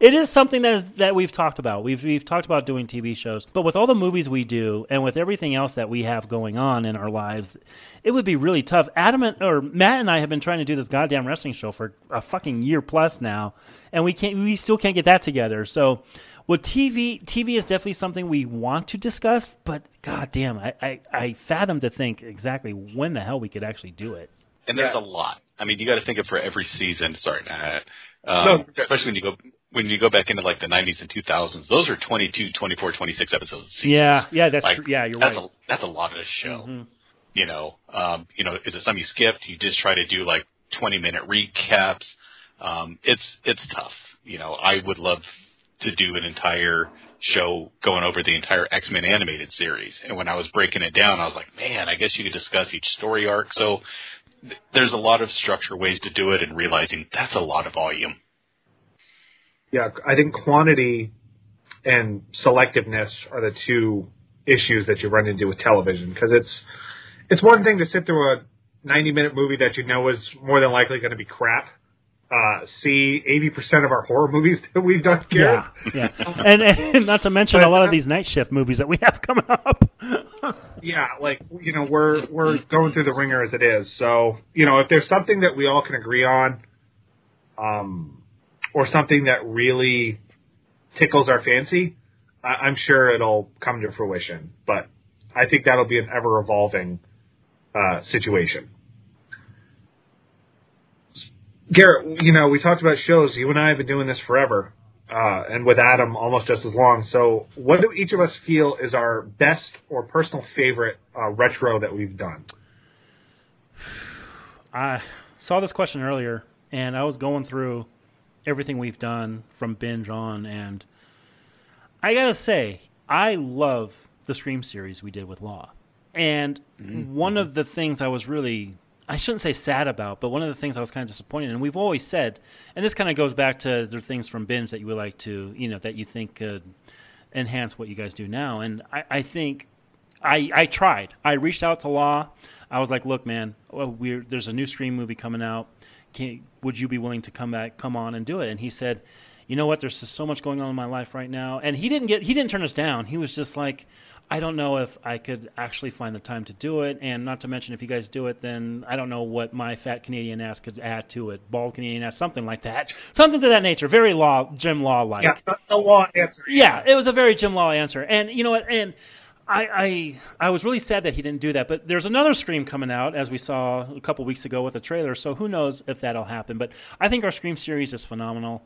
It is something that is that we've talked about. We've we've talked about doing TV shows, but with all the movies we do and with everything else that we have going on in our lives, it would be really tough. Adam and, or Matt and I have been trying to do this goddamn wrestling show for a fucking year plus now, and we can't. We still can't get that together. So. With TV, TV is definitely something we want to discuss, but goddamn, I, I, I fathom to think exactly when the hell we could actually do it. And there's Yeah. a lot. I mean, you got to think of for every season. Sorry, Matt. No, Um, okay. especially when you go when you go back into like the 90s and 2000s. Those are 22, 24, 26 episodes. Yeah, yeah, that's Like, true. Yeah, you're that's right. A, that's a lot of a show. Mhm. You know, um, you know, is it something you skipped? You just try to do like 20 minute recaps. Um, it's it's tough. You know, I would love to do an entire show going over the entire X Men animated series. And when I was breaking it down, I was like, man, I guess you could discuss each story arc. So th- there's a lot of structure ways to do it, and realizing that's a lot of volume. Yeah, I think quantity and selectiveness are the two issues that you run into with television because it's it's one thing to sit through a 90 minute movie that you know is more than likely going to be crap uh, see 80% of our horror movies that we've done. Yeah, yeah, and, and not to mention a lot of these night shift movies that we have coming up. yeah, like you know, we're we're going through the wringer as it is. So you know, if there's something that we all can agree on, um, or something that really tickles our fancy, I- I'm sure it'll come to fruition. But I think that'll be an ever evolving uh, situation. Garrett, you know, we talked about shows. You and I have been doing this forever, uh, and with Adam almost just as long. So, what do each of us feel is our best or personal favorite uh, retro that we've done? I saw this question earlier, and I was going through everything we've done from binge on, and I gotta say, I love the Scream series we did with Law. And mm-hmm. one of the things I was really I shouldn't say sad about, but one of the things I was kind of disappointed, and we've always said, and this kind of goes back to the things from binge that you would like to, you know, that you think could enhance what you guys do now. And I, I think I, I tried. I reached out to Law. I was like, look, man, well, we're, there's a new Scream movie coming out. Can, would you be willing to come back, come on and do it? And he said, you know what? There's just so much going on in my life right now. And he didn't get, he didn't turn us down. He was just like, I don't know if I could actually find the time to do it. And not to mention, if you guys do it, then I don't know what my fat Canadian ass could add to it. Bald Canadian ass, something like that. Something to that nature. Very law, Jim Law like. Yeah, the law answer. Yeah, it was a very Jim Law answer. And you know what? And I, I I was really sad that he didn't do that. But there's another Scream coming out, as we saw a couple weeks ago with a trailer. So who knows if that'll happen? But I think our Scream series is phenomenal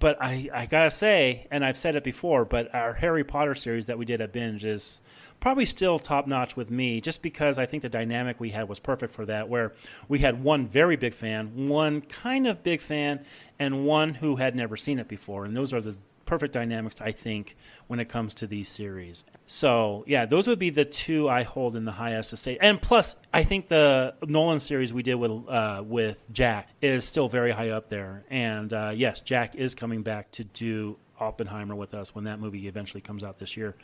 but I, I gotta say, and I've said it before, but our Harry Potter series that we did at Binge is probably still top notch with me, just because I think the dynamic we had was perfect for that. Where we had one very big fan, one kind of big fan, and one who had never seen it before, and those are the perfect dynamics I think when it comes to these series. So yeah, those would be the two I hold in the highest estate. And plus, I think the Nolan series we did with uh, with Jack is still very high up there. And uh, yes, Jack is coming back to do Oppenheimer with us when that movie eventually comes out this year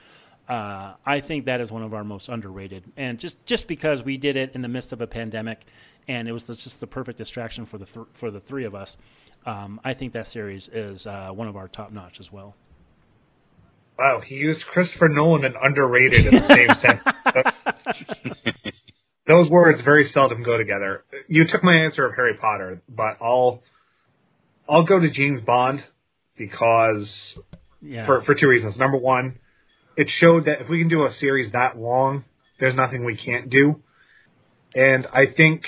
uh, I think that is one of our most underrated, and just just because we did it in the midst of a pandemic, and it was just the perfect distraction for the th- for the three of us. Um, I think that series is uh, one of our top notch as well. Wow, he used Christopher Nolan and underrated in the same sentence. Those words very seldom go together. You took my answer of Harry Potter, but I'll I'll go to James Bond because yeah. for for two reasons. Number one, it showed that if we can do a series that long, there's nothing we can't do. And I think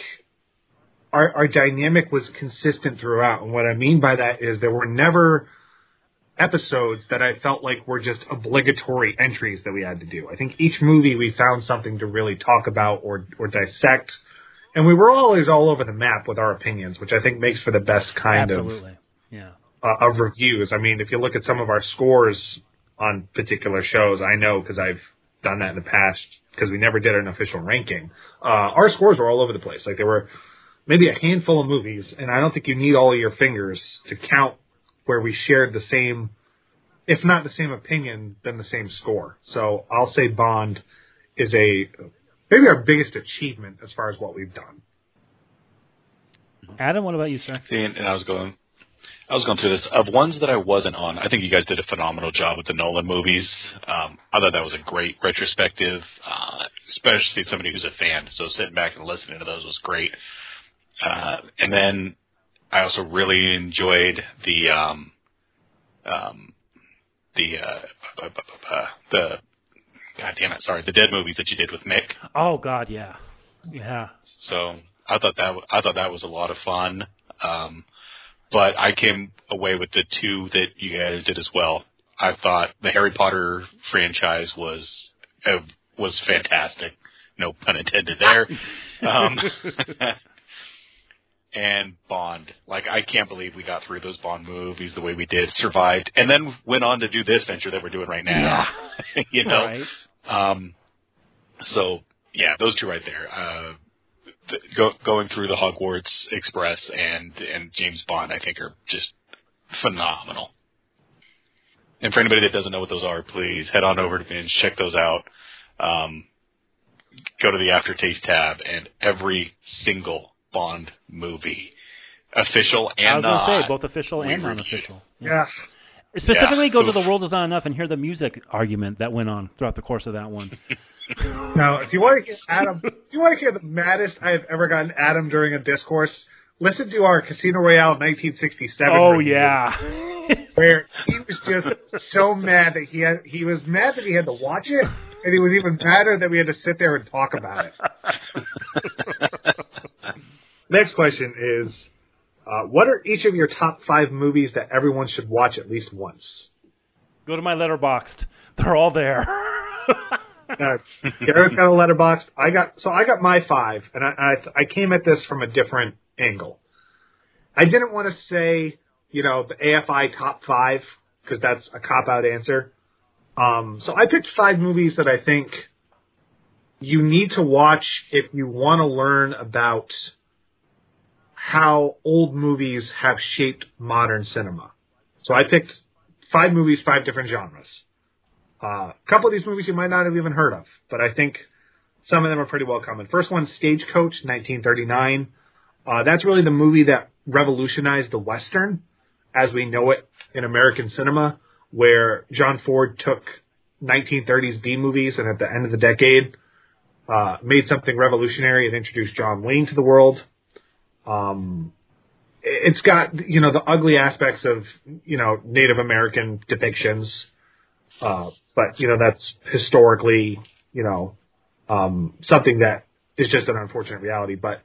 our, our dynamic was consistent throughout. And what I mean by that is there were never episodes that I felt like were just obligatory entries that we had to do. I think each movie we found something to really talk about or, or dissect. And we were always all over the map with our opinions, which I think makes for the best kind Absolutely. of yeah. Uh, of reviews. I mean, if you look at some of our scores on particular shows. I know because I've done that in the past because we never did an official ranking. Uh, our scores were all over the place. Like there were maybe a handful of movies, and I don't think you need all of your fingers to count where we shared the same, if not the same opinion, then the same score. So I'll say Bond is a maybe our biggest achievement as far as what we've done. Adam, what about you, sir? See, and I was going I was going through this. Of ones that I wasn't on, I think you guys did a phenomenal job with the Nolan movies. Um, I thought that was a great retrospective, uh, especially somebody who's a fan. So sitting back and listening to those was great. Uh, and then I also really enjoyed the um, um, the uh, uh, the God damn it, sorry, the Dead movies that you did with Mick. Oh God, yeah, yeah. So I thought that I thought that was a lot of fun. Um, but I came away with the two that you guys did as well. I thought the Harry Potter franchise was uh, was fantastic. No pun intended there. um, and Bond, like I can't believe we got through those Bond movies the way we did, survived, and then went on to do this venture that we're doing right now. Yeah. you know, right. um, so yeah, those two right there. Uh, go, going through the Hogwarts Express and and James Bond, I think are just phenomenal. And for anybody that doesn't know what those are, please head on over to Binge, check those out. Um, go to the aftertaste tab, and every single Bond movie official and I was going to say both official and non-official. Yeah. Specifically, Yeah. go to the world is not enough and hear the music argument that went on throughout the course of that one. Now, if you want to hear Adam, if you want to hear the maddest I have ever gotten Adam during a discourse, listen to our Casino Royale 1967. oh review, yeah, where he was just so mad that he had he was mad that he had to watch it, and he was even madder that we had to sit there and talk about it. Next question is, uh, what are each of your top five movies that everyone should watch at least once? go to my Letterboxd. They're all there. Uh, Garrett's got a letterbox. I got so I got my five, and I, I I came at this from a different angle. I didn't want to say you know the AFI top five because that's a cop out answer. Um, so I picked five movies that I think you need to watch if you want to learn about how old movies have shaped modern cinema. So I picked five movies, five different genres. Uh, a couple of these movies you might not have even heard of, but I think some of them are pretty well common. First one, Stagecoach, 1939. Uh, that's really the movie that revolutionized the Western as we know it in American cinema, where John Ford took 1930s B movies and at the end of the decade, uh, made something revolutionary and introduced John Wayne to the world. Um, it's got, you know, the ugly aspects of, you know, Native American depictions, uh, but you know that's historically, you know, um, something that is just an unfortunate reality. But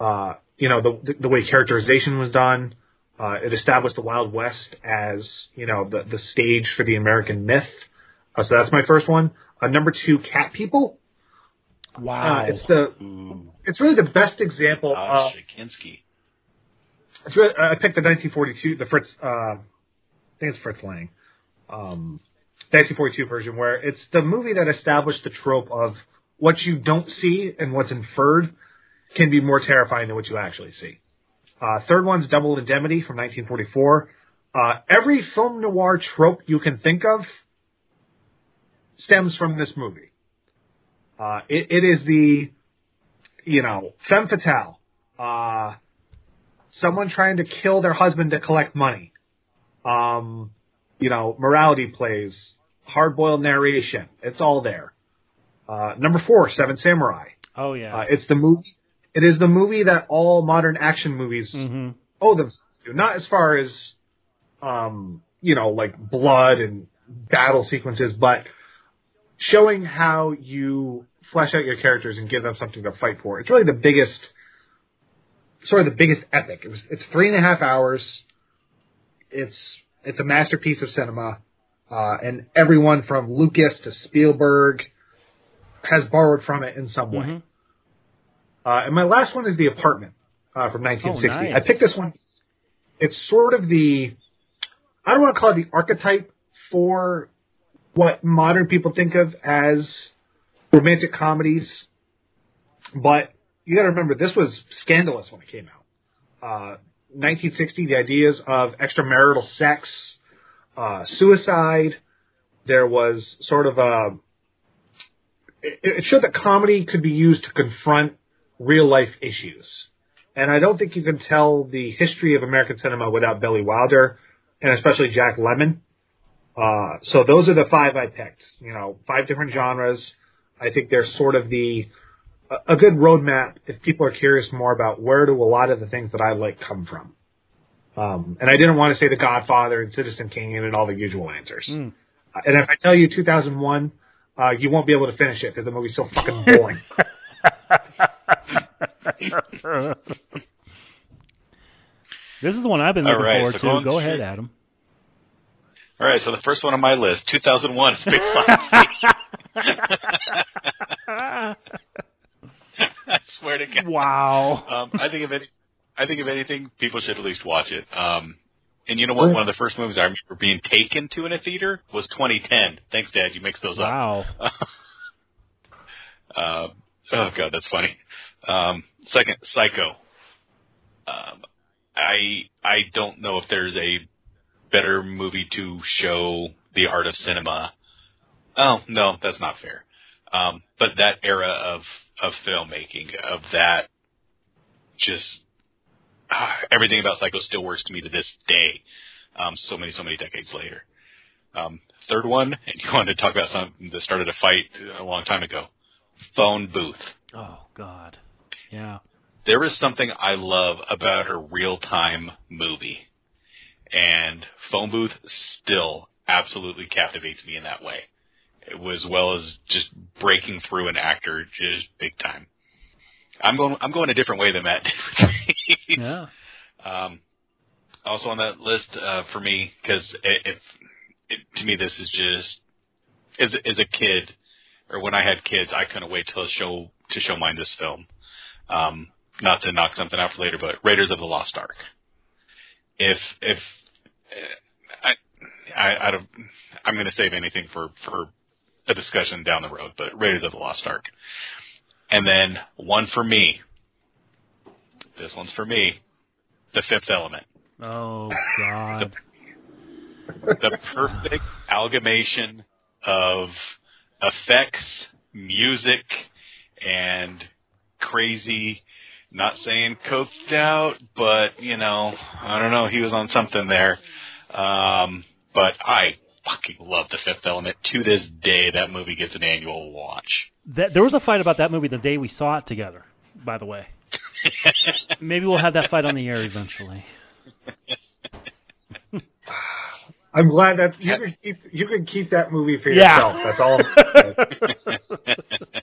uh, you know the the way characterization was done, uh, it established the Wild West as you know the the stage for the American myth. Uh, so that's my first one. Uh, number two, Cat People. Wow, Uh, it's the Ooh, it's really the best example. of Shikinsky. It's really, I picked the 1942, the Fritz, uh, I think it's Fritz Lang, um, 1942 version, where it's the movie that established the trope of what you don't see and what's inferred can be more terrifying than what you actually see. Uh, third one's Double Indemnity from 1944. Uh, every film noir trope you can think of stems from this movie. Uh, it, it is the, you know, femme fatale, uh, someone trying to kill their husband to collect money. Um, you know, morality plays, hard boiled narration. It's all there. Uh, number four, Seven Samurai. oh yeah, Uh, it's the movie. It is the movie that all modern action movies hmm owe themselves to. Not as far as, um, you know, like blood and battle sequences, but showing how you flesh out your characters and give them something to fight for. It's really the biggest, sort of the biggest epic. It was, it's three and a half hours. It's, it's a masterpiece of cinema. Uh, and everyone from Lucas to Spielberg has borrowed from it in some way. Mhm. Uh, and my last one is The Apartment uh, from 1960. Oh, nice. I picked this one. It's sort of the, I don't want to call it the archetype for what modern people think of as romantic comedies, but you got to remember this was scandalous when it came out. Uh, 1960, the ideas of extramarital sex, uh, suicide. There was sort of a. It, it showed that comedy could be used to confront real life issues. And I don't think you can tell the history of American cinema without Billy Wilder, and especially Jack Lemmon. Uh, so those are the five I picked. You know, five different genres. I think they're sort of the a- a good roadmap if people are curious more about where do a lot of the things that I like come from. Um, and I didn't want to say The Godfather and Citizen Kane and all the usual answers. Mm. And if I tell you 2001, uh, you won't be able to finish it because the movie's so fucking boring. This is the one I've been looking right, forward so to. going Go ahead, Adam. All right, so the first one on my list, 2001, Space Odyssey. I swear to God. Wow. Um, I think if any, I think if anything, people should at least watch it. Um, and you know what? One of the first movies I remember being taken to in a theater was 2010. Thanks, Dad. You mixed those up. Wow. Uh, oh god, that's funny. Um, second, Psycho. Um, I I don't know if there's a better movie to show the art of cinema. Oh no, that's not fair. Um, but that era of of filmmaking, of that, just uh, everything about Psycho still works to me to this day. Um, so many, so many decades later. Um, third one, and you wanted to talk about something that started a fight a long time ago. Phone booth. Oh God. Yeah. There is something I love about a real time movie. And phone booth still absolutely captivates me in that way. As well as just breaking through an actor just big time. I'm going I'm going a different way than Matt. Yeah. Um, also on that list uh, for me because it, to me this is just as as a kid or when I had kids I couldn't wait till show to show mine this film. Um, not to knock something out for later, but Raiders of the Lost Ark. If if uh, I I, I don't, I'm going to save anything for for a discussion down the road, but Raiders of the Lost Ark. And then one for me. This one's for me. The Fifth Element Oh God. the perfect amalgamation of effects, music, and crazy. Not saying coked out, but you know, I don't know. He was on something there. Um, but I fucking love The Fifth Element. To this day, that movie gets an annual watch. That, there was a fight about that movie the day we saw it together. By the way. Maybe we'll have that fight on the air eventually. I'm glad that you can keep you can keep that movie for Yeah. yourself. That's all.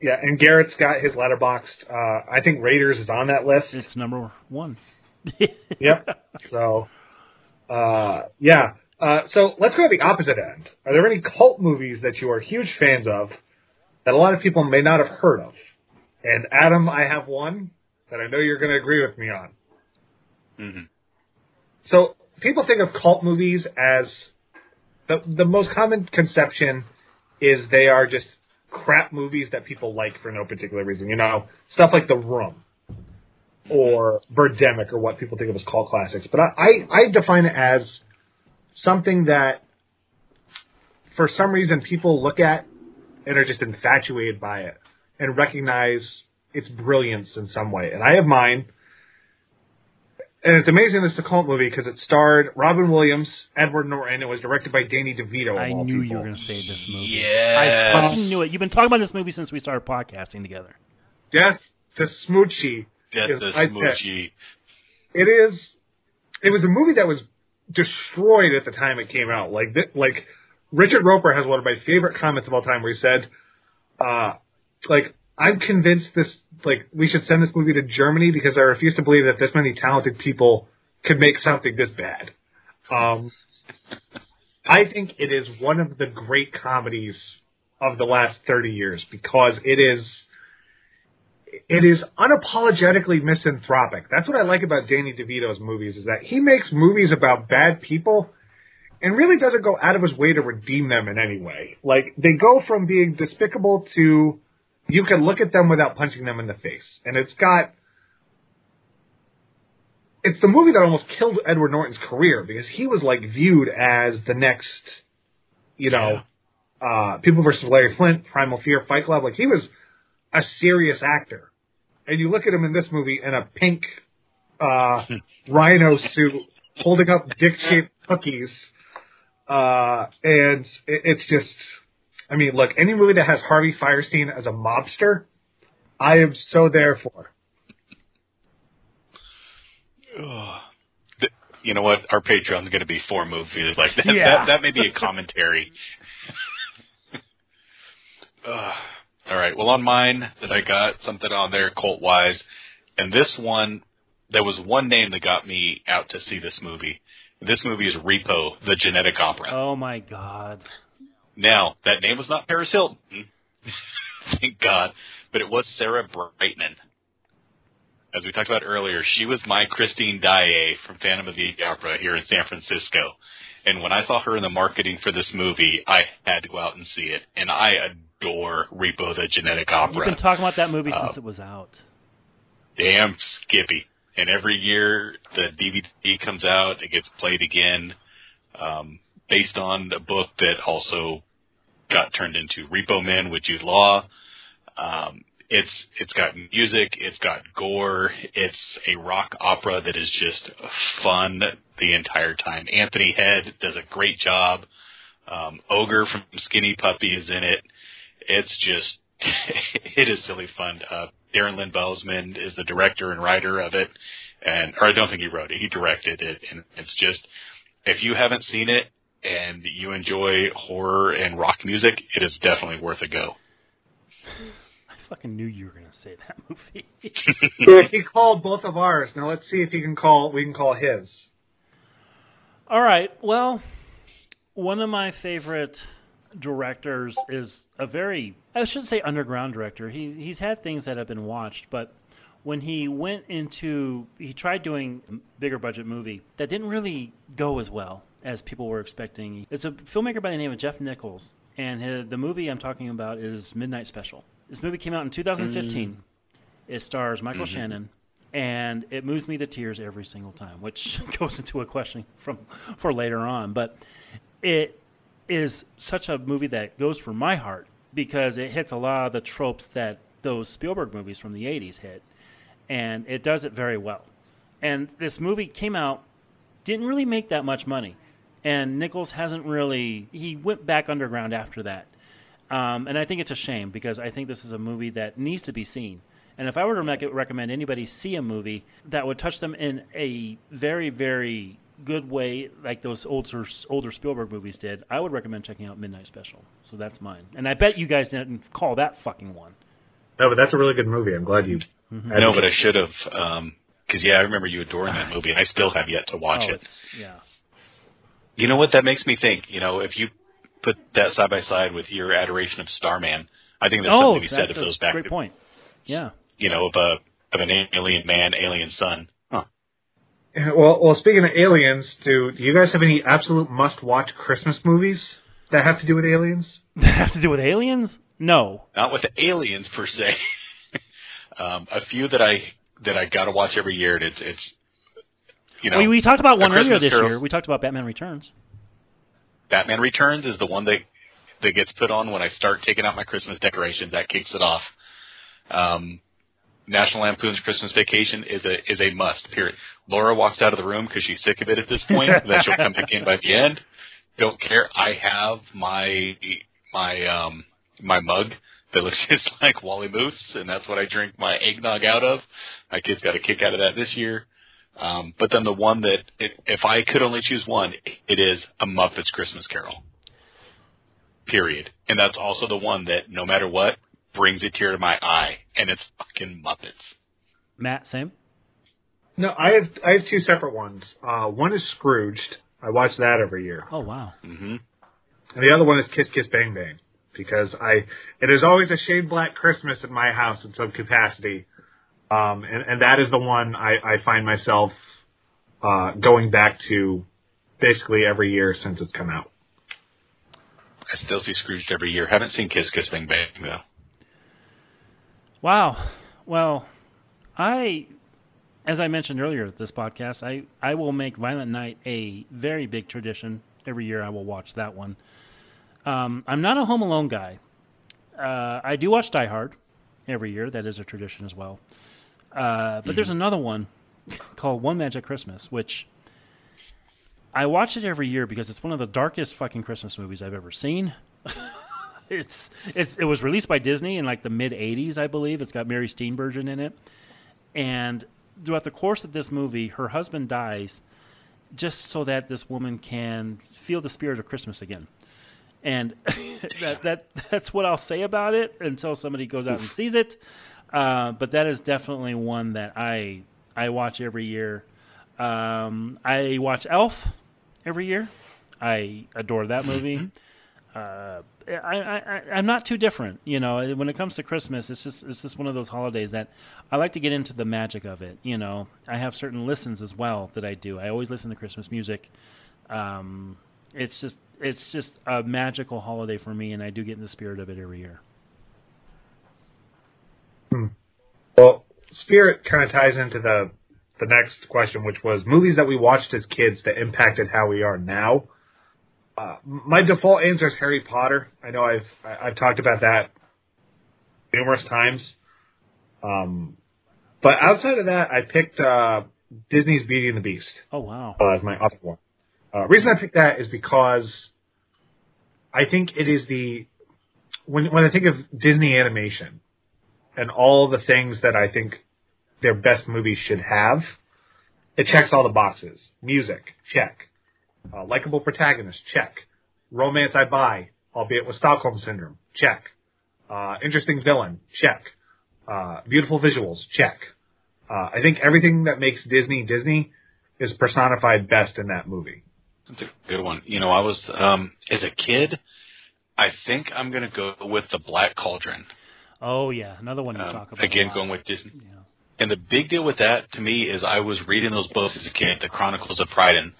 Yeah, and Garrett's got his Letterboxd. Uh, I think Raiders is on that list. It's number one. Yep. So, uh, yeah. Uh, so let's go to the opposite end. Are there any cult movies that you are huge fans of that a lot of people may not have heard of? And Adam, I have one that I know you're going to agree with me on. hmm So people think of cult movies as the the most common conception is they are just crap movies that people like for no particular reason. You know, stuff like The Room or Birdemic or what people think of as cult classics. But I, I, I define it as something that for some reason people look at and are just infatuated by it and recognize its brilliance in some way. And I have mine. And it's amazing this is a cult movie because it starred Robin Williams, Edward Norton. It was directed by Danny DeVito. I all knew you were going to say this movie. Yeah. I fucking knew it. You've been talking about this movie since we started podcasting together. Death to Smoochy. Is to. Smoochy. It is. It was a movie that was destroyed at the time it came out. Like th- like Richard Roeper has one of my favorite comments of all time where he said, uh, like I'm convinced this like we should send this movie to Germany because I refuse to believe that this many talented people could make something this bad. Um, I think it is one of the great comedies of the last 30 years because it is it is unapologetically misanthropic. That's what I like about Danny DeVito's movies is that he makes movies about bad people and really doesn't go out of his way to redeem them in any way. Like they go from being despicable to you can look at them without punching them in the face. And it's got it's the movie that almost killed Edward Norton's career because he was like viewed as the next, you know, uh, People versus Larry Flynt, Primal Fear, Fight Club. Like he was a serious actor. And you look at him in this movie in a pink uh, rhino suit, holding up dick-shaped cookies, uh, and it, it's just. I mean, look, any movie that has Harvey Fierstein as a mobster, I am so there for. You know what? Our Patreon's going to be four movies like that. Yeah. That, that may be a commentary. Ugh. All right. Well, on mine that I got something on there cult wise, and this one, there was one name that got me out to see this movie. This movie is Repo, the genetic opera. Oh my god. Now, that name was not Paris Hilton. Thank God. But it was Sarah Brightman. As we talked about earlier, she was my Christine Daae from Phantom of the Opera here in San Francisco. And when I saw her in the marketing for this movie, I had to go out and see it. And I adore Repo the Genetic Opera. You've been talking about that movie since Uh, it was out. Damn Skippy. And every year the DVD comes out, it gets played again, um, based on a book that also got turned into Repo Man with Jude Law. Um, it's it's got music, it's got gore, it's a rock opera that is just fun the entire time. Anthony Head does a great job. Um, Ogre from Skinny Puppy is in it. It's just it is silly fun. Uh, Darren Lynn Bousman is the director and writer of it, and or I don't think he wrote it. He directed it, and it's just if you haven't seen it and you enjoy horror and rock music, it is definitely worth a go. I fucking knew you were gonna say that movie. he called both of ours. Now let's see if he can call. We can call his. All right. Well, one of my favorite directors is a very I shouldn't say underground director. He he's had things that have been watched, but when he went into he tried doing a bigger budget movie that didn't really go as well as people were expecting. It's a filmmaker by the name of Jeff Nichols, and his, the movie I'm talking about is Midnight Special. This movie came out in 2015. Mm. It stars Michael mm-hmm. Shannon, and it moves me to tears every single time, which goes into a question from for later on. But it is such a movie that goes for my heart because it hits a lot of the tropes that those Spielberg movies from the 80s hit. And it does it very well. And this movie came out, didn't really make that much money. And Nichols hasn't really, he went back underground after that. Um, and I think it's a shame because I think this is a movie that needs to be seen. And if I were to recommend anybody see a movie that would touch them in a very, very good way, like those older older Spielberg movies did, I would recommend checking out Midnight Special. So that's mine. And I bet you guys didn't call that fucking one. No, but that's a really good movie. I'm glad you. Mm-hmm. I know, but I should have. Because um, yeah, I remember you adoring that movie, and I still have yet to watch oh, it. Yeah. You know what? That makes me think. You know, if you put that side by side with your adoration of Starman, I think there's oh, something to be said of those back. Great point. Yeah. You know, of a of an alien man, alien son. Well, well, speaking of aliens, do, do you guys have any absolute must-watch Christmas movies that have to do with aliens? That have to do with aliens? No, not with the aliens per se. um, a few that I that I got to watch every year. It's it's you know. We, we talked about one earlier this Carol. year. We talked about Batman Returns. Batman Returns is the one that that gets put on when I start taking out my Christmas decorations. That kicks it off. Um, National Lampoon's Christmas Vacation is a is a must. Period. Laura walks out of the room because she's sick of it at this point. then she'll come back in by the end. Don't care. I have my my um my mug that looks just like Wally Moose, and that's what I drink my eggnog out of. My kids got a kick out of that this year. Um, but then the one that, it, if I could only choose one, it is a Muppets Christmas Carol. Period. And that's also the one that, no matter what, brings a tear to my eye, and it's fucking Muppets. Matt, same. No, I have I have two separate ones. Uh, one is Scrooged. I watch that every year. Oh wow. Mm-hmm. And the other one is Kiss Kiss Bang Bang because I it is always a shade black Christmas at my house in some capacity, um, and and that is the one I, I find myself uh, going back to basically every year since it's come out. I still see Scrooged every year. Haven't seen Kiss Kiss Bang Bang though. Wow. Well, I, as I mentioned earlier, this podcast, I, I will make Violent Night a very big tradition. Every year I will watch that one. Um, I'm not a Home Alone guy. Uh, I do watch Die Hard every year. That is a tradition as well. Uh, but mm-hmm. there's another one called One Magic Christmas, which I watch it every year because it's one of the darkest fucking Christmas movies I've ever seen. it's it's it was released by Disney in like the mid '80s, I believe. It's got Mary Steenburgen in it, and throughout the course of this movie, her husband dies just so that this woman can feel the spirit of Christmas again. And that, that that's what I'll say about it until somebody goes out and sees it. Uh, but that is definitely one that I I watch every year. Um, I watch Elf every year. I adore that movie. Mm-hmm. Uh, I, I, I'm not too different, you know. When it comes to Christmas, it's just it's just one of those holidays that I like to get into the magic of it. You know, I have certain listens as well that I do. I always listen to Christmas music. Um, it's just it's just a magical holiday for me, and I do get in the spirit of it every year. Hmm. Well, spirit kind of ties into the the next question, which was movies that we watched as kids that impacted how we are now. Uh, my default answer is Harry Potter. I know I've I've talked about that numerous times. Um, but outside of that, I picked uh, Disney's Beauty and the Beast Oh wow. uh, as my other one. Uh, reason I picked that is because I think it is the when when I think of Disney animation and all the things that I think their best movies should have, it checks all the boxes. Music, check. Uh, likable protagonist, check. Romance I buy, albeit with Stockholm syndrome, check. Uh, interesting villain, check. Uh, beautiful visuals, check. Uh, I think everything that makes Disney Disney is personified best in that movie. That's a good one. You know, I was um as a kid, I think I'm gonna go with the Black Cauldron. Oh yeah, another one you Um, talk about. again, going with Disney. Yeah. And the big deal with that to me is I was reading those books as a kid, the Chronicles of Prydain.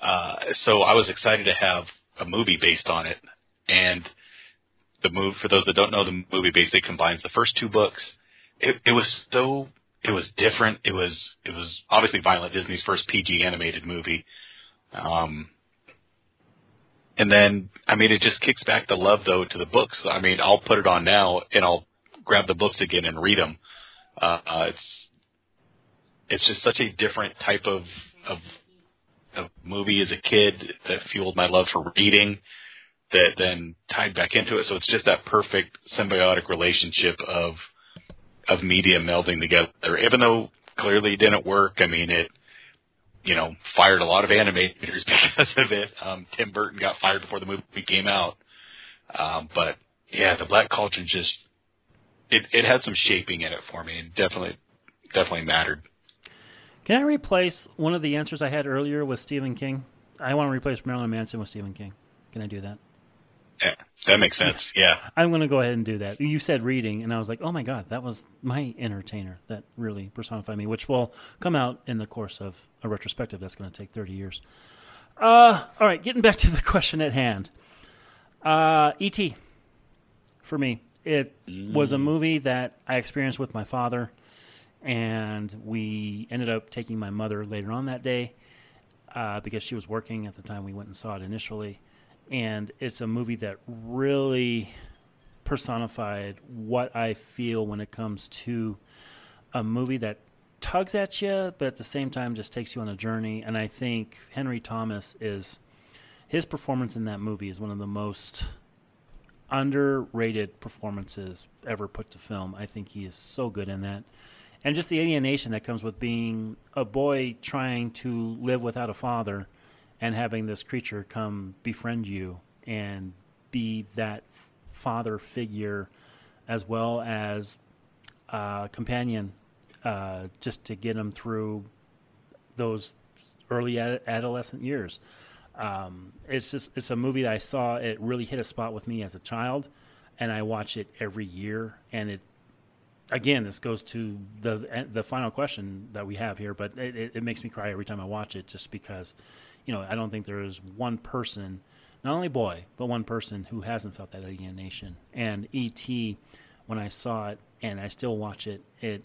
Uh, so I was excited to have a movie based on it. And the move, for those that don't know, the movie basically combines the first two books. It, it was so, it was different. It was, it was obviously violent. Disney's first PG animated movie. Um, and then, I mean, it just kicks back the love though to the books. I mean, I'll put it on now and I'll grab the books again and read them. Uh, uh, it's it's just such a different type of of of movie as a kid that fueled my love for reading that then tied back into it. So it's just that perfect symbiotic relationship of of media melding together. Even though clearly it didn't work, I mean it you know, fired a lot of animators because of it. Um Tim Burton got fired before the movie came out. Um but yeah, the Black Cauldron just it it had some shaping in it for me and definitely definitely mattered. Can I replace one of the answers I had earlier with Stephen King? I want to replace Marilyn Manson with Stephen King. Can I do that? Yeah, that makes sense. Yeah. I'm going to go ahead and do that. You said reading, and I was like, oh my God, that was my entertainer that really personified me, which will come out in the course of a retrospective that's going to take 30 years. Uh, all right, getting back to the question at hand. Uh, E.T. for me. It was a movie that I experienced with my father, and we ended up taking my mother later on that day uh, because she was working at the time we went and saw it initially. And it's a movie that really personified what I feel when it comes to a movie that tugs at you, but at the same time just takes you on a journey. And I think Henry Thomas is his performance in that movie is one of the most underrated performances ever put to film. I think he is so good in that. And just the alienation that comes with being a boy trying to live without a father and having this creature come befriend you and be that father figure as well as companion uh, just to get him through those early ad- adolescent years. Um, it's just it's a movie that I saw. It really hit a spot with me as a child, and I watch it every year. And it again, this goes to the the final question that we have here, but it, it, it makes me cry every time I watch it, just because you know I don't think there is one person, not only boy, but one person who hasn't felt that alienation. And E.T. when I saw it, and I still watch it, it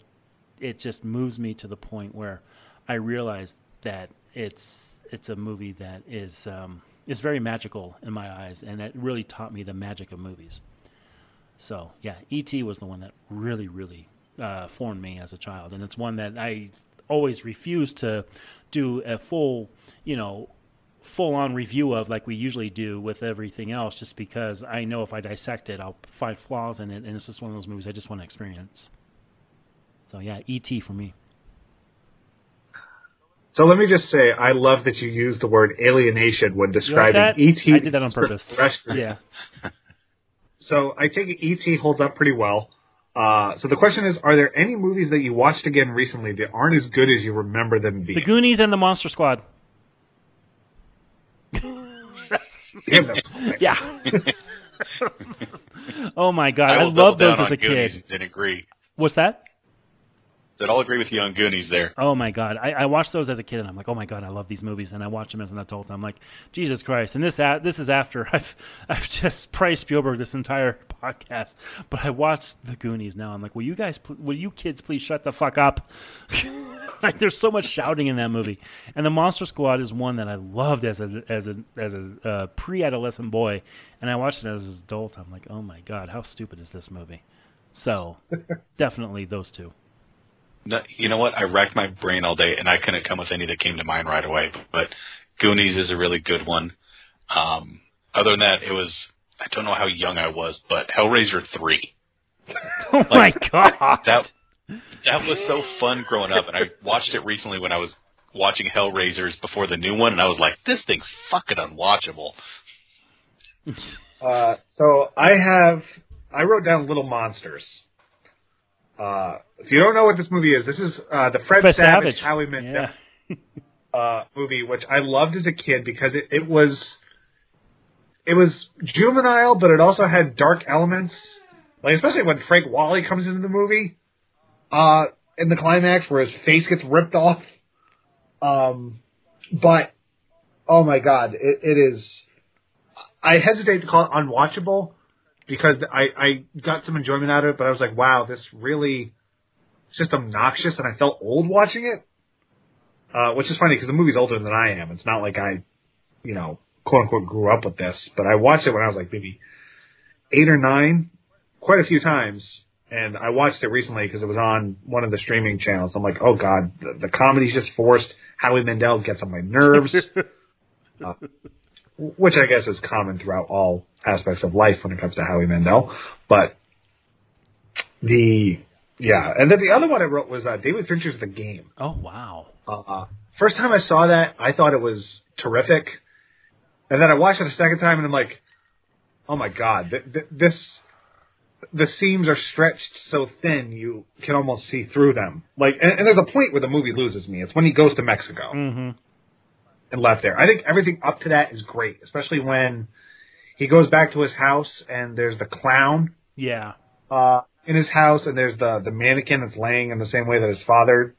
it just moves me to the point where I realize that it's it's a movie that is um, is very magical in my eyes, and that really taught me the magic of movies. So yeah, E.T. was the one that really, really uh, formed me as a child, and it's one that I always refuse to do a full, you know, full on review of like we usually do with everything else, just because I know if I dissect it, I'll find flaws in it, and it's just one of those movies I just want to experience. So yeah, E.T. for me. So let me just say, I love that you use the word alienation when You like describing? ET. I did that on purpose. Yeah. So I think ET holds up pretty well. Uh, so the question is, are there any movies that you watched again recently that aren't as good as you remember them being? The Goonies and the Monster Squad. Yeah. oh my god, I, will love those as a on Goonies kid. And agree. What's that? That I'll agree with you on Goonies there. Oh my god, I, I watched those as a kid, and I'm like, oh my god, I love these movies, and I watch them as an adult, and I'm like, Jesus Christ! And this this is after I've I've just praised Spielberg this entire podcast, but I watched the Goonies now. I'm like, will you guys, will you kids please shut the fuck up? like, there's so much shouting in that movie, and the Monster Squad is one that I loved as a as a as a uh, pre-adolescent boy, and I watched it as an adult. I'm like, oh my god, how stupid is this movie? So definitely those two. No, you know what? I racked my brain all day, and I couldn't come with any that came to mind right away. But Goonies is a really good one. Um, other than that, it was I don't know how young I was, but Hellraiser three. Oh my god! That that was so fun growing up, and I watched it recently when I was watching Hellraisers before the new one, and I was like, this thing's fucking unwatchable. Uh, so I have I wrote down Little Monsters. Uh, if you don't know what this movie is, this is uh, the Fred, Fred Savage, Savage. Howie Mandel Yeah. uh, movie, which I loved as a kid because it, it was it was juvenile, but it also had dark elements. Like especially when Frank Whaley comes into the movie, uh, in the climax where his face gets ripped off. Um, but oh my god, it, it is. I hesitate to call it unwatchable because I I got some enjoyment out of it, but I was like, wow, this really it's just obnoxious, and I felt old watching it. Uh, which is funny because the movie's older than I am. It's not like I, you know, quote unquote grew up with this, but I watched it when I was like maybe eight or nine, quite a few times. And I watched it recently because it was on one of the streaming channels. I'm like, oh god, the, the comedy's just forced. Howie Mandel gets on my nerves. uh, which I guess is common throughout all aspects of life when it comes to Howie Mandel. But the yeah, and then the other one I wrote was uh, David Fincher's The Game. Oh wow! Uh, first time I saw that, I thought it was terrific, and then I watched it a second time, and I'm like, oh my god, th- th- this the seams are stretched so thin you can almost see through them. Like, and, and there's a point where the movie loses me. It's when he goes to Mexico hmm and left there. I think everything up to that is great, especially when he goes back to his house and there's the clown Yeah. uh, in his house, and there's the the mannequin that's laying in the same way that his father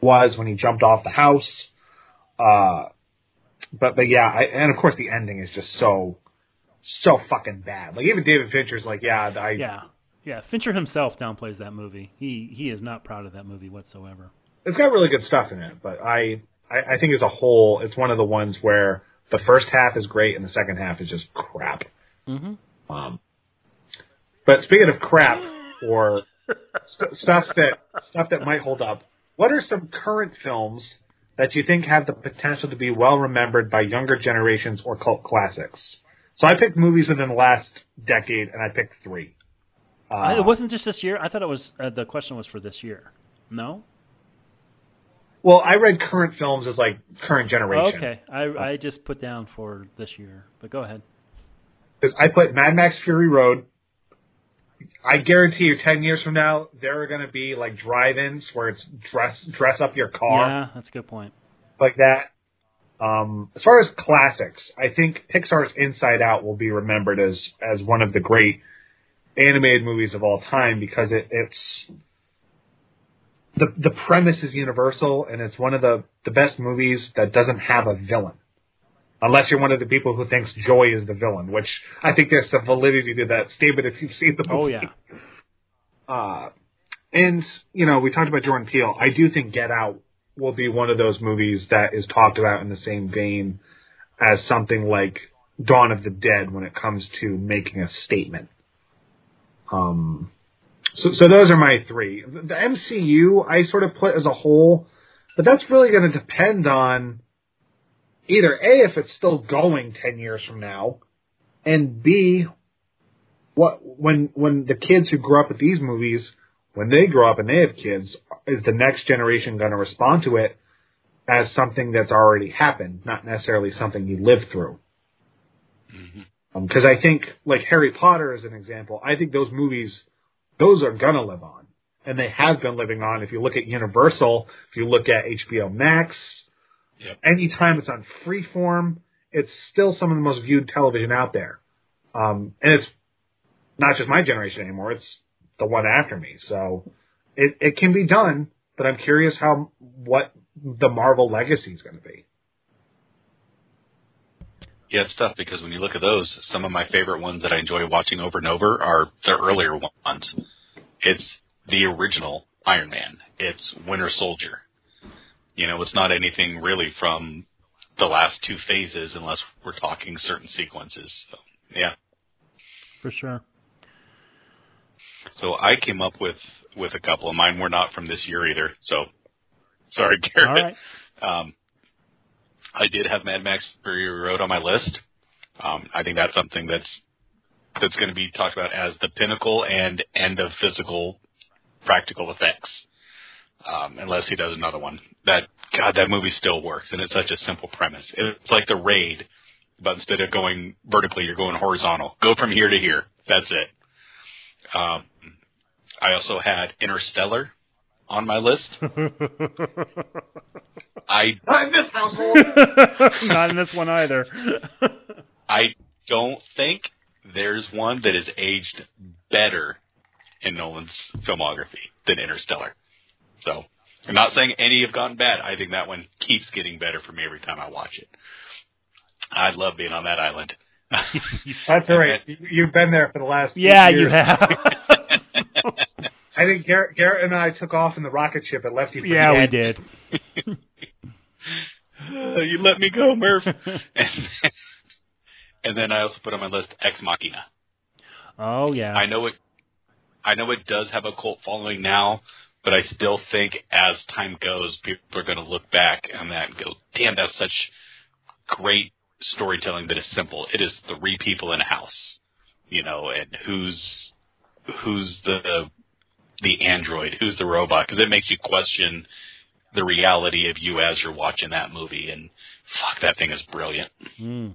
was when he jumped off the house. Uh, but but yeah, I, and of course the ending is just so so fucking bad. Like even David Fincher's like, yeah, I Yeah. Yeah. Fincher himself downplays that movie. He he is not proud of that movie whatsoever. it's got really good stuff in it, but I, I I think as a whole, it's one of the ones where the first half is great and the second half is just crap. Mm-hmm. Um, but speaking of crap or st- stuff that stuff that might hold up, what are some current films that you think have the potential to be well remembered by younger generations or cult classics? So I picked movies within the last decade, and I picked three. Uh, it wasn't just this year. I thought it was. Uh, the question was for this year. No. Well, I read current films as like current generation. okay. I I just put down for this year. But go ahead. I put Mad Max Fury Road. I guarantee you, ten years from now, there are going to be like drive-ins where it's dress dress up your car Yeah, that's a good point. like that. Um, as far as classics, I think Pixar's Inside Out will be remembered as as one of the great animated movies of all time because it, it's the the premise is universal and it's one of the the best movies that doesn't have a villain. Unless you're one of the people who thinks Joy is the villain, which I think there's some validity to that statement if you've seen the movie. Oh yeah. Uh, and you know, we talked about Jordan Peele. I do think Get Out will be one of those movies that is talked about in the same vein as something like Dawn of the Dead when it comes to making a statement. Um, so, so those are my three. The MCU I sort of put as a whole, but that's really going to depend on either A, if it's still going 10 years from now, and B, what, when, when the kids who grew up with these movies, when they grow up and they have kids, is the next generation going to respond to it as something that's already happened, not necessarily something you lived through? Mm-hmm. Um, because I think, like Harry Potter as an example, I think those movies, those are gonna live on, and they have been living on. If you look at Universal, if you look at HBO Max, Yep. anytime it's on Freeform, it's still some of the most viewed television out there. Um, and it's not just my generation anymore; it's the one after me. So it it can be done, but I'm curious how what the Marvel legacy is going to be. Yeah, it's tough because when you look at those, some of my favorite ones that I enjoy watching over and over are the earlier ones. It's the original Iron Man. It's Winter Soldier. You know, it's not anything really from the last two phases unless we're talking certain sequences. So, yeah. For sure. So I came up with with a couple of mine. Were not from this year either. So sorry, Garrett. All right. Um, I did have Mad Max Fury Road on my list. Um, I think that's something that's that's going to be talked about as the pinnacle and end of physical practical effects. Um, unless he does another one. That God, that movie still works, and it's such a simple premise. It's like the raid, but instead of going vertically, you're going horizontal. Go from here to here. That's it. Um, I also had Interstellar on my list. I Not in this household. Not in this one either. I don't think there's one that is aged better in Nolan's filmography than Interstellar. So I'm not saying any have gotten bad. I think that one keeps getting better for me every time I watch it. I love being on that island. That's all right. You've been there for the last. eight yeah, you have. I think Garrett, Garrett and I took off in the rocket ship and left you. For yeah, we did. Uh, you let me go, Murph. and, and then I also put on my list Ex Machina. Oh yeah. I know it. I know it does have a cult following now, but I still think as time goes, people are going to look back on that and go, "Damn, that's such great storytelling that is simple. It is three people in a house, you know, and who's who's the the android, who's the robot? Because it makes you question the reality of you as you're watching that movie. And fuck, that thing is brilliant. Mm.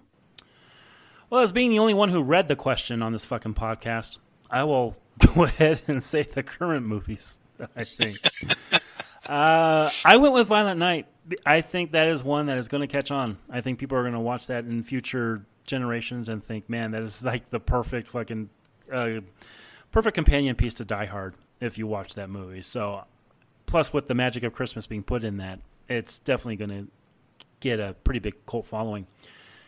Well, as being the only one who read the question on this fucking podcast, I will go ahead and say the current movies. I think. uh, I went with Violent Night. I think that is one that is going to catch on. I think people are going to watch that in future generations and think, man, that is like the perfect fucking uh, perfect companion piece to Die Hard if you watch that movie. So, plus with the magic of Christmas being put in that, it's definitely going to get a pretty big cult following.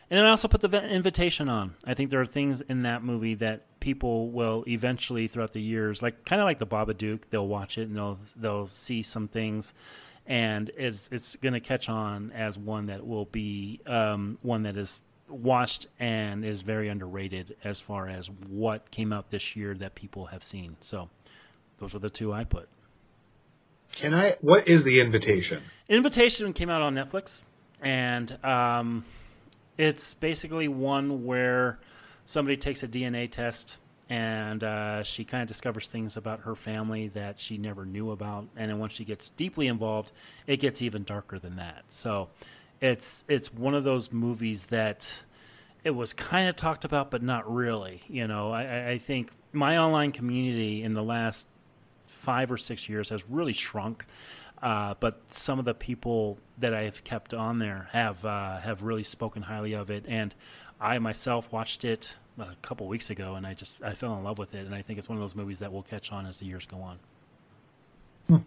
And then I also put the invitation on. I think there are things in that movie that people will eventually, throughout the years, like kind of like the Babadook, they'll watch it and they'll they'll see some things, and it's it's going to catch on as one that will be um, one that is watched and is very underrated as far as what came out this year that people have seen. So those are the two I put. Can I? What is the invitation? Invitation came out on Netflix, and um, it's basically one where somebody takes a DNA test and uh, she kind of discovers things about her family that she never knew about. And then once she gets deeply involved, it gets even darker than that. So it's it's one of those movies that it was kind of talked about, but not really. You know, I, I think my online community in the last five or six years has really shrunk. Uh, but some of the people that I've kept on there have uh, have really spoken highly of it, and I myself watched it a couple weeks ago, and I just I fell in love with it, and I think it's one of those movies that will catch on as the years go on. Hmm.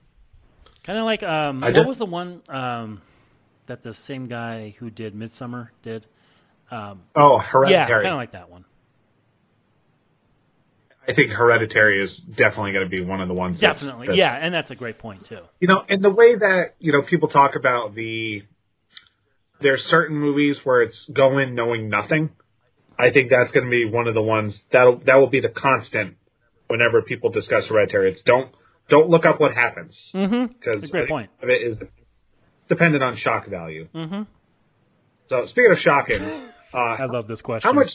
Kind of like um, what was the one um, that the same guy who did Midsommar did? Um, Oh, yeah, kind of like that one. I think Hereditary is definitely going to be one of the ones. Definitely, that's- yeah, and that's a great point too. You know, and the way that you know people talk about the there's certain movies where it's go in knowing nothing. I think that's going to be one of the ones that'll that will be the constant whenever people discuss Hereditary. It's don't don't look up what happens Mm-hmm. because Great point. of it is dependent on shock value. Mm-hmm. So speaking of shocking, I uh, love this question. how much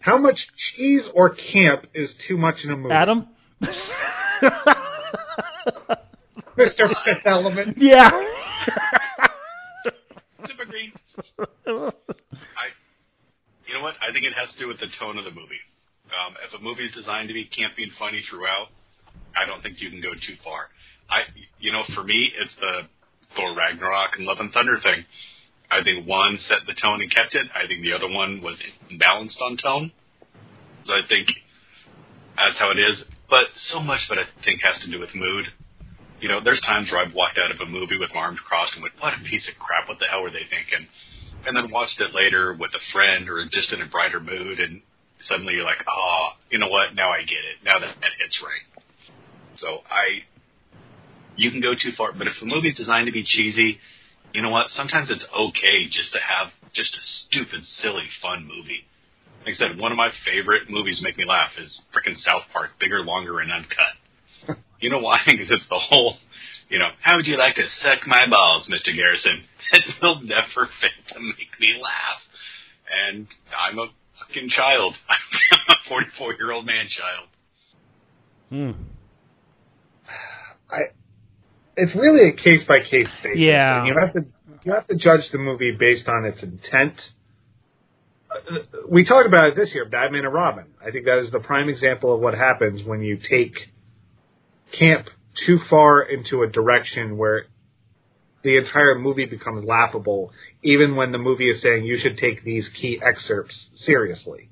how much cheese or camp is too much in a movie? Adam? Mr. Fifth Element. Yeah. Super green. I, you know what? I think it has to do with the tone of the movie. Um, if a movie's designed to be campy and funny throughout, I don't think you can go too far. I, you know, for me, it's the Thor Ragnarok and Love and Thunder thing. I think one set the tone and kept it. I think the other one was imbalanced on tone. So I think that's how it is. But so much it, I think, has to do with mood. You know, there's times where I've walked out of a movie with my arms crossed and went, "What a piece of crap! What the hell were they thinking?" And then watched it later with a friend or just in a brighter mood, and suddenly you're like, "Oh, you know what? Now I get it. Now that that hits right." So I, you can go too far, but if the movie's designed to be cheesy, you know what? Sometimes it's okay just to have just a stupid, silly, fun movie. Like I said, one of my favorite movies to make me laugh is frickin' South Park, bigger, longer, and uncut. you know why? Because it's the whole, you know, how would you like to suck my balls, Mr. Garrison? It will never fail to make me laugh. And I'm a fucking child. I'm a 44 year old man child. Hmm. I, it's really a case by case basis. Yeah. And you have to you have to judge the movie based on its intent. Uh, We talked about it this year, Batman and Robin. I think that is the prime example of what happens when you take camp too far into a direction where the entire movie becomes laughable, even when the movie is saying you should take these key excerpts seriously.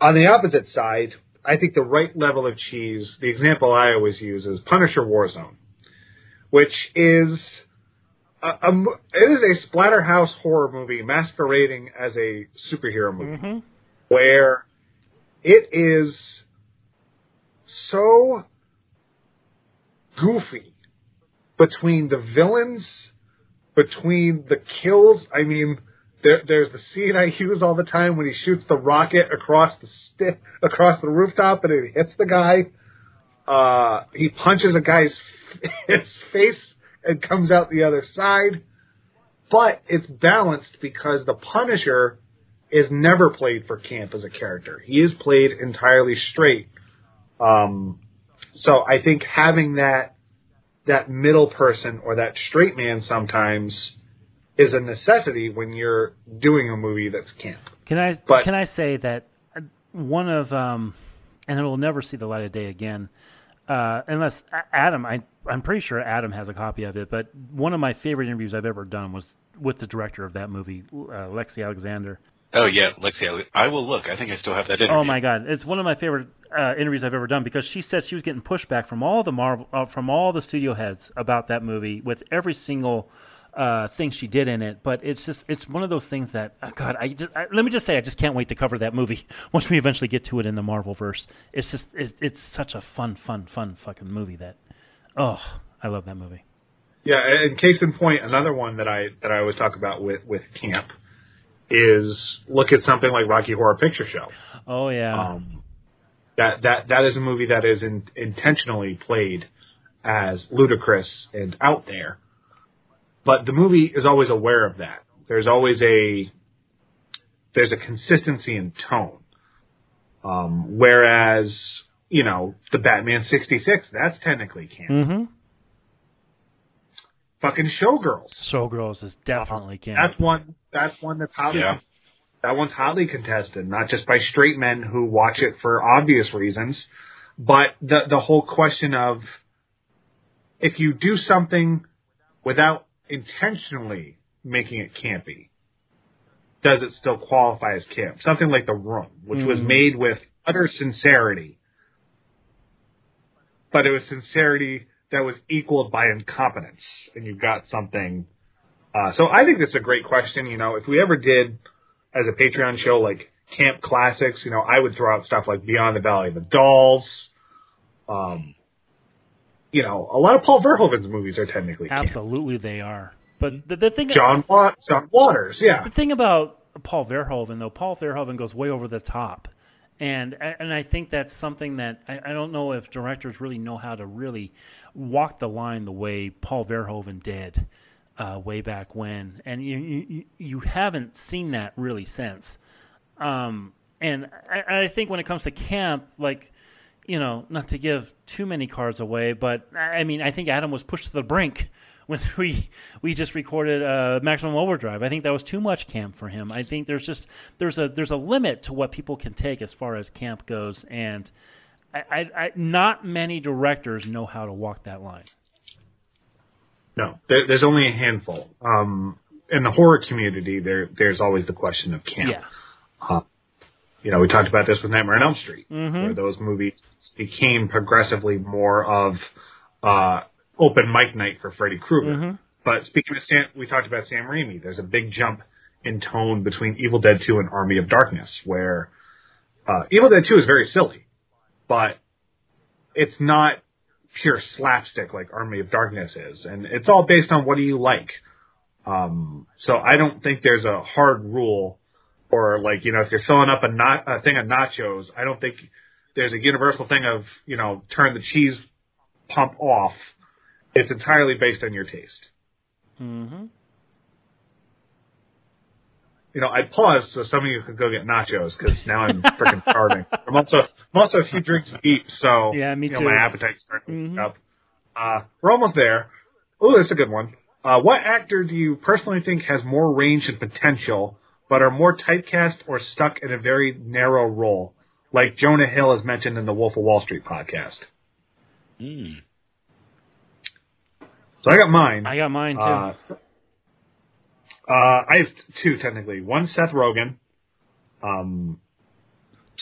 On the opposite side, I think the right level of cheese, the example I always use is Punisher Warzone, which is a, a it is a splatterhouse horror movie masquerading as a superhero movie, Mm-hmm. where it is so goofy between the villains, between the kills. I mean, there, there's the scene I use all the time when he shoots the rocket across the sti- across the rooftop and it hits the guy. Uh, he punches a guy's his face and comes out the other side. But it's balanced because the Punisher is never played for camp as a character. He is played entirely straight. Um, so I think having that that middle person or that straight man sometimes is a necessity when you're doing a movie that's camp. Can I But- can I say that one of um, and it will never see the light of day again, uh, unless Adam. I I'm pretty sure Adam has a copy of it. But one of my favorite interviews I've ever done was with the director of that movie, uh, Lexi Alexander. Oh yeah, Lexi, I will look. I think I still have that interview. Oh my god, it's one of my favorite uh, interviews I've ever done because she said she was getting pushback from all the Marvel, uh, from all the studio heads about that movie with every single uh, thing she did in it. But it's just it's one of those things that uh, God, I, just, I let me just say I just can't wait to cover that movie once we eventually get to it in the Marvel verse. It's just it's, it's such a fun, fun, fun fucking movie that oh I love that movie. Yeah, and case in point, another one that I that I always talk about with with camp is look at something like Rocky Horror Picture Show. Oh yeah, Um, that that that is a movie that is in, intentionally played as ludicrous and out there, but the movie is always aware of that. There's always a there's a consistency in tone. Um, whereas you know the Batman '66, that's technically camp. mm-hmm. Fucking Showgirls. Showgirls is definitely camp. That's one. That's one that's hotly. Yeah. That one's hotly contested, not just by straight men who watch it for obvious reasons, but the the whole question of if you do something without intentionally making it campy, does it still qualify as camp? Something like The Room, which was Mhm. made with utter sincerity, but it was sincerity that was equaled by incompetence, and you've got something. Uh, so I think that's a great question. You know, if we ever did as a Patreon show like camp classics, you know, I would throw out stuff like Beyond the Valley of the Dolls. Um, you know, a lot of Paul Verhoeven's movies are technically camp. Absolutely, they are. But the, the thing John Wa- John Waters, yeah. The thing about Paul Verhoeven, though, Paul Verhoeven goes way over the top, and and I think that's something that I, I don't know if directors really know how to really walk the line the way Paul Verhoeven did uh, way back when, and you, you you haven't seen that really since. Um, and I, I think when it comes to camp, like you know, not to give too many cards away, but I mean, I think Adam was pushed to the brink when we we just recorded uh, Maximum Overdrive. I think that was too much camp for him. I think there's just there's a there's a limit to what people can take as far as camp goes, and I, I, I not many directors know how to walk that line. No, there, there's only a handful. Um, in the horror community, there there's always the question of camp. Yeah, You know, we talked about this with Nightmare on Elm Street, Mhm. where those movies became progressively more of uh, open mic night for Freddy Krueger. Mhm. But speaking of Sam, we talked about Sam Raimi. There's a big jump in tone between Evil Dead 2 and Army of Darkness, where uh, Evil Dead 2 is very silly, but it's not pure slapstick like Army of Darkness is, and it's all based on what do you like. Um, so I don't think there's a hard rule or like you know if you're filling up a, not, a thing of nachos, I don't think there's a universal thing of you know turn the cheese pump off. It's entirely based on your taste. Mm-hmm. You know, I paused so some of you could go get nachos because now I'm freaking starving. I'm also I'm also a few drinks deep, so Yeah, me you know, too. my appetite's starting to Mhm. up. Uh, we're almost there. Ooh, that's a good one. Uh, what actor do you personally think has more range and potential, but are more typecast or stuck in a very narrow role, like Jonah Hill is mentioned in the Wolf of Wall Street podcast? Hmm. So I got mine. I got mine too. Uh, uh, I have two technically. One Seth Rogen. Um,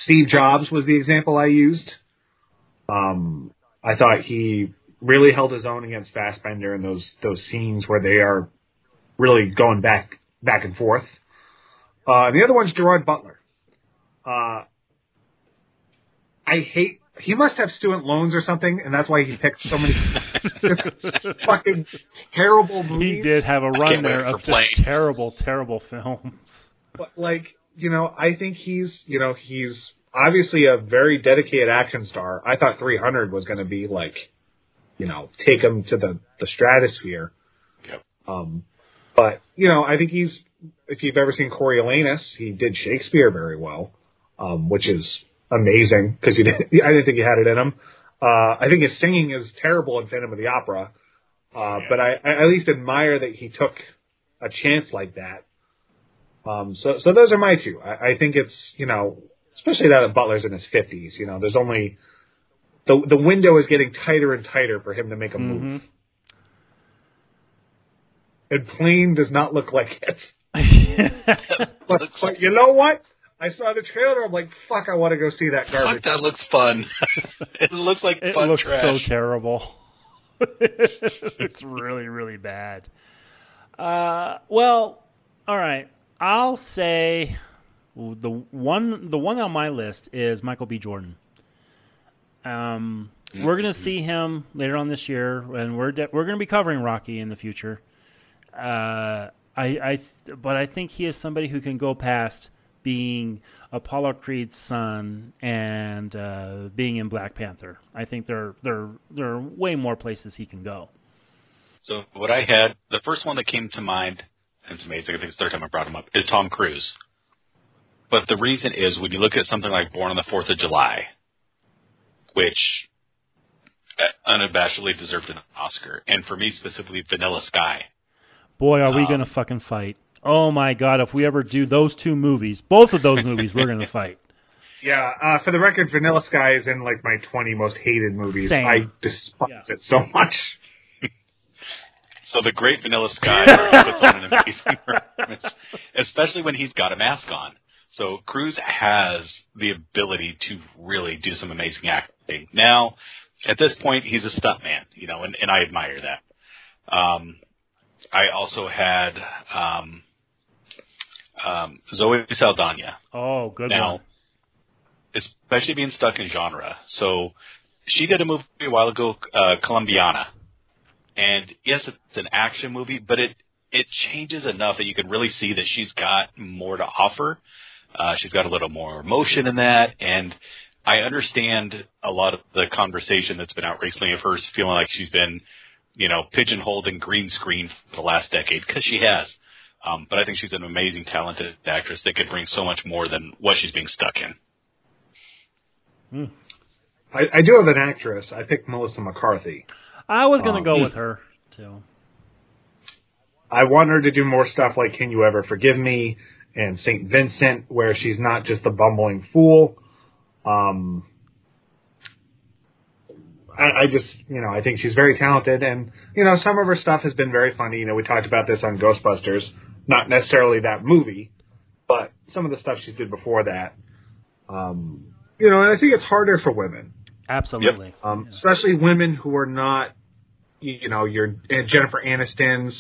Steve Jobs was the example I used. Um, I thought he really held his own against Fassbender in those those scenes where they are really going back back and forth. Uh, and the other one's Gerard Butler. Uh, I hate. He must have student loans or something, and that's why he picked so many fucking terrible movies. he did have a run there of just Plane. terrible, terrible films. But like, you know, I think he's, you know, he's obviously a very dedicated action star. I thought 300 was going to be like, you know, take him to the the stratosphere. Yep. Um, but you know, I think he's. If you've ever seen Coriolanus, he did Shakespeare very well, um, which is amazing because didn't. I didn't think he had it in him. Uh, I think his singing is terrible in Phantom of the Opera, uh, but I, I at least admire that he took a chance like that. Um, so, so those are my two. I, I think it's you know, especially now that Butler's in his fifties. You know, there's only the the window is getting tighter and tighter for him to make a move. Mm-hmm. And Plane does not look like it. But, but you know what? I saw the trailer. I'm like, fuck, I want to go see that Fuck, garbage. that looks fun. it looks like It fun looks trash. so terrible. it's really, really bad. Uh, well, all right. I'll say the one the one on my list is Michael B. Jordan. Um, we're gonna see him later on this year, and we're de- we're gonna be covering Rocky in the future. Uh, I, I, th- but I think he is somebody who can go past being Apollo Creed's son and uh, being in Black Panther. I think there, there, there are way more places he can go. So what I had, the first one that came to mind, and it's amazing, I think it's the third time I brought him up, is Tom Cruise. But the reason is when you look at something like Born on the Fourth of July, which uh, unabashedly deserved an Oscar, and for me specifically, Vanilla Sky. Boy, are we Um, gonna fucking fight! Oh my god, if we ever do those two movies, both of those movies, we're gonna fight. Yeah, uh, for the record, Vanilla Sky is in like my 20 most hated movies. Same. I despise Yeah. it so much. So the great Vanilla Sky puts on an amazing performance, especially when he's got a mask on. So Cruise has the ability to really do some amazing acting. Now, at this point, he's a stuntman, you know, and, and I admire that. Um, I also had um, um, Zoe Saldana. Oh, good Now, one. especially being stuck in genre. So she did a movie a while ago, uh, Colombiana, and yes, it's an action movie, but it it changes enough that you can really see that she's got more to offer. Uh, she's got a little more emotion in that, and I understand a lot of the conversation that's been out recently of her feeling like she's been, you know, pigeonholed in green screen for the last decade because she has. Um, but I think she's an amazing, talented actress that could bring so much more than what she's being stuck in. I, I do have an actress. I picked Melissa McCarthy. I was gonna um, go with her too. I want her to do more stuff like Can You Ever Forgive Me and St. Vincent, where she's not just a bumbling fool. Um, I, I just, you know, I think she's very talented, and you know, some of her stuff has been very funny. You know, we talked about this on Ghostbusters, not necessarily that movie, but some of the stuff she did before that. Um, you know, and I think it's harder for women. Absolutely. um, especially women who are not, you you know, your Jennifer Aniston's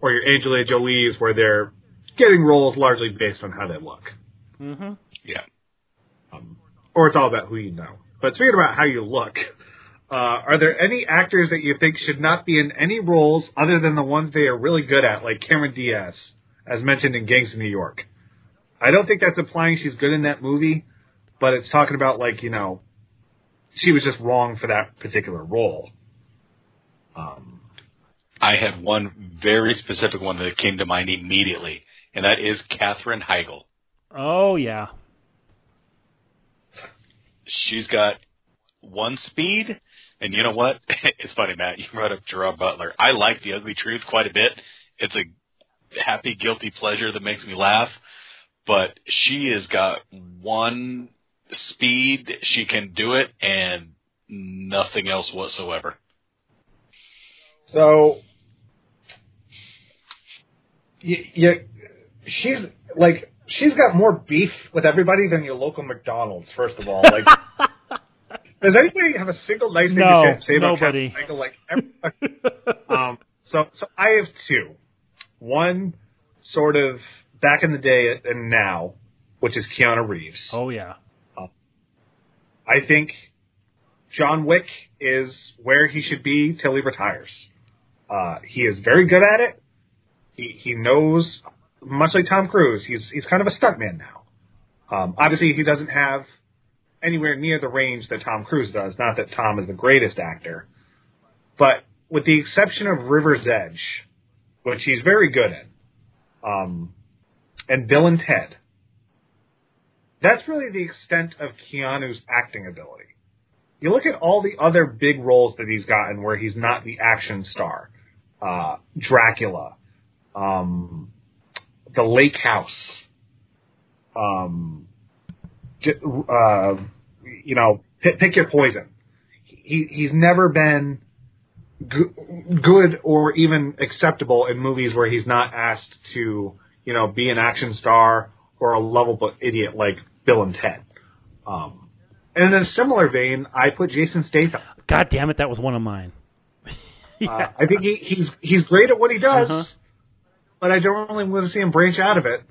or your Angelina Jolie's, where they're getting roles largely based on how they look, Mm-hmm. Yeah. um, or it's all about who you know. But speaking about how you look, uh, are there any actors that you think should not be in any roles other than the ones they are really good at, like Cameron Diaz, as mentioned in Gangs of New York? I don't think that's implying she's good in that movie, but it's talking about like you know, she was just wrong for that particular role. Um, I had one very specific one that came to mind immediately, and that is Katherine Heigl. Oh yeah. She's got one speed, and you know what? it's funny, Matt. You brought up Gerard Butler. I like The Ugly Truth quite a bit. It's a happy, guilty pleasure that makes me laugh. But she has got one speed. She can do it, and nothing else whatsoever. So, you, you, she's like she's got more beef with everybody than your local McDonald's. First of all, like, does anybody have a single nice thing No, to say about nobody. Captain Michael? Like, everybody- um, so so I have two. One sort of back in the day and now, which is Keanu Reeves. Oh yeah. I think John Wick is where he should be till he retires. Uh, he is very good at it. He he knows, much like Tom Cruise, he's he's kind of a stuntman now. Um, obviously, he doesn't have anywhere near the range that Tom Cruise does. Not that Tom is the greatest actor, but with the exception of River's Edge, which he's very good in, um, and Bill and Ted, that's really the extent of Keanu's acting ability. You look at all the other big roles that he's gotten where he's not the action star. Uh, Dracula, um, The Lake House, um, uh, you know, pick, pick your poison. He, he's never been good or even acceptable in movies where he's not asked to, you know, be an action star or a lovable idiot like Bill and Ted. Um, and in a similar vein, I put Jason Statham. God damn it, that was one of mine. Uh, I think he, he's he's great at what he does, Uh-huh. but I don't really want to see him branch out of it.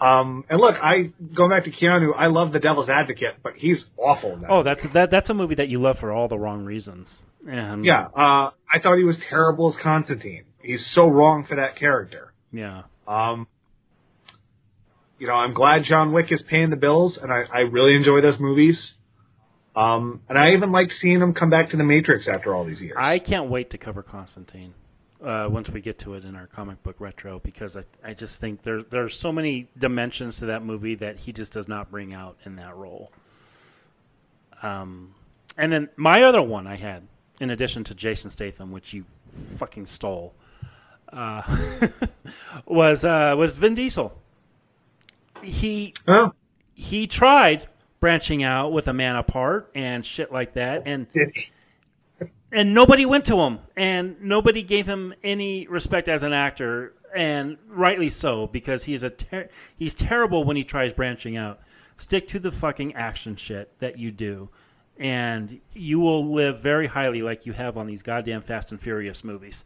Um, and look, I go back to Keanu. I love The Devil's Advocate, but he's awful. That. Oh, that's that that's a movie that you love for all the wrong reasons. And yeah. Uh, I thought he was terrible as Constantine. He's so wrong for that character. Yeah. Um, you know, I'm glad John Wick is paying the bills, and I, I really enjoy those movies. Um, and I even like seeing him come back to the Matrix after all these years. I can't wait to cover Constantine uh, once we get to it in our comic book retro because I, I just think there there's so many dimensions to that movie that he just does not bring out in that role. Um, and then my other one I had, in addition to Jason Statham, which you fucking stole, uh, was uh, was Vin Diesel. He oh, he tried branching out with a man apart and shit like that, and did he? And nobody went to him. And nobody gave him any respect as an actor. And rightly so because he's a ter- he's terrible when he tries branching out. Stick to the fucking action shit that you do. And you will live very highly like you have on these goddamn fast and furious movies.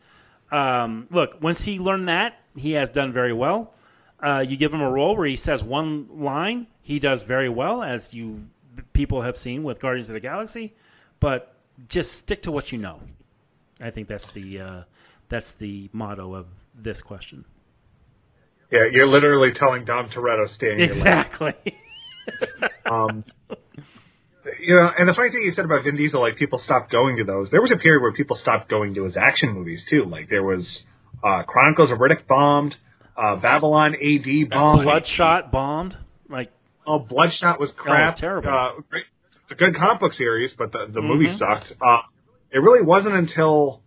Um, look once he learned that he has done very well. Uh, you give him a role where he says one line he does very well as you people have seen with guardians of the galaxy. But just stick to what you know. I think that's the uh, that's the motto of this question. Yeah, you're literally telling Dom Toretto stay in. Exactly. Um, you know, and the funny thing you said about Vin Diesel, like people stopped going to those. There was a period where people stopped going to his action movies too. Like there was uh, Chronicles of Riddick bombed, uh, Babylon AD bombed. Bloodshot bombed. Like Oh, Bloodshot was crap. was terrible. Uh, great. A good comic book series, but the, the Mm-hmm. movie sucked. Uh, it really wasn't until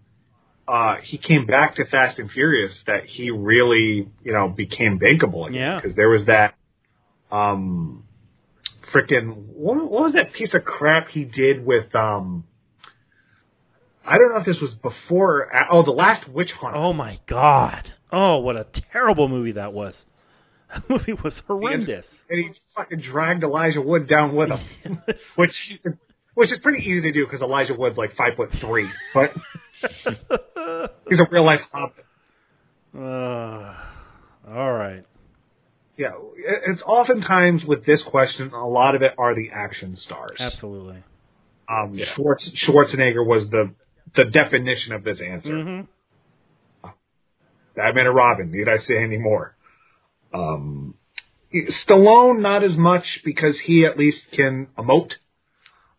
uh, he came back to Fast and Furious that he really, you know, became bankable again. Yeah. Because there was that, um, freaking what, what was that piece of crap he did with um. I don't know if this was before. Oh, the last Witch Hunter. oh my god. Oh, what a terrible movie that was. That movie was horrendous. and he fucking dragged Elijah Wood down with him, which which is pretty easy to do because Elijah Wood's like five foot three, but he's a real life hobbit. Uh, all right. Yeah, it's oftentimes with this question, a lot of it are the action stars. Absolutely. Um, Schwartz, Schwarzenegger was the the definition of this answer. Mm-hmm. Batman and Robin. Need I say any more? Um, Stallone not as much because he at least can emote.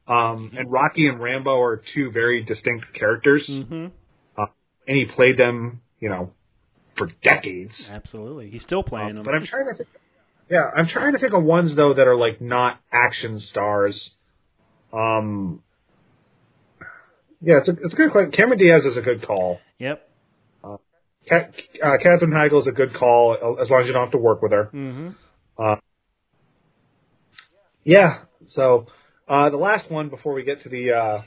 Um, and Rocky and Rambo are two very distinct characters, Mm-hmm. and he played them, you know, for decades. Absolutely. He's still playing Um, them. but I'm trying to think. Yeah, I'm trying to think of ones though that are like not action stars. Um. Yeah, it's a it's a good question. Cameron Diaz is a good call. Yep. Cat, uh, Katherine Heigl is a good call uh, as long as you don't have to work with her. Mm-hmm. Yeah. So uh, the last one before we get to the uh,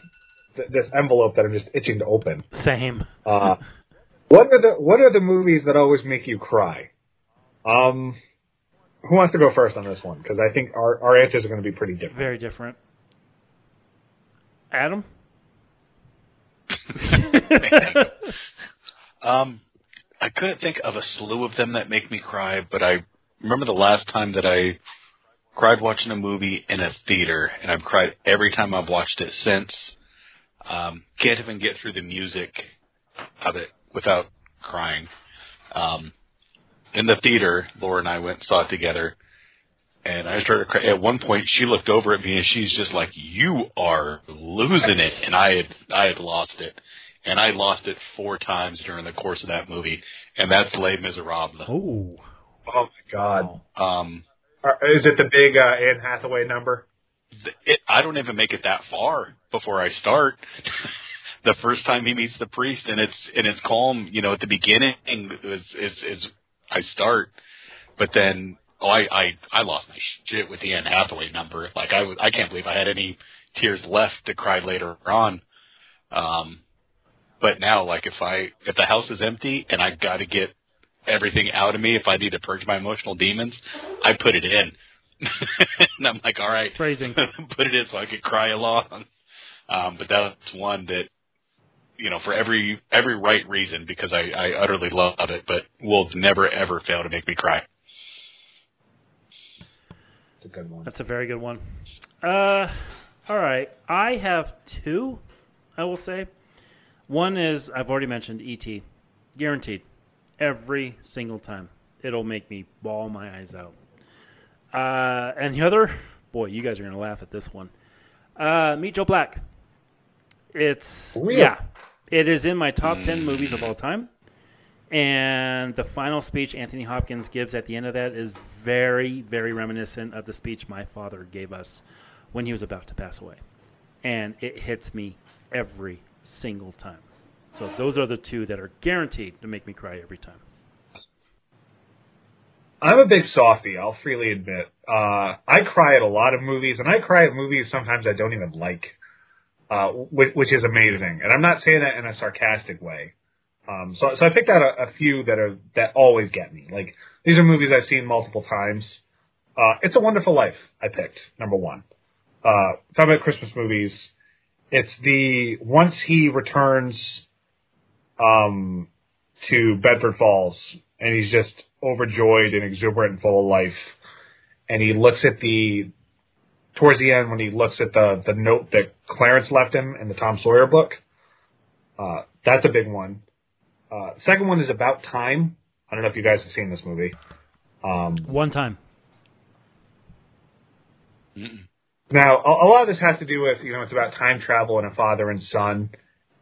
th- this envelope that I'm just itching to open. Same. Uh, what are the what are the movies that always make you cry? Um, who wants to go first on this one? Because I think our our answers are going to be pretty different. Very different. Adam? Um, I couldn't think of a slew of them that make me cry, but I remember the last time that I cried watching a movie in a theater, and I've cried every time I've watched it since. Um, can't even get through the music of it without crying. Um, in the theater, Laura and I went and saw it together, and I started crying. At one point, she looked over at me and she's just like, "You are losing it," and I had I had lost it, and I lost it four times during the course of that movie, and that's Les Miserables. Oh. Oh my God! Um, Is it the big uh, Anne Hathaway number? it, I don't even make it that far before I start. the first time he meets the priest, and it's and it's calm, you know, at the beginning is is, is I start, but then oh, I I I lost my shit with the Anne Hathaway number. Like I was, I can't believe I had any tears left to cry later on. Um, but now, like if I if the house is empty and I got to get everything out of me, if I need to purge my emotional demons, I put it in. and I'm like, all right, Phrasing. put it in so I could cry along. Um, but that's one that, you know, for every every right reason, because I, I utterly love it, but will never ever fail to make me cry. It's a good one. That's a very good one. Uh, all right. I have two, I will say. One is, I've already mentioned E.T. Guaranteed. Every single time. It'll make me bawl my eyes out. Uh, and the other, boy, you guys are going to laugh at this one. Uh, Meet Joe Black. It's, yeah. It is in my top 10 movies of all time. And the final speech Anthony Hopkins gives at the end of that is very, very reminiscent of the speech my father gave us when he was about to pass away. And it hits me every single time. So those are the two that are guaranteed to make me cry every time. I'm a big softie. I'll freely admit. Uh, I cry at a lot of movies, and I cry at movies sometimes I don't even like, uh, which, which is amazing. And I'm not saying that in a sarcastic way. Um, so, so I picked out a, a few that are that always get me. Like these are movies I've seen multiple times. Uh, it's a Wonderful Life. I picked number one. Uh, talking about Christmas movies, it's the once he returns, um, to Bedford Falls, and he's just overjoyed and exuberant and full of life. And he looks at the towards the end when he looks at the the note that Clarence left him in the Tom Sawyer book. Uh, that's a big one. Uh, second one is about time. I don't know if you guys have seen this movie. Um, One time. Now, a, a lot of this has to do with, you know, it's about time travel and a father and son.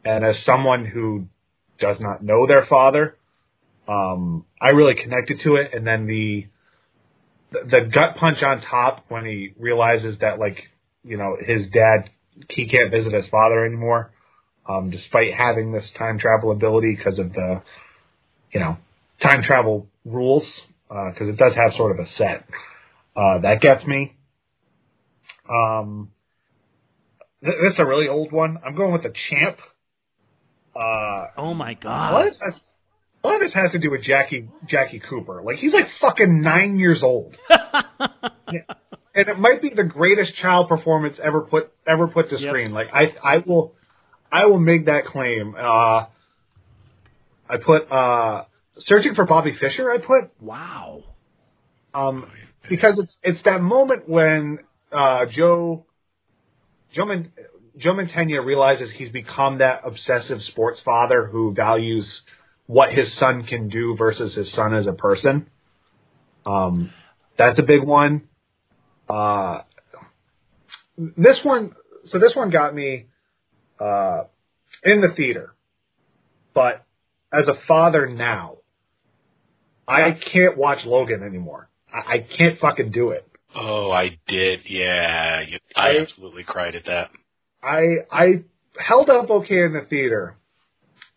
And as someone who does not know their father, um, I really connected to it. And then the, the, gut punch on top when he realizes that, like, you know, his dad, he can't visit his father anymore, um, despite having this time travel ability because of the, you know, time travel rules, because it does have sort of a set. Uh, that gets me. Um, th- this is a really old one. I'm going with the champ. Uh, Oh my a lot god. of this a lot of this has to do with Jackie Jackie Cooper. Like he's like fucking nine years old, Yeah. and it might be the greatest child performance ever put ever put to Yep. screen. Like I I will I will make that claim. Uh, I put uh, searching for Bobby Fischer. I put Wow. um, because it's it's that moment when uh, Joe Joe Man, Joe Mantegna realizes he's become that obsessive sports father who values what his son can do versus his son as a person. Um, that's a big one. Uh, this one, so this one got me uh, in the theater, but as a father now, I can't watch Logan anymore. I, I can't fucking do it. Oh, I did. Yeah, I- absolutely cried at that. I I held up okay in the theater,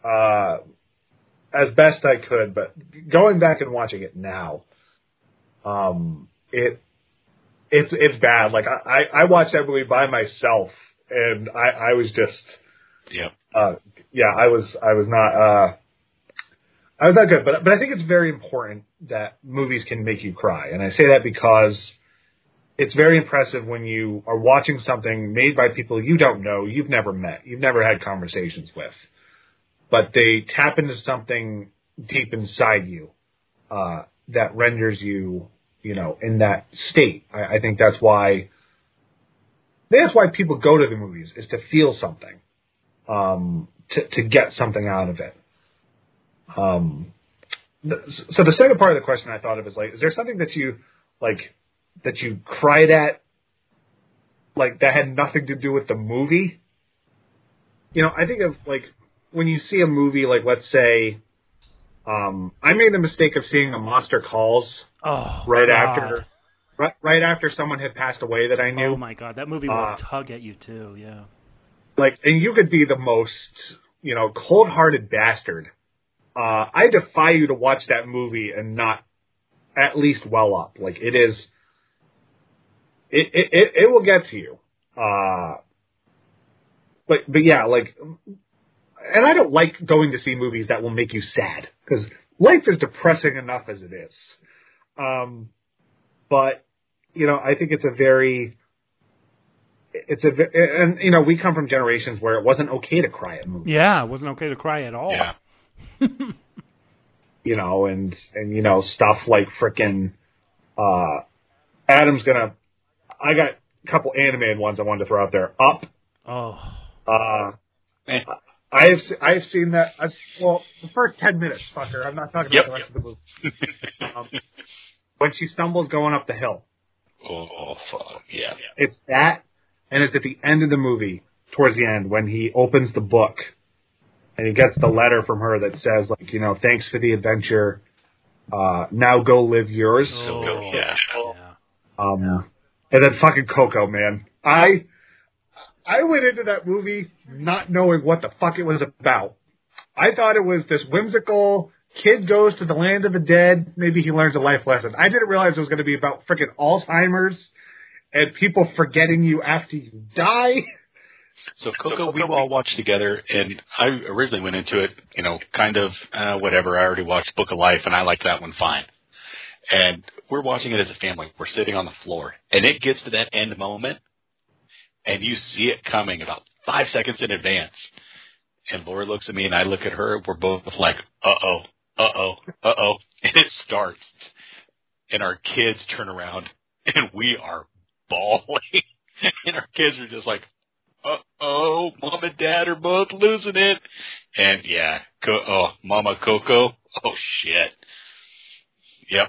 uh, as best I could, but going back and watching it now, um, it it's it's bad. Like I I, I watched that movie by myself, and I I was just yeah uh yeah I was I was not uh I was not good, but but I think it's very important that movies can make you cry, and I say that because it's very impressive when you are watching something made by people you don't know, you've never met, you've never had conversations with, but they tap into something deep inside you uh, that renders you, you know, in that state. I, I think that's why. That's why people go to the movies is to feel something, um, to to get something out of it. Um, so the second part of the question I thought of is like, is there something that you like that you cried at, like that had nothing to do with the movie? You know, I think of like when you see a movie, like let's say, um, I made the mistake of seeing a Monster Calls Oh, right God. after, right, right after someone had passed away that I knew. Oh my god, that movie will Uh, tug at you too. Yeah. like, and you could be the most, you know, cold-hearted bastard. Uh, I defy you to watch that movie and not at least well up. Like it is, it it it, it will get to you. Uh, but but yeah, like, and I don't like going to see movies that will make you sad because life is depressing enough as it is. Um, but you know, I think it's a very it's a and you know we come from generations where it wasn't okay to cry at movies Yeah, it wasn't okay to cry at all. Yeah. you know and and you know stuff like frickin' uh adam's gonna i got a couple animated ones i wanted to throw out there up Oh, uh Eh. i have se- i have seen that i well the first 10 minutes fucker i'm not talking Yep. about the rest of the movie um, when she stumbles going up the hill Oh, oh, fuck. Yeah. It's that, and it's at the end of the movie, towards the end, when he opens the book, and he gets the letter from her that says, like, you know, thanks for the adventure. Uh, now go live yours. So go, Oh, yeah. yeah. Um, and then fucking Coco, man. I, I went into that movie not knowing what the fuck it was about. I thought it was this whimsical kid goes to the land of the dead. Maybe he learns a life lesson. I didn't realize it was going to be about freaking Alzheimer's and people forgetting you after you die. So Coco, we all watched together, and I originally went into it, you know, kind of uh, whatever. I already watched Book of Life, and I liked that one fine. And we're watching it as a family. We're sitting on the floor, and it gets to that end moment, and you see it coming about five seconds in advance. And Laura looks at me, and I look at her. We're both like, "Uh oh, uh oh, uh oh," and it starts, and our kids turn around, and we are bawling, and our kids are just like, uh oh, mom and dad are both losing it. And yeah, co- oh, Mama Coco. Oh shit. Yep.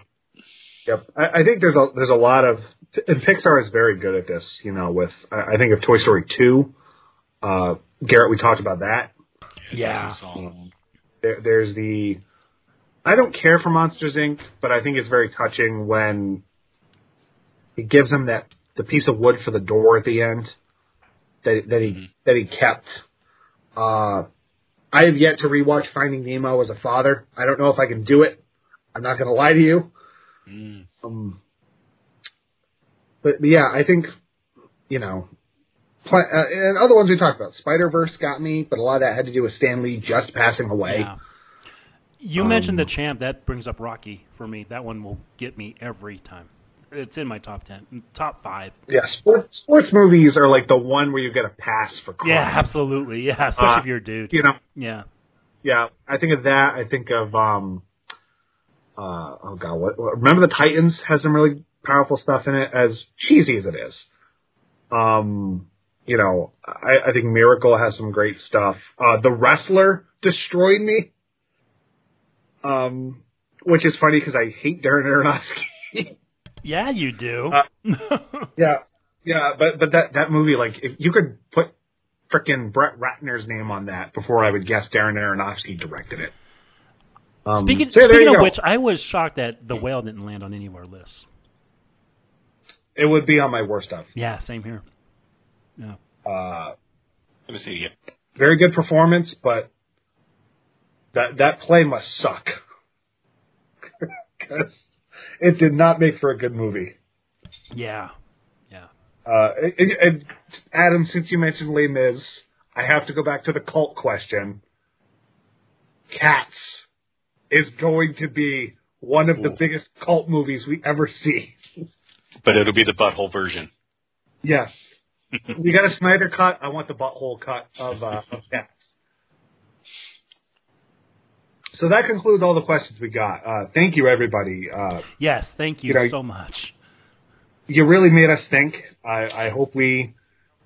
Yep, I, I think there's a there's a lot of and Pixar is very good at this. You know, with I I think of Toy Story two. Uh, Garrett, we talked about that. Yeah. There, there's the I don't care for Monsters Inc., but I think it's very touching when it gives him that the piece of wood for the door at the end that that he that he kept. Uh, I have yet to rewatch Finding Nemo as a father. I don't know if I can do it. I'm not going to lie to you. Mm. Um, but, but yeah, I think you know, pl- uh, and other ones we talked about. Spider Verse got me, but a lot of that had to do with Stan Lee just passing away. Yeah. You Um, mentioned the champ. That brings up Rocky for me. That one will get me every time. It's in my top ten, top five. Yeah, sports sports movies are like the one where you get a pass for crime. Yeah, absolutely. Yeah, especially Uh, if you're a dude. you know. Yeah. Yeah, I think of that. I think of um, uh, oh god, what, what? Remember the Titans has some really powerful stuff in it, as cheesy as it is. Um, you know, I, I think Miracle has some great stuff. Uh, the Wrestler destroyed me. Um, which is funny because I hate Darren Aronofsky. Yeah, you do. Uh, Yeah, yeah, but but that that movie, like, if you could put frickin' Brett Ratner's name on that before I would guess Darren Aronofsky directed it. Um, speaking so yeah, speaking of go. which, I was shocked that the whale didn't land on any of our lists. it would be on my worst of. Yeah, same here. Yeah. Uh, Let me see. Yep. very good performance, but that that play must suck because it did not make for a good movie. Yeah. Yeah. Uh, it, it, it- Adam, since you mentioned Les Mis, I have to go back to the cult question. Cats is going to be one of the biggest cult movies we ever see. But it'll be the butthole version. Yes. we got a Snyder cut. I want the butthole cut of, uh, of Cats. So that concludes all the questions we got. Uh, thank you, everybody. Uh, Yes, thank you, You know- so much. you really made us think. I, I hope we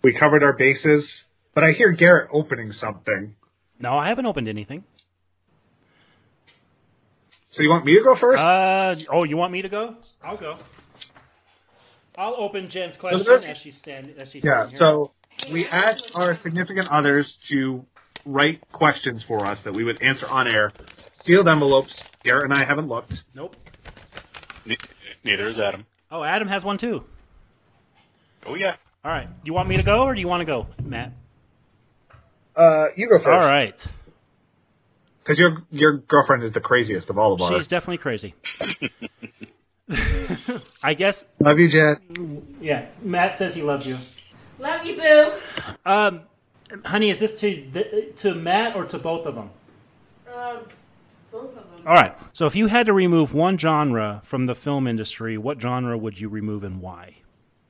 we covered our bases. But I hear Garrett opening something. No, I haven't opened anything. So you want me to go first? Uh oh, you want me to go? I'll go. I'll open Jen's question there's- as she's standing as she's yeah. here. So we asked our significant others to write questions for us that we would answer on air. Sealed envelopes. Garrett and I haven't looked. nope. Ne- neither is Adam. Oh, Adam has one too. Oh yeah. All right. You want me to go or do you want to go, Matt? Uh, you go first. All right. Because your your girlfriend is the craziest of all of us. She's definitely crazy. I guess Love you, Jen. yeah, Matt says he loves you. Love you, boo. Um honey, is this to the, to Matt or to both of them? Um, both of them. All right. So if you had to remove one genre from the film industry, what genre would you remove and why?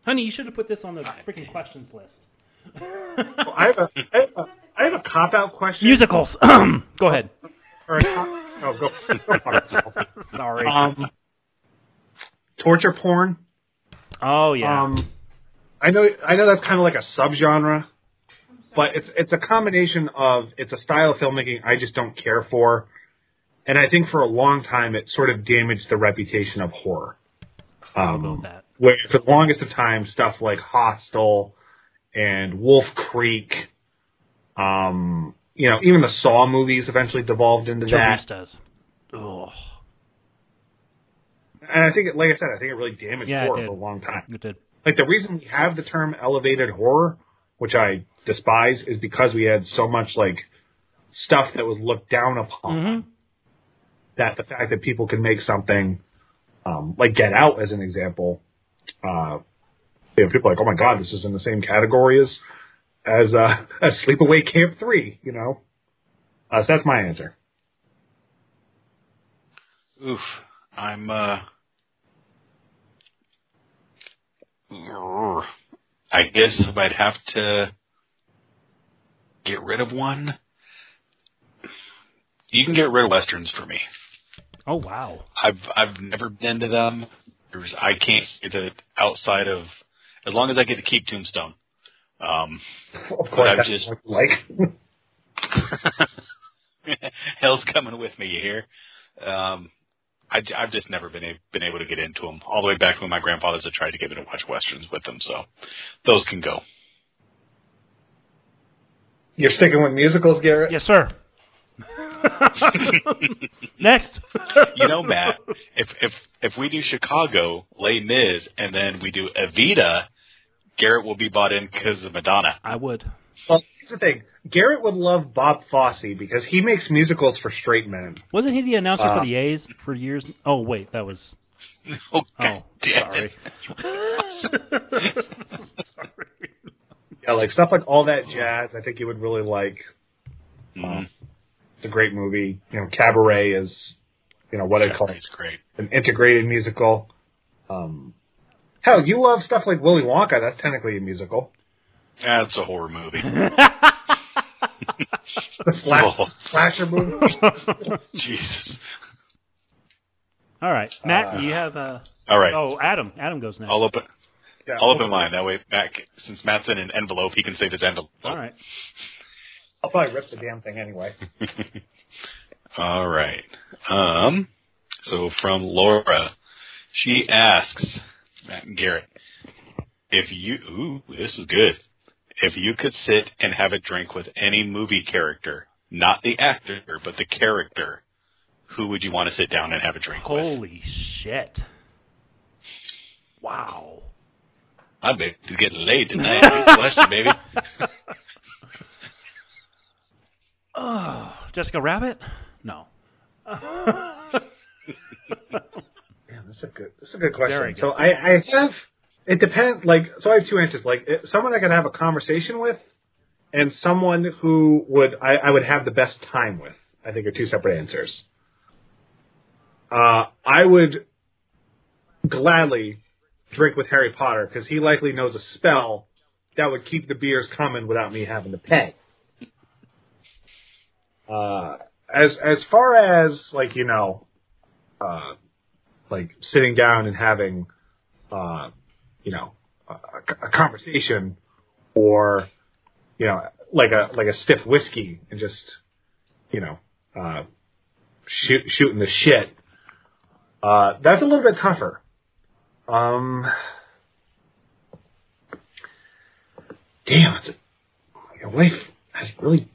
Honey, you should have put this on the freaking questions list. I have a I have a, I have a cop out question. Musicals. Go ahead. Or oh, go, go. Sorry. Um, torture porn. oh yeah. Um, I know, I know that's kind of like a subgenre, but it's it's a combination of it's a style of filmmaking I just don't care for, and I think for a long time it sort of damaged the reputation of horror. Um, where for the longest of time, stuff like Hostel and Wolf Creek, um, you know, even the Saw movies eventually devolved into that. Turistas. Oh, And I think, it, like I said, I think it really damaged Yeah, horror for a long time. it did. Like the reason we have the term elevated horror, which I despise, is because we had so much like stuff that was looked down upon. Mhm. That the fact that people can make something um, like Get Out, as an example, uh, you know, people are like, oh my god, this is in the same category as as a, as Sleepaway Camp Three, you know. Uh, so that's my answer. Oof. I'm uh I guess I'd have to get rid of one. You can get rid of westerns for me. Oh wow. I've I've never been to them. There's I can't say that outside of as long as I get to keep Tombstone. Um Of course, I've that's just- what like. Hell's coming with me, you hear? Um, I, have just never been a, been able to get into them. All the way back when my grandfathers had tried to get me to watch westerns with them, so those can go. You're sticking with musicals, Garrett. Yes, sir. Next. You know, Matt, if if if we do Chicago, Les Mis, and then we do Evita, Garrett will be bought in because of Madonna. I would. Well, here's the thing. Garrett would love Bob Fosse because he makes musicals for straight men. Wasn't he the announcer Uh, for the A's for years? Oh wait, that was. Oh, Oh, God damn sorry. it. Yeah, like stuff like all that jazz. I think he would really like. Mhm. It's a great movie. You know, Cabaret is, you know, what I call It's great. an integrated musical. Um, hell, you love stuff like Willy Wonka. That's technically a musical. That's a horror movie. The slash, Oh. slasher movie. Jesus. All right, Matt, you have. Uh, All right. oh, Adam. Adam goes next. I'll open. Yeah, I'll open mine. That way, Matt, since Matt's in an envelope, he can save his envelope. All right. I'll probably rip the damn thing anyway. All right. Um, so from Laura, she asks, Matt and Garrett. If you, ooh, this is good. If you could sit and have a drink with any movie character, not the actor, but the character, who would you want to sit down and have a drink with? Holy shit! Wow. I bet you're getting laid tonight. Good question, baby. Oh, Jessica Rabbit? No. That's a good. That's a good question. Good. So I, I have. It depends. Like, so I have two answers. Like, someone I could have a conversation with, and someone who would I, I would have the best time with. I think are two separate answers. Uh, I would gladly drink with Harry Potter because he likely knows a spell that would keep the beers coming without me having to pay. Uh, as as far as like you know, uh, like sitting down and having, uh, you know, a, a conversation, or you know, like a like a stiff whiskey and just, you know, uh, shoot, shooting the shit. Uh, that's a little bit tougher. Um, damn, it's a, your wife has really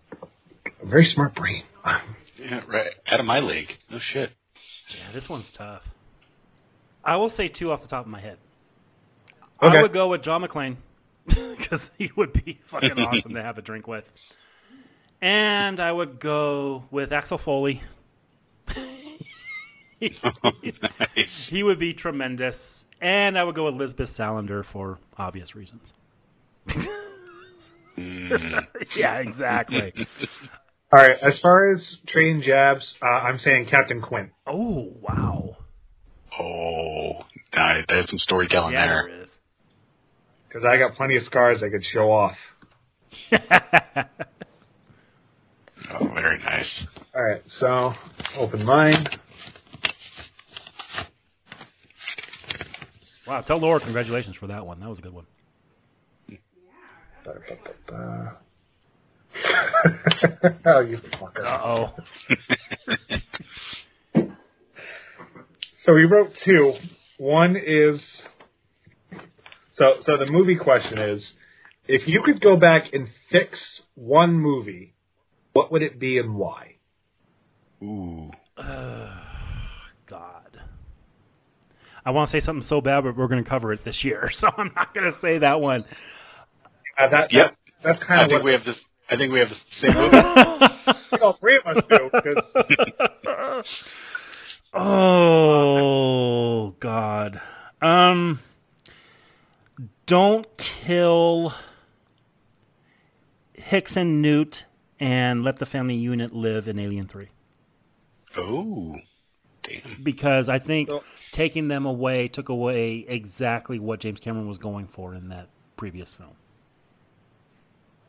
a very smart brain. Um, Yeah, right. Out of my league. No shit. Yeah, this one's tough. I will say two off the top of my head. Okay. I would go with John McClane because he would be fucking awesome to have a drink with. And I would go with Axel Foley. nice. He would be tremendous. And I would go with Lisbeth Salander for obvious reasons. Mm. Yeah, exactly. all right, as far as train jabs, uh, I'm saying Captain Quint. oh, wow. Oh, I- there's some storytelling Yeah, there. there is. Because I got plenty of scars I could show off. Oh, very nice. All right, so open mine. Wow, tell Laura congratulations for that one. That was a good one. Oh, you fucker. Uh oh. So we wrote two. One is so so the movie question is if you could go back and fix one movie, what would it be and why? Ooh. God. I want to say something so bad, but we're going to cover it this year, so I'm not going to say that one. Uh, that, Yep. that that's kind I of think what we have this. I think we have the same movie. all three of us do. 'cause- Oh God. Um. Don't kill Hicks and Newt, and let the family unit live in Alien Three. oh, damn. Because I think So- taking them away took away exactly what James Cameron was going for in that previous film.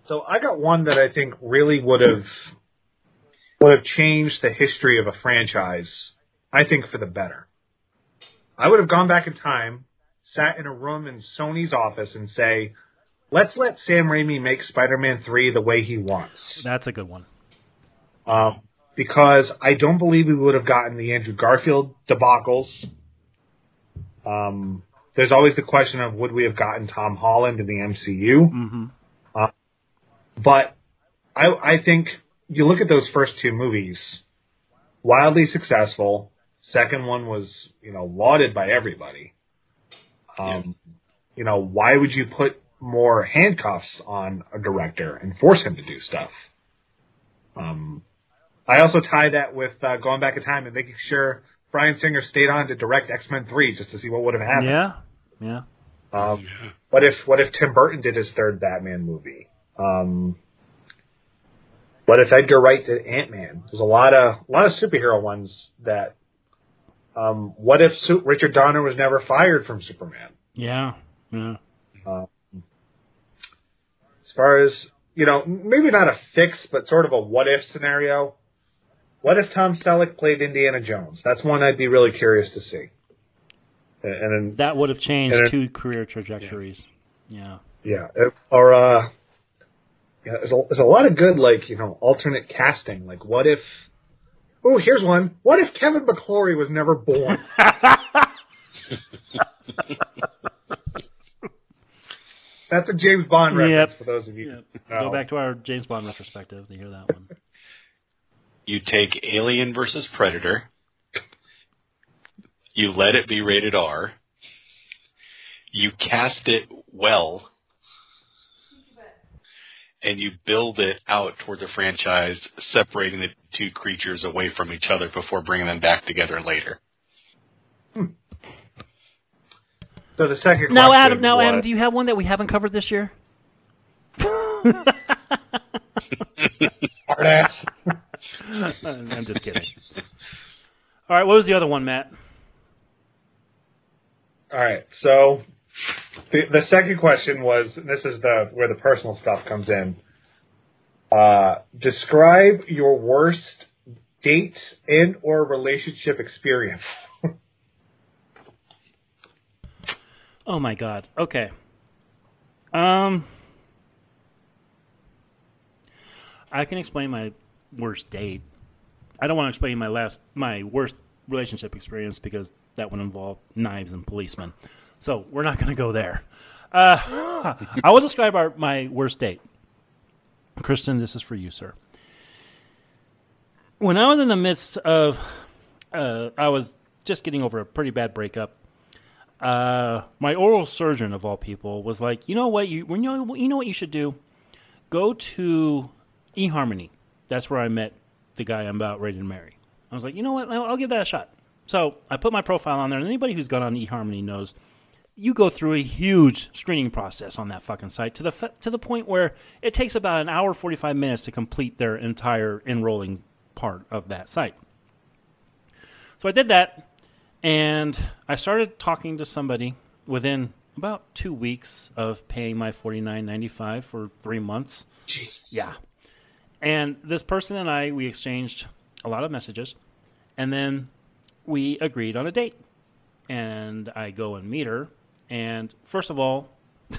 So I got one that I think really would have would have changed the history of a franchise. I think for the better. I would have gone back in time, sat in a room in Sony's office, and say, "Let's let Sam Raimi make Spider-Man three the way he wants." That's a good one. Um, because I don't believe we would have gotten the Andrew Garfield debacles. Um, there's always the question of would we have gotten Tom Holland in the MCU? hmm But I, I think you look at those first two movies, wildly successful. Second one was, you know, lauded by everybody. Um, You know, why would you put more handcuffs on a director and force him to do stuff? Um, I also tie that with uh, going back in time and making sure Bryan Singer stayed on to direct X Men Three just to see what would have happened. Yeah, yeah. Um, what if what if Tim Burton did his third Batman movie? Um, what if Edgar Wright did Ant Man? There's a lot of a lot of superhero ones that. Um, what if Su- Richard Donner was never fired from Superman? Yeah, yeah. As far as you know, maybe not a fix, but sort of a what if scenario. What if Tom Selleck played Indiana Jones? That's one I'd be really curious to see. And, and That would have changed And two career trajectories. Yeah. Yeah, it- or uh, yeah, there's a, there's a lot of good like you know alternate casting. Like, what if? Oh, here's one. What if Kevin McClory was never born? That's a James Bond reference Yep. for those of you. Yeah. who know. Go back to our James Bond retrospective to hear that one. You take Alien versus Predator. You let it be rated R. You cast it well, and you build it out towards a franchise, separating the two creatures away from each other before bringing them back together later. Hmm. So the second question now, Adam. Now, was, Adam, do you have one that we haven't covered this year? hard ass. I'm just kidding. All right, what was the other one, Matt? All right. So the the second question was this is the where the personal stuff comes in. Uh, describe your worst date and or relationship experience. Oh my God. Okay. Um, I can explain my worst date. I don't want to explain my last, my worst relationship experience because that would involve knives and policemen. So we're not going to go there. Uh, I will describe our my worst date. Kristen, this is for you, sir. When I was in the midst of, uh, I was just getting over a pretty bad breakup uh, my oral surgeon of all people was like, you know what, you when you you know what you should do, go to eHarmony. That's where I met the guy I'm about ready to marry. I was like, you know what, I'll, I'll give that a shot. So I put my profile on there, and anybody who's gone on eHarmony knows you go through a huge screening process on that fucking site to the f- to the point where it takes about an hour forty five minutes to complete their entire enrolling part of that site. So I did that, and I started talking to somebody within about two weeks of paying my forty nine ninety five for three months. Jesus. Yeah. And this person and I, we exchanged a lot of messages, and then we agreed on a date. And I go and meet her, and first of all,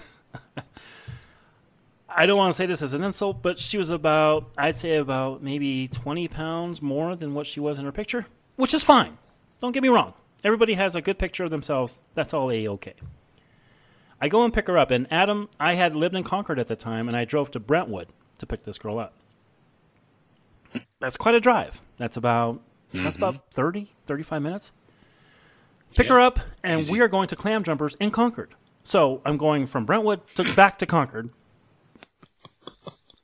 I don't want to say this as an insult, but she was about, I'd say about maybe 20 pounds more than what she was in her picture, which is fine. Don't get me wrong. Everybody has a good picture of themselves. That's all a okay. I go and pick her up, and Adam, I had lived in Concord at the time, and I drove to Brentwood to pick this girl up. That's quite a drive. That's about mm-hmm. that's about 30, 35 minutes. Pick Yeah. her up, and Easy. we are going to Claim Jumpers in Concord. So I'm going from Brentwood to back to Concord.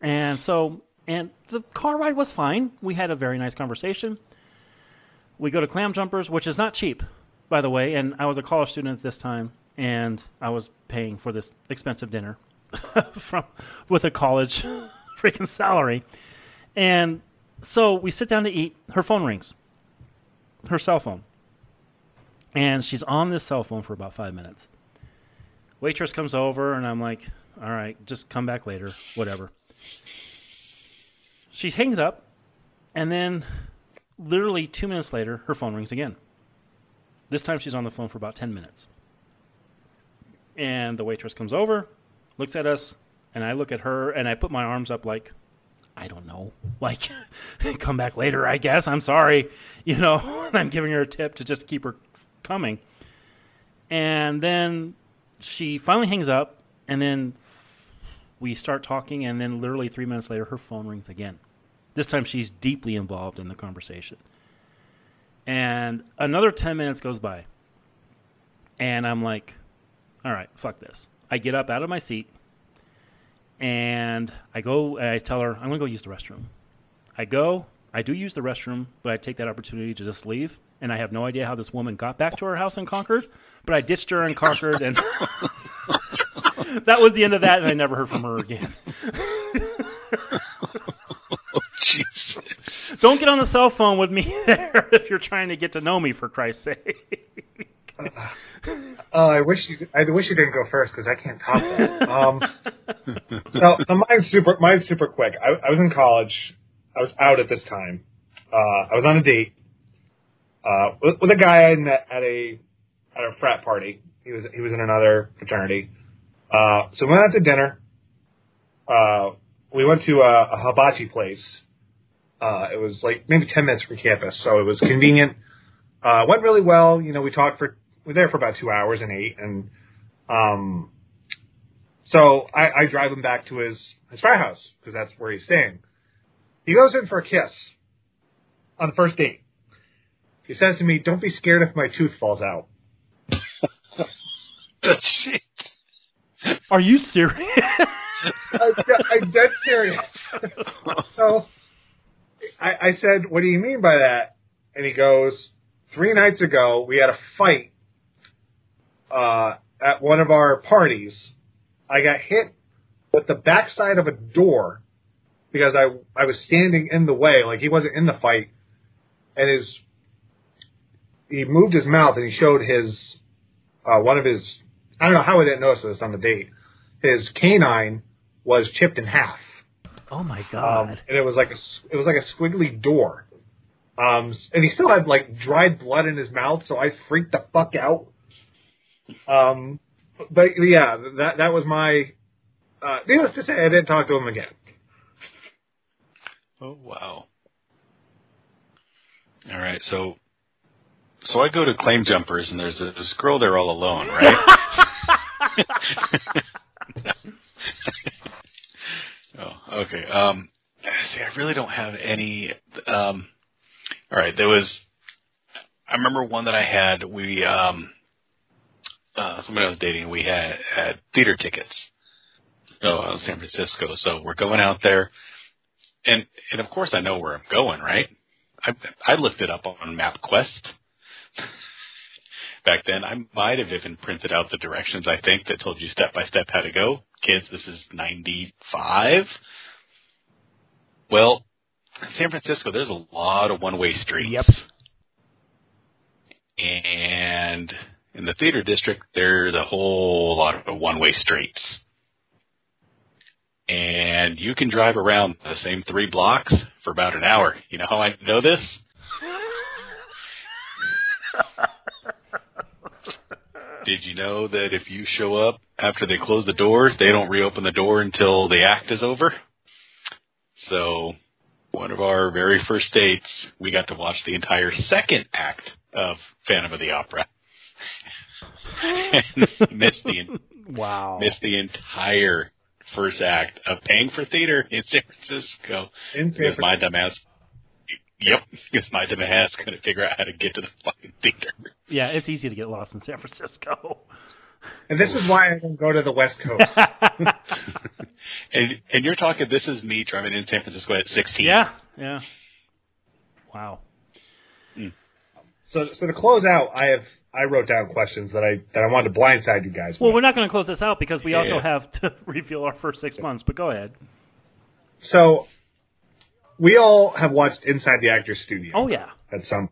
And so, and the car ride was fine. We had a very nice conversation. We go to Claim Jumpers, which is not cheap, by the way. And I was a college student at this time, and I was paying for this expensive dinner from with a college freaking salary. And so we sit down to eat. Her phone rings, her cell phone, and she's on this cell phone for about five minutes. Waitress comes over, and I'm like, "All right, just come back later, whatever." She hangs up, and then literally two minutes later, her phone rings again. This time she's on the phone for about 10 minutes. And the waitress comes over, looks at us, and I look at her, and I put my arms up like, I don't know. Like, come back later, I guess. I'm sorry. You know, I'm giving her a tip to just keep her coming. And then she finally hangs up, and then we start talking, and then literally three minutes later, her phone rings again. This time she's deeply involved in the conversation. And another 10 minutes goes by. And I'm like, all right, fuck this. I get up out of my seat and I go and I tell her, I'm going to go use the restroom. I go, I do use the restroom, but I take that opportunity to just leave. And I have no idea how this woman got back to her house in Concord, but I ditched her in Concord and that was the end of that. And I never heard from her again. Jeez. Don't get on the cell phone with me there if you're trying to get to know me, for Christ's sake. Oh, I wish you. I wish you didn't go first because I can't top that. Um, so, so mine's super. Mine's super quick. I, I was in college. I was out at this time. Uh, I was on a date uh, with, with a guy I met at a at a frat party. He was he was in another fraternity. Uh, so we went out to dinner. Uh, we went to a, a hibachi place. Uh, it was like maybe ten minutes from campus, so it was convenient. Uh, went really well. You know, we talked for we were there for about two hours and ate, and um, So I, I drive him back to his his frat house because that's where he's staying. He goes in for a kiss on the first date. He says to me, "Don't be scared if my tooth falls out." Shit. Are you serious? I, I'm dead serious. so I, I said, "What do you mean by that?" And he goes, three nights ago we had a fight uh, at one of our parties. I got hit with the backside of a door because I I was standing in the way, like he wasn't in the fight, and his he moved his mouth and he showed his uh, one of his I don't know how I didn't notice this on the date. His canine was chipped in half. oh my Um, god. and it was like a, s- it was like a squiggly door. Um, and he still had like dried blood in his mouth, so I freaked the fuck out. Um, but yeah, that that was my. Uh, needless to say, I didn't talk to him again. Oh wow. All right, so so I go to Claim Jumpers and there's a, this girl there all alone, right? oh, okay. Um, see, I really don't have any. Um, all right, there was. I remember one that I had. We um, uh, somebody I was dating. We had had theater tickets. Oh, uh, San Francisco. So we're going out there and and of course I know where I'm going, right? I I looked it up on MapQuest. Back then, I might have even printed out the directions. I think that told you step by step how to go. Kids, this is '95. Well, San Francisco, there's a lot of one-way streets. Yep. And in the theater district, there's a whole lot of one-way streets and you can drive around the same three blocks for about an hour. You know how I know this? Did you know that if you show up after they close the doors, they don't reopen the door until the act is over? So, one of our very first dates, we got to watch the entire second act of Phantom of the Opera. and missed the wow. missed the entire first act of paying for theater in San Francisco In San because my dumb ass. Yep, because my dumb ass couldn't figure out how to get to the fucking theater. Yeah, it's easy to get lost in San Francisco. And this is why I don't go to the West Coast. And and you're talking. This is me driving in San Francisco at 16. Yeah, yeah. Wow. Hmm. so so to close out, I have I wrote down questions that I that I wanted to blindside you guys. Well, with. we're not going to close this out because we also Yeah. have to reveal our first six months. But go ahead. So we all have watched Inside the Actors Studio Oh yeah. at some.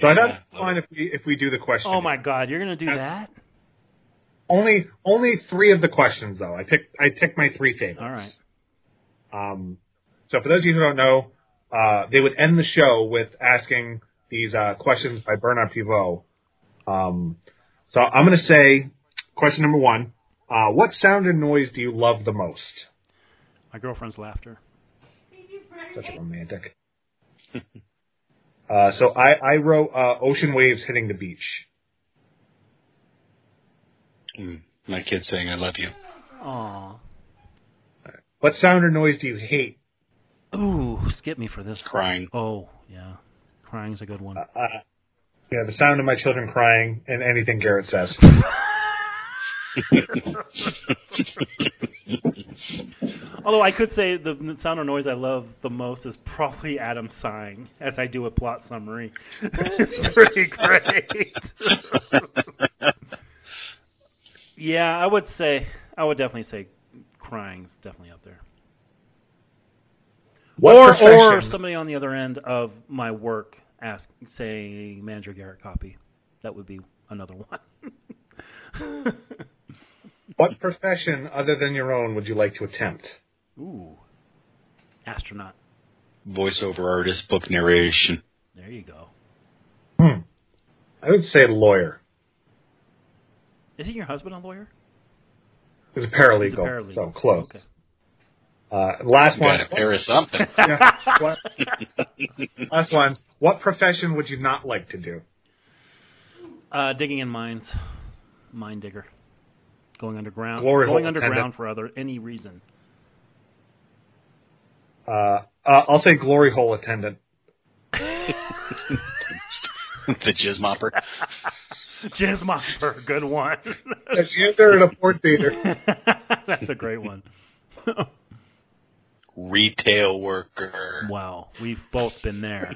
So I Yeah, don't love mind if we if we do the question. Oh my God, you're going to do that? Only only three of the questions though. I picked I picked my three favorites. All right. Um, so for those of you who don't know, uh, they would end the show with asking these uh, questions by Bernard Pivot. Um, so I'm going to say question number one: uh, What sound and noise do you love the most? My girlfriend's laughter. Such a romantic. uh, so I, I wrote uh, ocean waves hitting the beach. Mm, my kid saying I love you. Aw. What sound or noise do you hate? Ooh, skip me for this. Crying. Oh yeah, crying's a good one. Uh, yeah, the sound of my children crying and anything Garrett says. Although I could say the sound or noise I love the most is probably Adam sighing as I do a plot summary. it's pretty great. yeah, I would say I would definitely say crying's definitely up there. What or or somebody on the other end of my work ask say manager Garrett copy. That would be another one. What profession other than your own would you like to attempt? Ooh. Astronaut. Voiceover artist, book narration. There you go. Hmm. I would say lawyer. Isn't your husband a lawyer? He's a paralegal, He's a paralegal. so close. Okay. Uh, last You one. got a pair of something. Yeah, what- last one. What profession would you not like to do? Uh, digging in mines. Mine digger. Going underground. Glory going hole underground attendant. for other any reason. Uh, uh, I'll say glory hole attendant. the jizz mopper. Jizz Mopper, good one. They're in a port theater. That's a great one. Retail worker. Wow, we've both been there.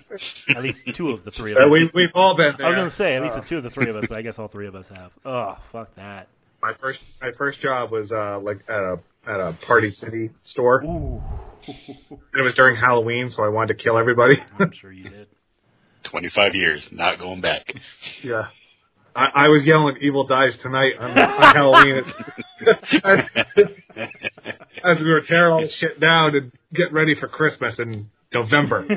At least two of the three of us. Uh, we, we've all been there. I was going to say at least Uh, the two of the three of us, but I guess all three of us have. Oh, fuck that. My first my first job was uh, like at a at a Party City store. Ooh, It was during Halloween, so I wanted to kill everybody. I'm sure you did. 25 years, not going back. yeah. I, I was yelling "Evil Dies Tonight" on, on Halloween as, as we were tearing all the shit down and getting ready for Christmas in November.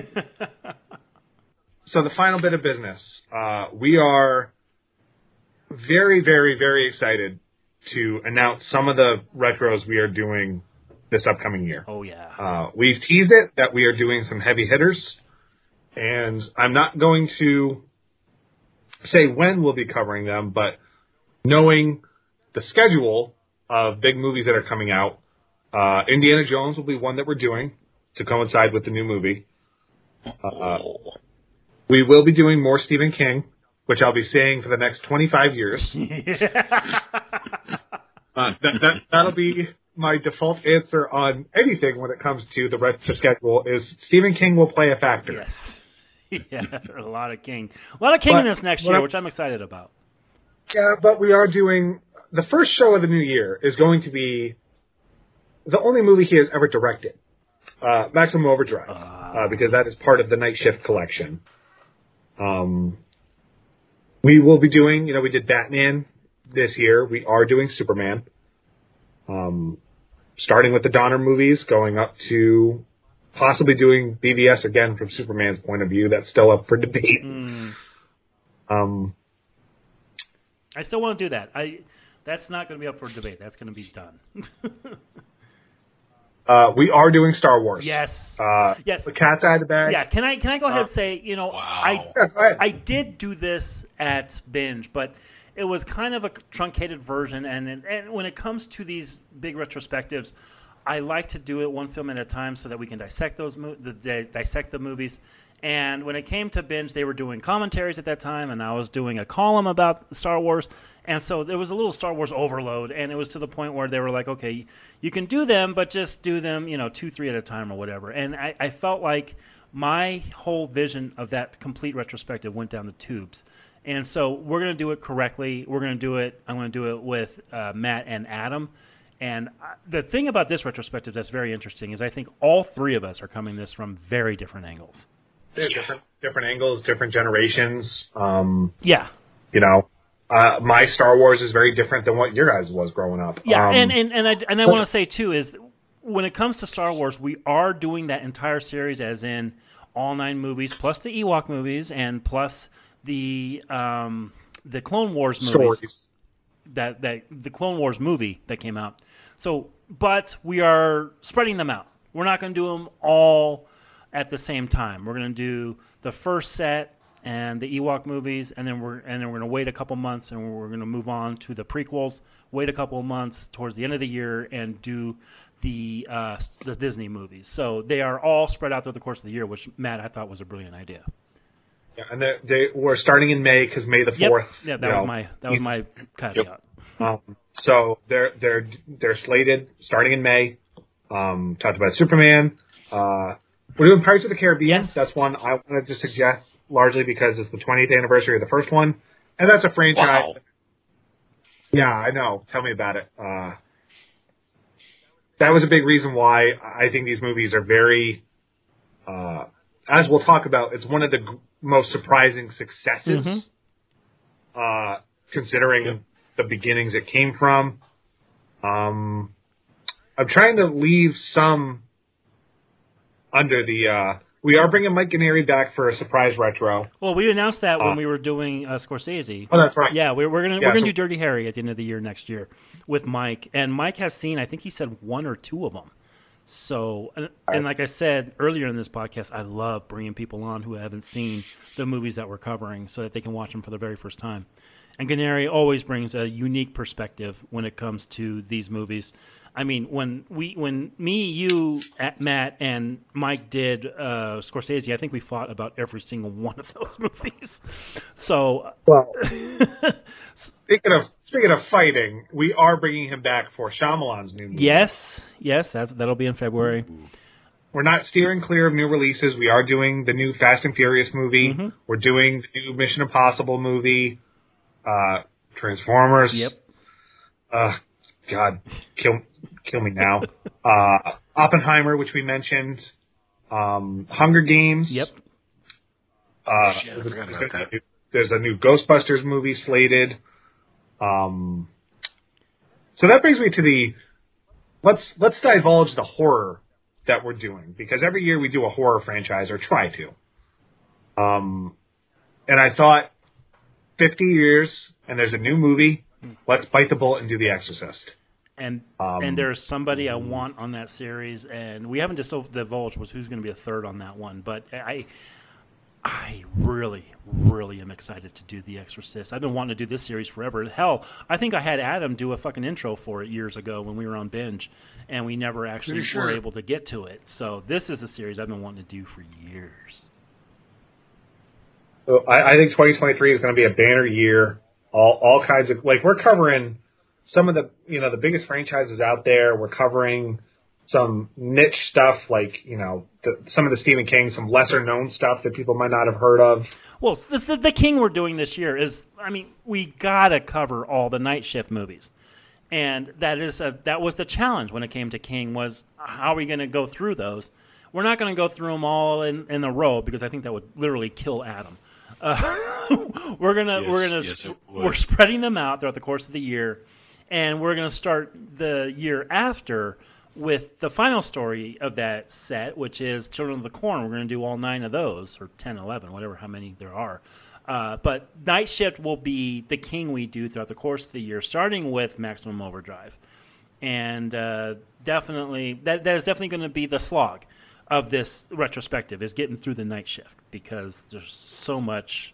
so the final bit of business, uh, we are very, very, very excited to announce some of the retros we are doing this upcoming year. Oh yeah. Uh, we've teased it that we are doing some heavy hitters, and I'm not going to say when we'll be covering them, but knowing the schedule of big movies that are coming out, uh, Indiana Jones will be one that we're doing to coincide with the new movie. Uh, we will be doing more Stephen King, which I'll be saying for the next 25 years. Uh, that, that, that'll be my default answer on anything when it comes to the retro schedule is Stephen King will play a factor. yes. yeah, a lot of King. A lot of King in this next year, I'm- which I'm excited about. Yeah, but we are doing the first show of the new year is going to be the only movie he has ever directed, uh, Maximum Overdrive, uh, because that is part of the Night Shift collection. Um, we will be doing, you know, we did Batman this year. We are doing Superman. Um, starting with the Donner movies, going up to possibly doing BVS again from Superman's point of view. That's still up for debate. Mm, Um, I still want to do that. I. That's not going to be up for debate. That's going to be done. uh, we are doing Star Wars. yes. Uh, Yes. The cat's out of the bag. Yeah. Can I can I go ahead and say you know Wow. I Yeah. I did do this at binge, but it was kind of a truncated version. And and when it comes to these big retrospectives, I like to do it one film at a time so that we can dissect those mo- the, di- dissect the movies. And when it came to binge, they were doing commentaries at that time, and I was doing a column about Star Wars. And so there was a little Star Wars overload, and it was to the point where they were like, "Okay, you can do them, but just do them, you know, two, three at a time or whatever." And I, I felt like my whole vision of that complete retrospective went down the tubes. And so we're going to do it correctly. We're going to do it. I'm going to do it with uh, Matt and Adam. And the thing about this retrospective that's very interesting is I think all three of us are coming this from very different angles. There's different different angles, different generations. Um, Yeah, you know, uh, my Star Wars is very different than what your guys was growing up. yeah, Um, and and and I and I want to say too is when it comes to Star Wars, we are doing that entire series as in all nine movies plus the Ewok movies and plus the um, the Clone Wars movies. stories. that that the Clone Wars movie that came out. So, but we are spreading them out. We're not going to do them all at the same time. We're going to do the first set and the Ewok movies, and then we're and then we're going to wait a couple months, and we're going to move on to the prequels. Wait a couple months towards the end of the year, and do the uh, the Disney movies. So they are all spread out throughout the course of the year, which Matt I thought was a brilliant idea. Yeah, and they, they we're starting in May because May the Yep. fourth. Yeah, that was know, my that was my caveat. Um, so they're they're they're slated starting in May. Um, talked about Superman. Uh, we're doing Pirates of the Caribbean. Yes. That's one I wanted to suggest largely because it's the 20th anniversary of the first one, and that's a franchise. Wow. Yeah, I know. Tell me about it. Uh, that was a big reason why I think these movies are very, uh, as we'll talk about, it's one of the g- most surprising successes, Mhm. uh, considering the beginnings it came from. Um, I'm trying to leave some under the, uh, we are bringing Mike Ganeri back for a surprise retro. Well, we announced that when Uh, we were doing uh, Scorsese. Oh, that's right. Yeah, we're, we're gonna Yeah, we're gonna so- do Dirty Harry at the end of the year next year with Mike, and Mike has seen I think he said one or two of them. So, and, and like I said earlier in this podcast, I love bringing people on who haven't seen the movies that we're covering, so that they can watch them for the very first time. And Gennari always brings a unique perspective when it comes to these movies. I mean, when we, when me, you, Matt, and Mike did uh, Scorsese, I think we fought about every single one of those movies. So, Well, speaking of speaking of fighting, we are bringing him back for Shyamalan's new movie. yes, yes, that's that'll be in February. We're not steering clear of new releases. We are doing the new Fast and Furious movie. Mm-hmm. We're doing the new Mission Impossible movie. Uh, Transformers. Yep. Uh, God, kill kill me now. uh, Oppenheimer, which we mentioned. Um, Hunger Games. Yep. Uh, Shit, I forgot about that. There's a new Ghostbusters movie slated. Um, so that brings me to the let's let's divulge the horror that we're doing because every year we do a horror franchise or try to. Um, and I thought, 50 years and there's a new movie. Let's bite the bullet and do The Exorcist. And Um, and there's somebody I want on that series, and we haven't just divulged was who's going to be a third on that one. But I, I really, really am excited to do The Exorcist. I've been wanting to do this series forever. Hell, I think I had Adam do a fucking intro for it years ago when we were on binge, and we never actually Pretty were able to get to it. So this is a series I've been wanting to do for years. So I, I think 2023 is going to be a banner year. All all kinds of like we're covering some of the you know the biggest franchises out there. We're covering some niche stuff like you know the, some of the Stephen King, some lesser known stuff that people might not have heard of. Well, the, the, the King we're doing this year is, I mean, we gotta cover all the night shift movies, and that is a, that was the challenge when it came to King was how are we going to go through those? We're not going to go through them all in, in a row because I think that would literally kill Adam. Uh, we're gonna Yes, we're gonna yes, it we're spreading them out throughout the course of the year, and we're gonna start the year after with the final story of that set, which is Children of the Corn. We're gonna do all nine of those, or 10, 11, whatever, how many there are. Uh, but Night Shift will be the king we do throughout the course of the year, starting with Maximum Overdrive, and uh, definitely that that is definitely going to be the slog of this retrospective is getting through the night shift because there's so much.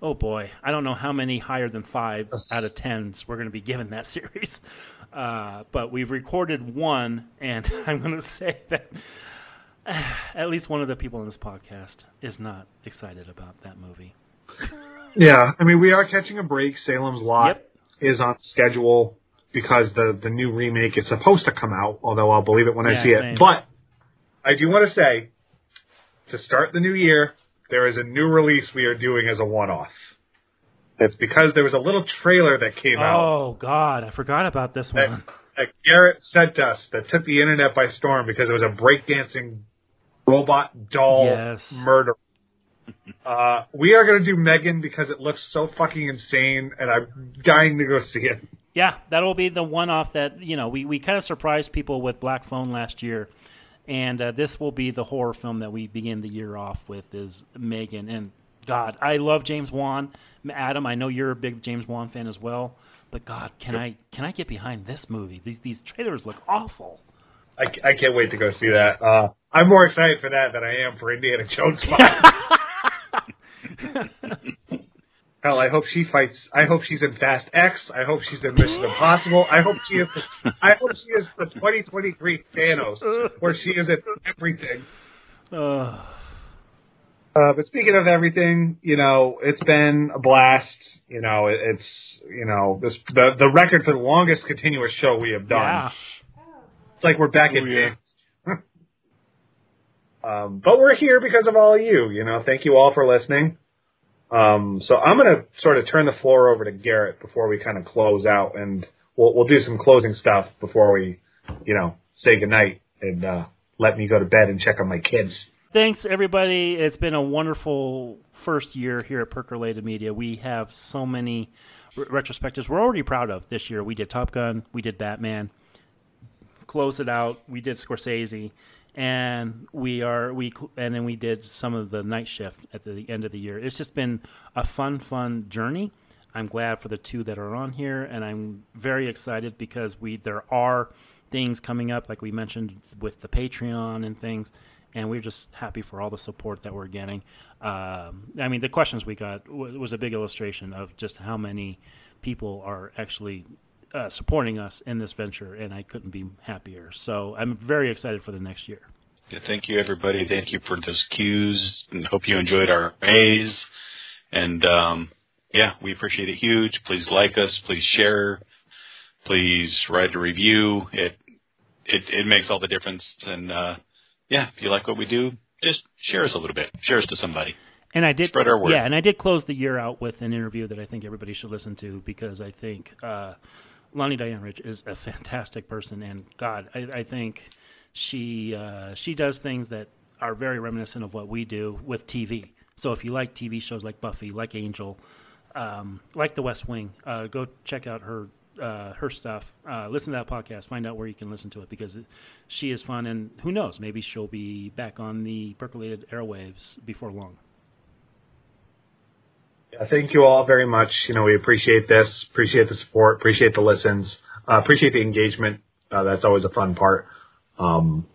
Oh boy, I don't know how many higher than five out of tens we're going to be given that series, uh, but we've recorded one, and I'm going to say that at least one of the people in this podcast is not excited about that movie. Yeah, I mean we are catching a break. Salem's Lot Yep. is on schedule because the the new remake is supposed to come out. Although I'll believe it when I see same. it. But I do want to say to start the new year, there is a new release we are doing as a one off. It's because there was a little trailer that came out Oh God, I forgot about this that, one. that Garrett sent us that took the internet by storm because it was a breakdancing robot doll Yes. murder. Uh, we are going to do Megan because it looks so fucking insane, and I'm dying to go see it. Yeah, that'll be the one off that, you know, we, we kind of surprised people with Black Phone last year. And uh, this will be the horror film that we begin the year off with is Megan. And God, I love James Wan. Adam, I know you're a big James Wan fan as well. But God, can I can I get behind this movie? These these trailers look awful. I, I can't wait to go see that. Uh, I'm more excited for that than I am for Indiana Jones 5. Hell, I hope she fights. I hope she's in Fast X. I hope she's in Mission Impossible. I hope she is. The, I hope she is the 2023 Thanos, where she is in everything. Ugh. Uh, but speaking of everything, you know, it's been a blast. You know, it, it's you know this the the record for the longest continuous show we have done. yeah. It's like we're back Oh, in yeah. game. um, but we're here because of all of you. You know, thank you all for listening. Um, so I'm going to sort of turn the floor over to Garrett before we kind of close out, and we'll we'll do some closing stuff before we, you know, say goodnight and uh, let me go to bed and check on my kids. Thanks, everybody. It's been a wonderful first year here at Percolated Media. We have so many re- retrospectives we're already proud of this year. We did Top Gun, we did Batman, close it out. We did Scorsese, and we are we and then we did some of the night shift at the end of the year. It's just been a fun, fun journey. I'm glad for the two that are on here, and I'm very excited because we there are things coming up, like we mentioned with the Patreon and things, and we're just happy for all the support that we're getting. Um, I mean, the questions we got was a big illustration of just how many people are actually uh, supporting us in this venture, and I couldn't be happier. So I'm very excited for the next year. Yeah, thank you, everybody. Thank you for those cues, and hope you enjoyed our A's. And um, yeah, we appreciate it huge. Please like us. Please share. Please write a review. It it it makes all the difference. And uh, yeah, if you like what we do, just share us a little bit. Share us to somebody. And I did Spread our word. Yeah, and I did close the year out with an interview that I think everybody should listen to because I think uh, Lonnie Diane Rich is a fantastic person, and God, I, I think she uh, she does things that are very reminiscent of what we do with TV. So if you like TV shows like Buffy, like Angel, um, like The West Wing, uh, go check out her uh, her stuff. Uh, listen to that podcast. Find out where you can listen to it because she is fun, and who knows, maybe she'll be back on the percolated airwaves before long. Yeah, thank you all very much. You know, we appreciate this, appreciate the support, appreciate the listens, uh, appreciate the engagement. Uh, that's always a fun part. Um,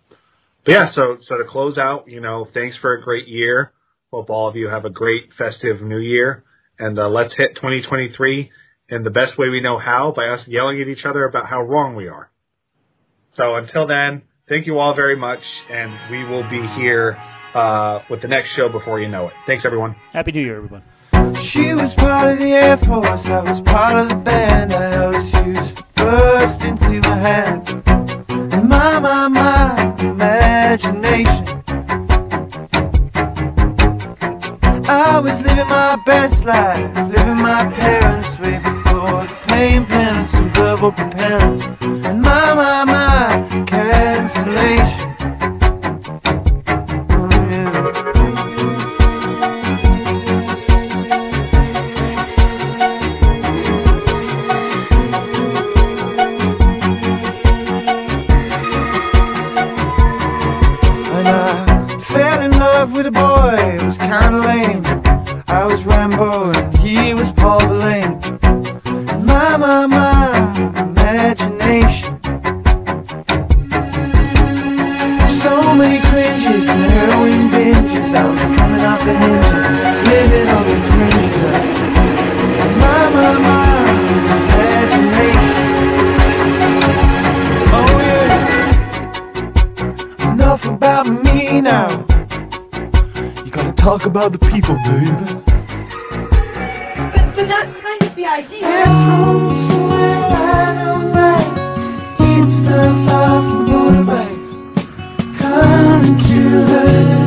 but yeah, so so to close out, you know, thanks for a great year. Hope all of you have a great festive new year, and uh, let's hit 2023 in the best way we know how by us yelling at each other about how wrong we are. So until then, thank you all very much, and we will be here uh, with the next show before you know it. Thanks, everyone. Happy New Year, everyone. She was part of the Air Force, I was part of the band. I always used to burst into my hand. And my, my, my imagination. I was living my best life, living my parents' way before the pain, penance, and verbal repentance. And my, talk about the people, baby. But, but that's kind of the idea. At home somewhere I don't like Hipster far from motorbikes Come to the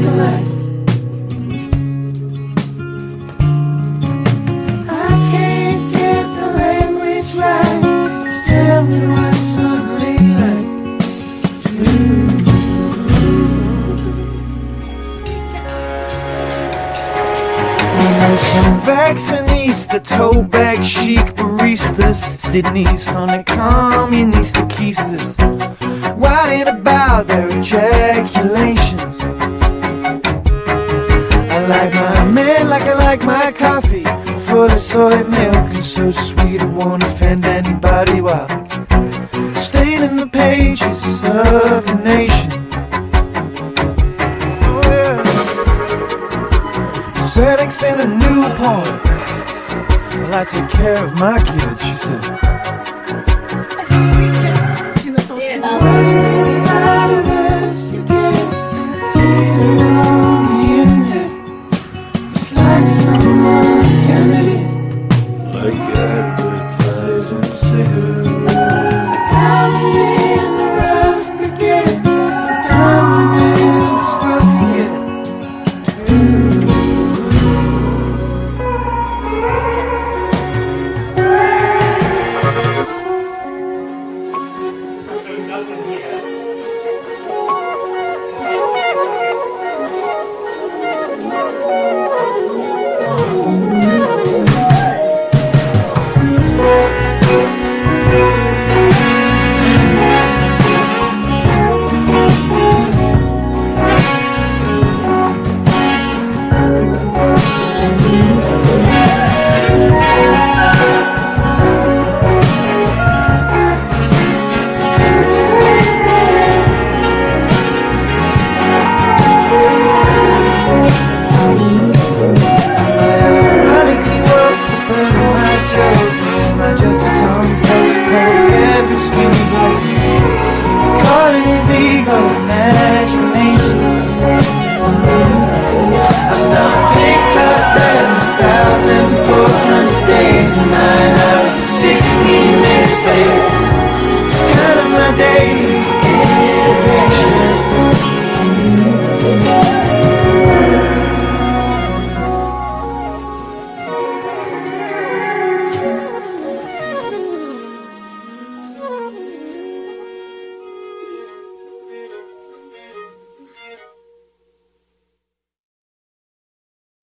east on the communistas